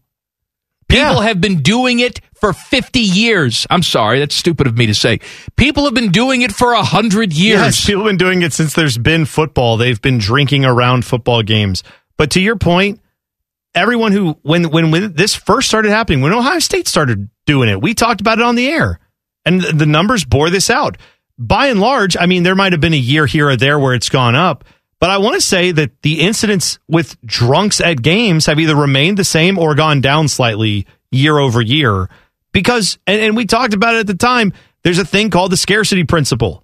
People have been doing it for 50 years. I'm sorry, that's stupid of me to say. People have been doing it for 100 years. Yes, people have been doing it since there's been football. They've been drinking around football games. But to your point, everyone who when when, when this first started happening, when Ohio State started doing it, we talked about it on the air, and the numbers bore this out. by and large, I mean, there might have been a year here or there where it's gone up, but I want to say that the incidents with drunks at games have either remained the same or gone down slightly year over year. Because, and, and we talked about it at the time, there's a thing called the scarcity principle.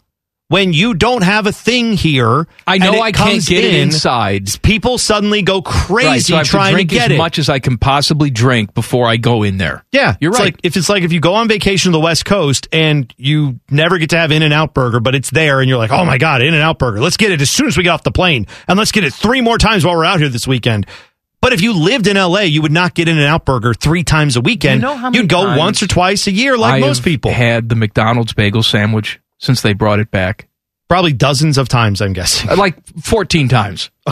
When you don't have a thing here, I know and it I can't comes get it inside. People suddenly go crazy Right, so I have to trying drink to get as it. much as I can possibly drink before I go in there. Yeah, You're it's right. Like if it's like if you go on vacation to the West Coast and you never get to have In and Out Burger, but it's there, and you're like, oh my god, In and Out Burger, let's get it as soon as we get off the plane, and let's get it three more times while we're out here this weekend. But if you lived in LA, you would not get In and Out Burger three times a weekend. You know how many You'd go times once or twice a year, like I most have people. Had the McDonald's bagel sandwich since they brought it back. Probably dozens of times, I'm guessing. Uh, Like 14 times.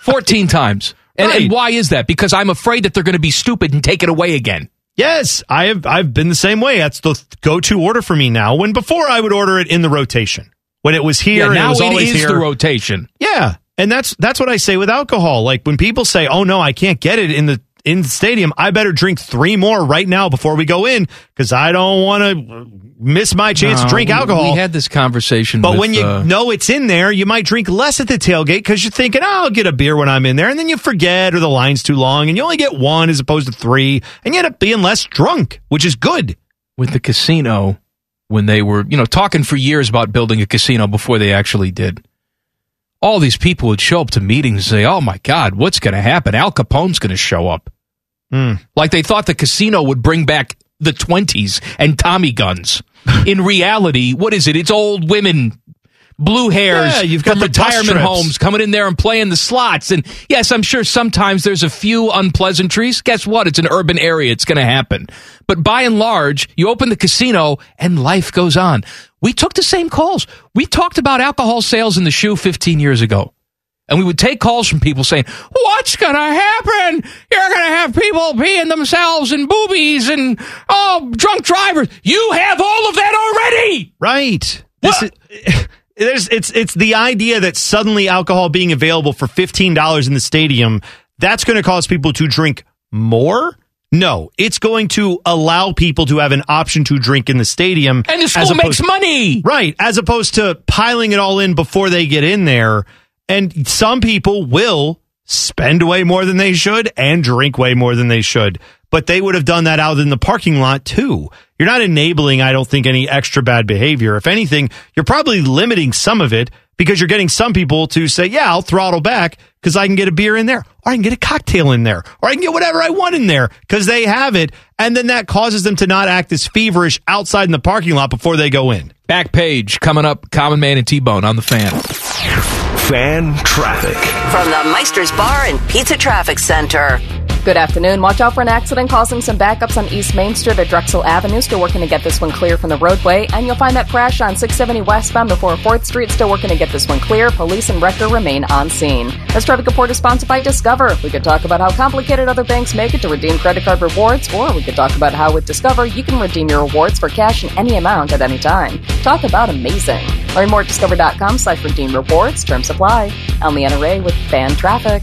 14 times. And, and why is that? Because I'm afraid that they're going to be stupid and take it away again. Yes, I have. I've been the same way. That's the go-to order for me now. When before I would order it in the rotation. When it was here, Yeah, and now it was it always is here. the rotation. Yeah, and that's that's what I say with alcohol. Like when people say, "Oh no, I can't get it in the in the stadium," I better drink three more right now before we go in because I don't want to miss my chance No, to drink we- alcohol. We had this conversation. but with, when you uh, know it's in there, you might drink less at the tailgate because you're thinking, oh, I'll get a beer when I'm in there. And then you forget or the line's too long and you only get one as opposed to three. And you end up being less drunk, which is good. with the casino when they were, you know, talking for years about building a casino before they actually did. All these people would show up to meetings and say, "Oh my God, what's going to happen? Al Capone's going to show up." Hmm. Like they thought the casino would bring back the twenties and Tommy guns. In reality, what is it? It's old women, blue hairs Yeah, you've got retirement homes coming in there and playing the slots. And yes, I'm sure sometimes there's a few unpleasantries. Guess what? It's an urban area. It's going to happen. But by and large, you open the casino and life goes on. We took the same calls. We talked about alcohol sales in the shoe 15 years ago. And we would take calls from people saying, What's going to happen? You're going to have people peeing themselves and boobies and, oh, drunk drivers. You have all of that already. Right. This is, there's it's it's the idea that suddenly alcohol being available for fifteen dollars in the stadium that's going to cause people to drink more. No, it's going to allow people to have an option to drink in the stadium, And the school makes money. right? As opposed to piling it all in before they get in there. And some people will spend way more than they should and drink way more than they should. But they would have done that out in the parking lot too. You're not enabling, I don't think, any extra bad behavior. If anything, you're probably limiting some of it because you're getting some people to say, yeah, I'll throttle back because I can get a beer in there or I can get a cocktail in there or I can get whatever I want in there because they have it. And then that causes them to not act as feverish outside in the parking lot before they go in. Back page coming up. Common Man and T Bone on the fan. Fan traffic. From the Meister's Bar and Pizza Traffic Center. Good afternoon. Watch out for an accident causing some backups on East Main Street at Drexel Avenue. Still working to get this one clear from the roadway. And you'll find that crash on 670 westbound before 4th Street. Still working to get this one clear. Police and wrecker remain on scene. This traffic report is sponsored by Discover. We could talk about how complicated other banks make it to redeem credit card rewards, or we could talk about how with Discover you can redeem your rewards for cash in any amount at any time. Talk about amazing. Learn more at discover.com slash redeem rewards. Terms apply. I'm Leanna Ray with Fan Traffic.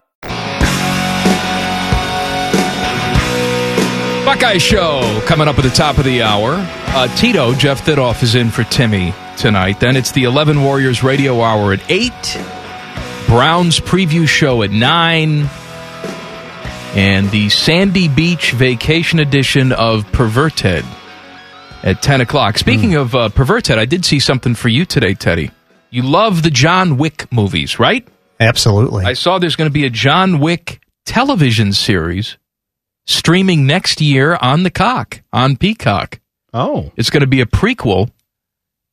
Buckeye Show coming up at the top of the hour. Uh, Tito, Jeff Thidoff is in for Timmy tonight. Then it's the 11 Warriors radio hour at 8. Browns preview show at 9. And the Sandy Beach vacation edition of Perverted at 10 o'clock. Speaking of uh, Perverted, I did see something for you today, Teddy. You love the John Wick movies, right? Absolutely. I saw there's going to be a John Wick television series streaming next year on the cock on Peacock. Oh, it's going to be a prequel,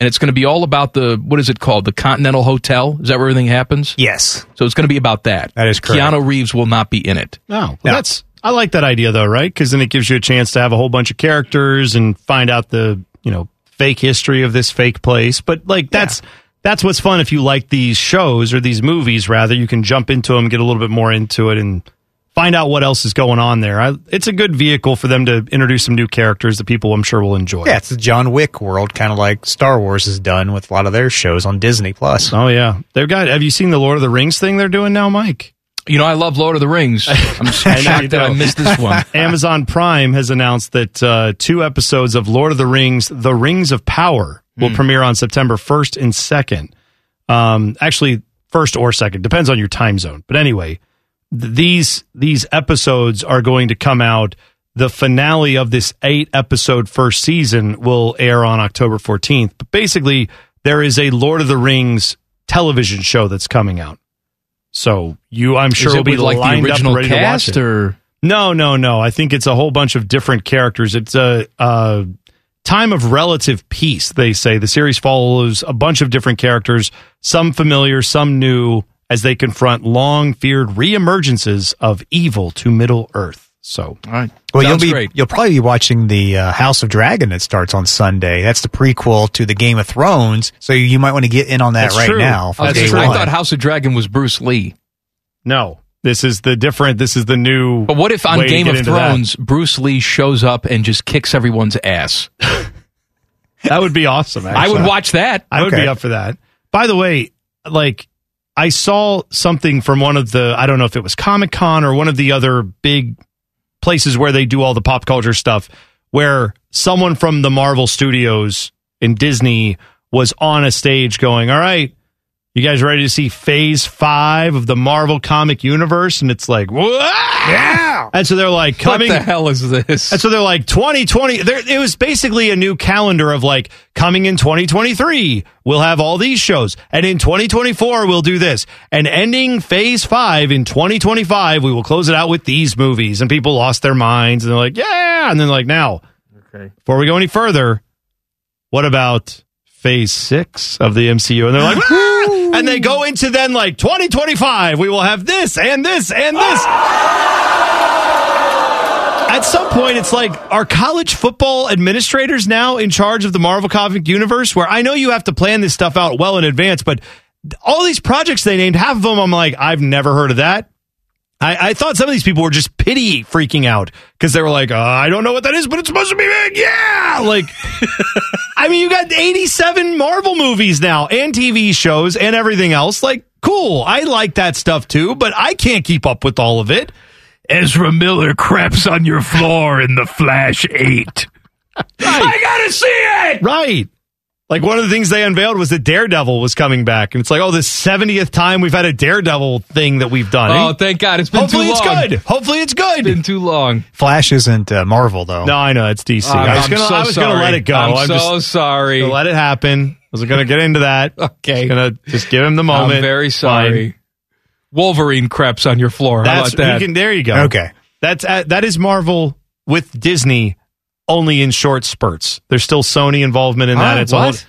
and it's going to be all about the what is it called? The Continental Hotel. Is that where everything happens? Yes. So it's going to be about that. That is correct. Keanu Reeves will not be in it. No, well, that's I like that idea though, right? Because then it gives you a chance to have a whole bunch of characters and find out the you know fake history of this fake place. But like that's that's what's fun if you like these shows or these movies. Rather, you can jump into them, get a little bit more into it, and find out what else is going on there. I, it's a good vehicle for them to introduce some new characters that people I'm sure will enjoy. Yeah, it's the John Wick world, kind of like Star Wars has done with a lot of their shows on Disney Plus. Oh yeah, they've got. Have you seen the Lord of the Rings thing they're doing now, Mike? You know, I love Lord of the Rings. I'm shocked you that I missed this one. Amazon Prime has announced that uh, two episodes of Lord of the Rings: The Rings of Power will Hmm. premiere on September 1st and 2nd. Um, actually, first or second depends on your time zone. But anyway, th- these these episodes are going to come out. The finale of this eight episode first season will air on October 14th. But basically, there is a Lord of the Rings television show that's coming out. So you, I'm sure, will be like, the original up ready to watch cast, or- No, no, no. I think it's a whole bunch of different characters. It's a, a time of relative peace. They say the series follows a bunch of different characters, some familiar, some new, as they confront long feared reemergences of evil to Middle Earth. So, all right. Well, you'll be you'll probably be watching the uh, House of Dragon that starts on Sunday. That's the prequel to the Game of Thrones, so you, you might want to get in on that That's right true. now. from I, day gonna say, I thought House of Dragon was Bruce Lee. No, this is the different. This is the new. But what if on Game of into that. Thrones, Bruce Lee shows up and just kicks everyone's ass? That would be awesome. I would watch that. I would be up for that. By the way, like I saw something from one of the I don't know if it was Comic Con or one of the other big places where they do all the pop culture stuff where someone from the Marvel Studios in Disney was on a stage going, "All right, you guys ready to see phase 5 of the Marvel comic universe?" And it's like, "What?" Yeah. And so they're like coming. What the hell is this? and so they're like 2020. There, it was basically a new calendar of like coming in 2023. We'll have all these shows, and in 2024 we'll do this, and ending Phase Five in 2025 we will close it out with these movies. And people lost their minds, and they're like, yeah, and then like now, okay, before we go any further, what about Phase Six of the MCU? And they're like, "Ah!" and they go into then like 2025. We will have this and this and this. At some point, it's like, are college football administrators now in charge of the Marvel comic universe? Where I know you have to plan this stuff out well in advance, but all these projects they named, half of them, I'm like, I've never heard of that. I, I thought some of these people were just pity freaking out because they were like, uh, I don't know what that is, but it's supposed to be big. Yeah. Like, I mean, you got 87 Marvel movies now and TV shows and everything else. Like, cool. I like that stuff too, but I can't keep up with all of it. Ezra Miller craps on your floor in the Flash 8. I gotta see it. Right. Like one of the things they unveiled was that Daredevil was coming back, and it's like, oh, the seventieth time we've had a Daredevil thing that we've done. Oh, thank God! It's been Hopefully too it's long. good. Hopefully it's good. Been too long. Flash isn't uh, Marvel though. No, I know it's DC. I'm- I was I'm gonna, so I was gonna let it go. I'm so just sorry. gonna let it happen. I was gonna get into that. Okay. Just gonna just give him the moment. I'm very sorry. Fine. Wolverine creps on your floor. How That's about that? can- there you go. Okay. That's uh, that is Marvel with Disney only in short spurts. There's still Sony involvement in that. Huh? it's a What?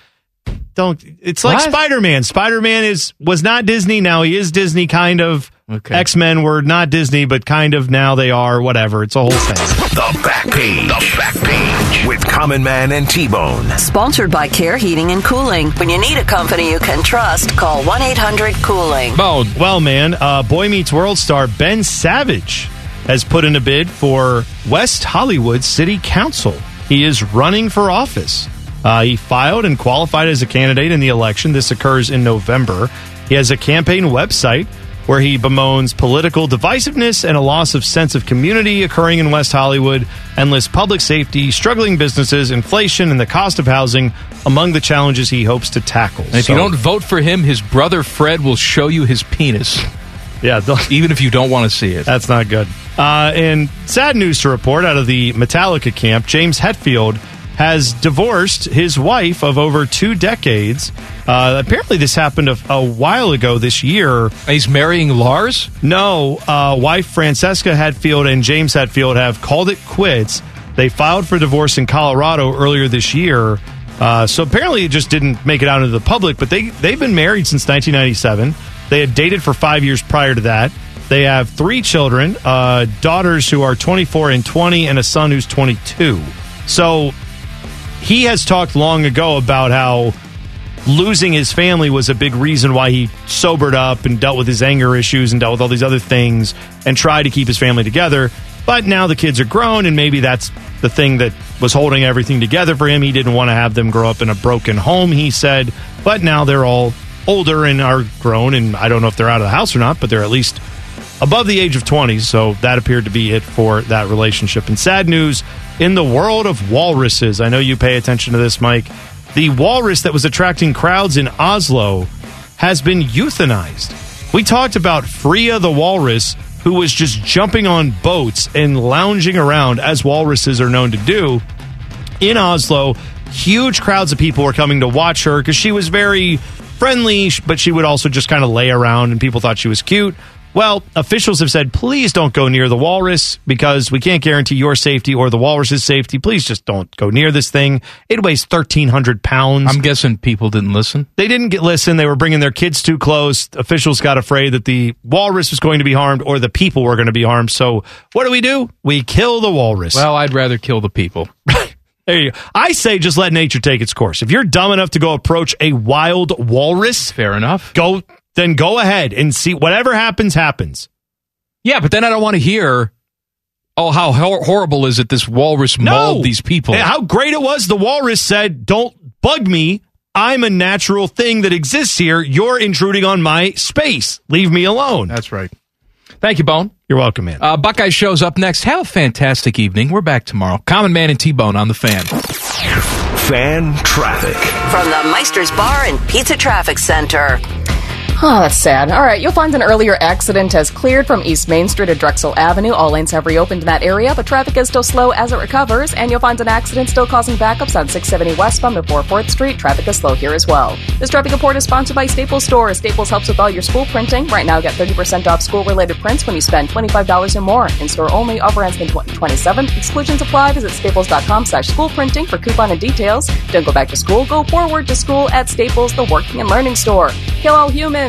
whole don't it's like What? Spider-Man. Spider-Man is was not Disney, now he is Disney kind of. Okay. X-Men were not Disney but kind of now they are whatever. It's a whole thing. The back page. The back page with Common Man and T-Bone. Sponsored by Care Heating and Cooling. When you need a company you can trust, call 1 800 Cooling. Bone. Well, man, uh, Boy Meets World star Ben Savage has put in a bid for West Hollywood City Council. He is running for office. Uh, he filed and qualified as a candidate in the election. This occurs in November. He has a campaign website where he bemoans political divisiveness and a loss of sense of community occurring in West Hollywood and lists public safety, struggling businesses, inflation, and the cost of housing among the challenges he hopes to tackle. And if So- you don't vote for him, his brother Fred will show you his penis. Yeah, even if you don't want to see it. That's not good. Uh, and sad news to report out of the Metallica camp, James Hetfield has divorced his wife of over two decades. Uh, apparently, this happened a, a while ago this year. He's marrying Lars? No. Uh, wife Francesca Hetfield and James Hetfield have called it quits. They filed for divorce in Colorado earlier this year. Uh, so apparently, it just didn't make it out into the public, but they, they've been married since 1997. They had dated for five years prior to that. They have three children, uh, daughters who are 24 and 20, and a son who's 22. So he has talked long ago about how losing his family was a big reason why he sobered up and dealt with his anger issues and dealt with all these other things and tried to keep his family together. But now the kids are grown, and maybe that's the thing that was holding everything together for him. He didn't want to have them grow up in a broken home, he said. But now they're all older and are grown, and I don't know if they're out of the house or not, but they're at least above the age of 20. So that appeared to be it for that relationship. And sad news in the world of walruses. I know you pay attention to this, Mike. The walrus that was attracting crowds in Oslo has been euthanized. We talked about Freya the walrus, who was just jumping on boats and lounging around, as walruses are known to do, in Oslo. Huge crowds of people were coming to watch her because she was very friendly, but she would also just kind of lay around, and people thought she was cute. Well, officials have said, please don't go near the walrus because we can't guarantee your safety or the walrus's safety. Please just don't go near this thing. It weighs 1,300 pounds. I'm guessing people didn't listen. They didn't get listen. They were bringing their kids too close. Officials got afraid that the walrus was going to be harmed or the people were going to be harmed. So what do we do? We kill the walrus. Well, I'd rather kill the people. There you go. I say just let nature take its course. If you're dumb enough to go approach a wild walrus, fair enough. Go then go ahead and see whatever happens happens. Yeah, but then I don't want to hear, oh, how hor- horrible is it this walrus mauled these people. And how great it was. The walrus said, "Don't bug me. I'm a natural thing that exists here. You're intruding on my space. Leave me alone." That's right. Thank you, Bone. You're welcome, man. Uh, Buckeye shows up next. Have a fantastic evening. We're back tomorrow. Common Man and T Bone on the fan. Fan traffic. From the Meister's Bar and Pizza Traffic Center. Oh, that's sad. All right, you'll find an earlier accident has cleared from East Main Street to Drexel Avenue. All lanes have reopened in that area, but traffic is still slow as it recovers, and you'll find an accident still causing backups on 670 westbound before 4th Street. Traffic is slow here as well. This traffic report is sponsored by Staples Stores. Staples helps with all your school printing. Right now, get 30% off school-related prints when you spend $25 or more. In-store only, offer ends May 27th. Exclusions apply. Visit staples.com slash school printing for coupon and details. Don't go back to school. Go forward to school at Staples, the working and learning store. Kill all humans.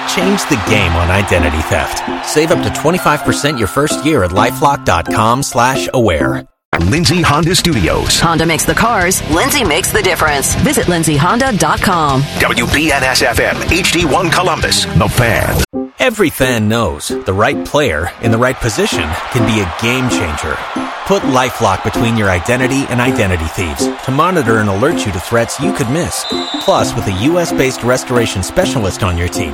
Change the game on identity theft. Save up to 25% your first year at lifelock.com slash aware. Lindsay Honda Studios. Honda makes the cars, Lindsay makes the difference. Visit lindsayhonda.com. WBNS FM, HD1 Columbus. The Fan. Every fan knows the right player in the right position can be a game changer. Put LifeLock between your identity and identity thieves to monitor and alert you to threats you could miss. Plus, with a U.S.-based restoration specialist on your team,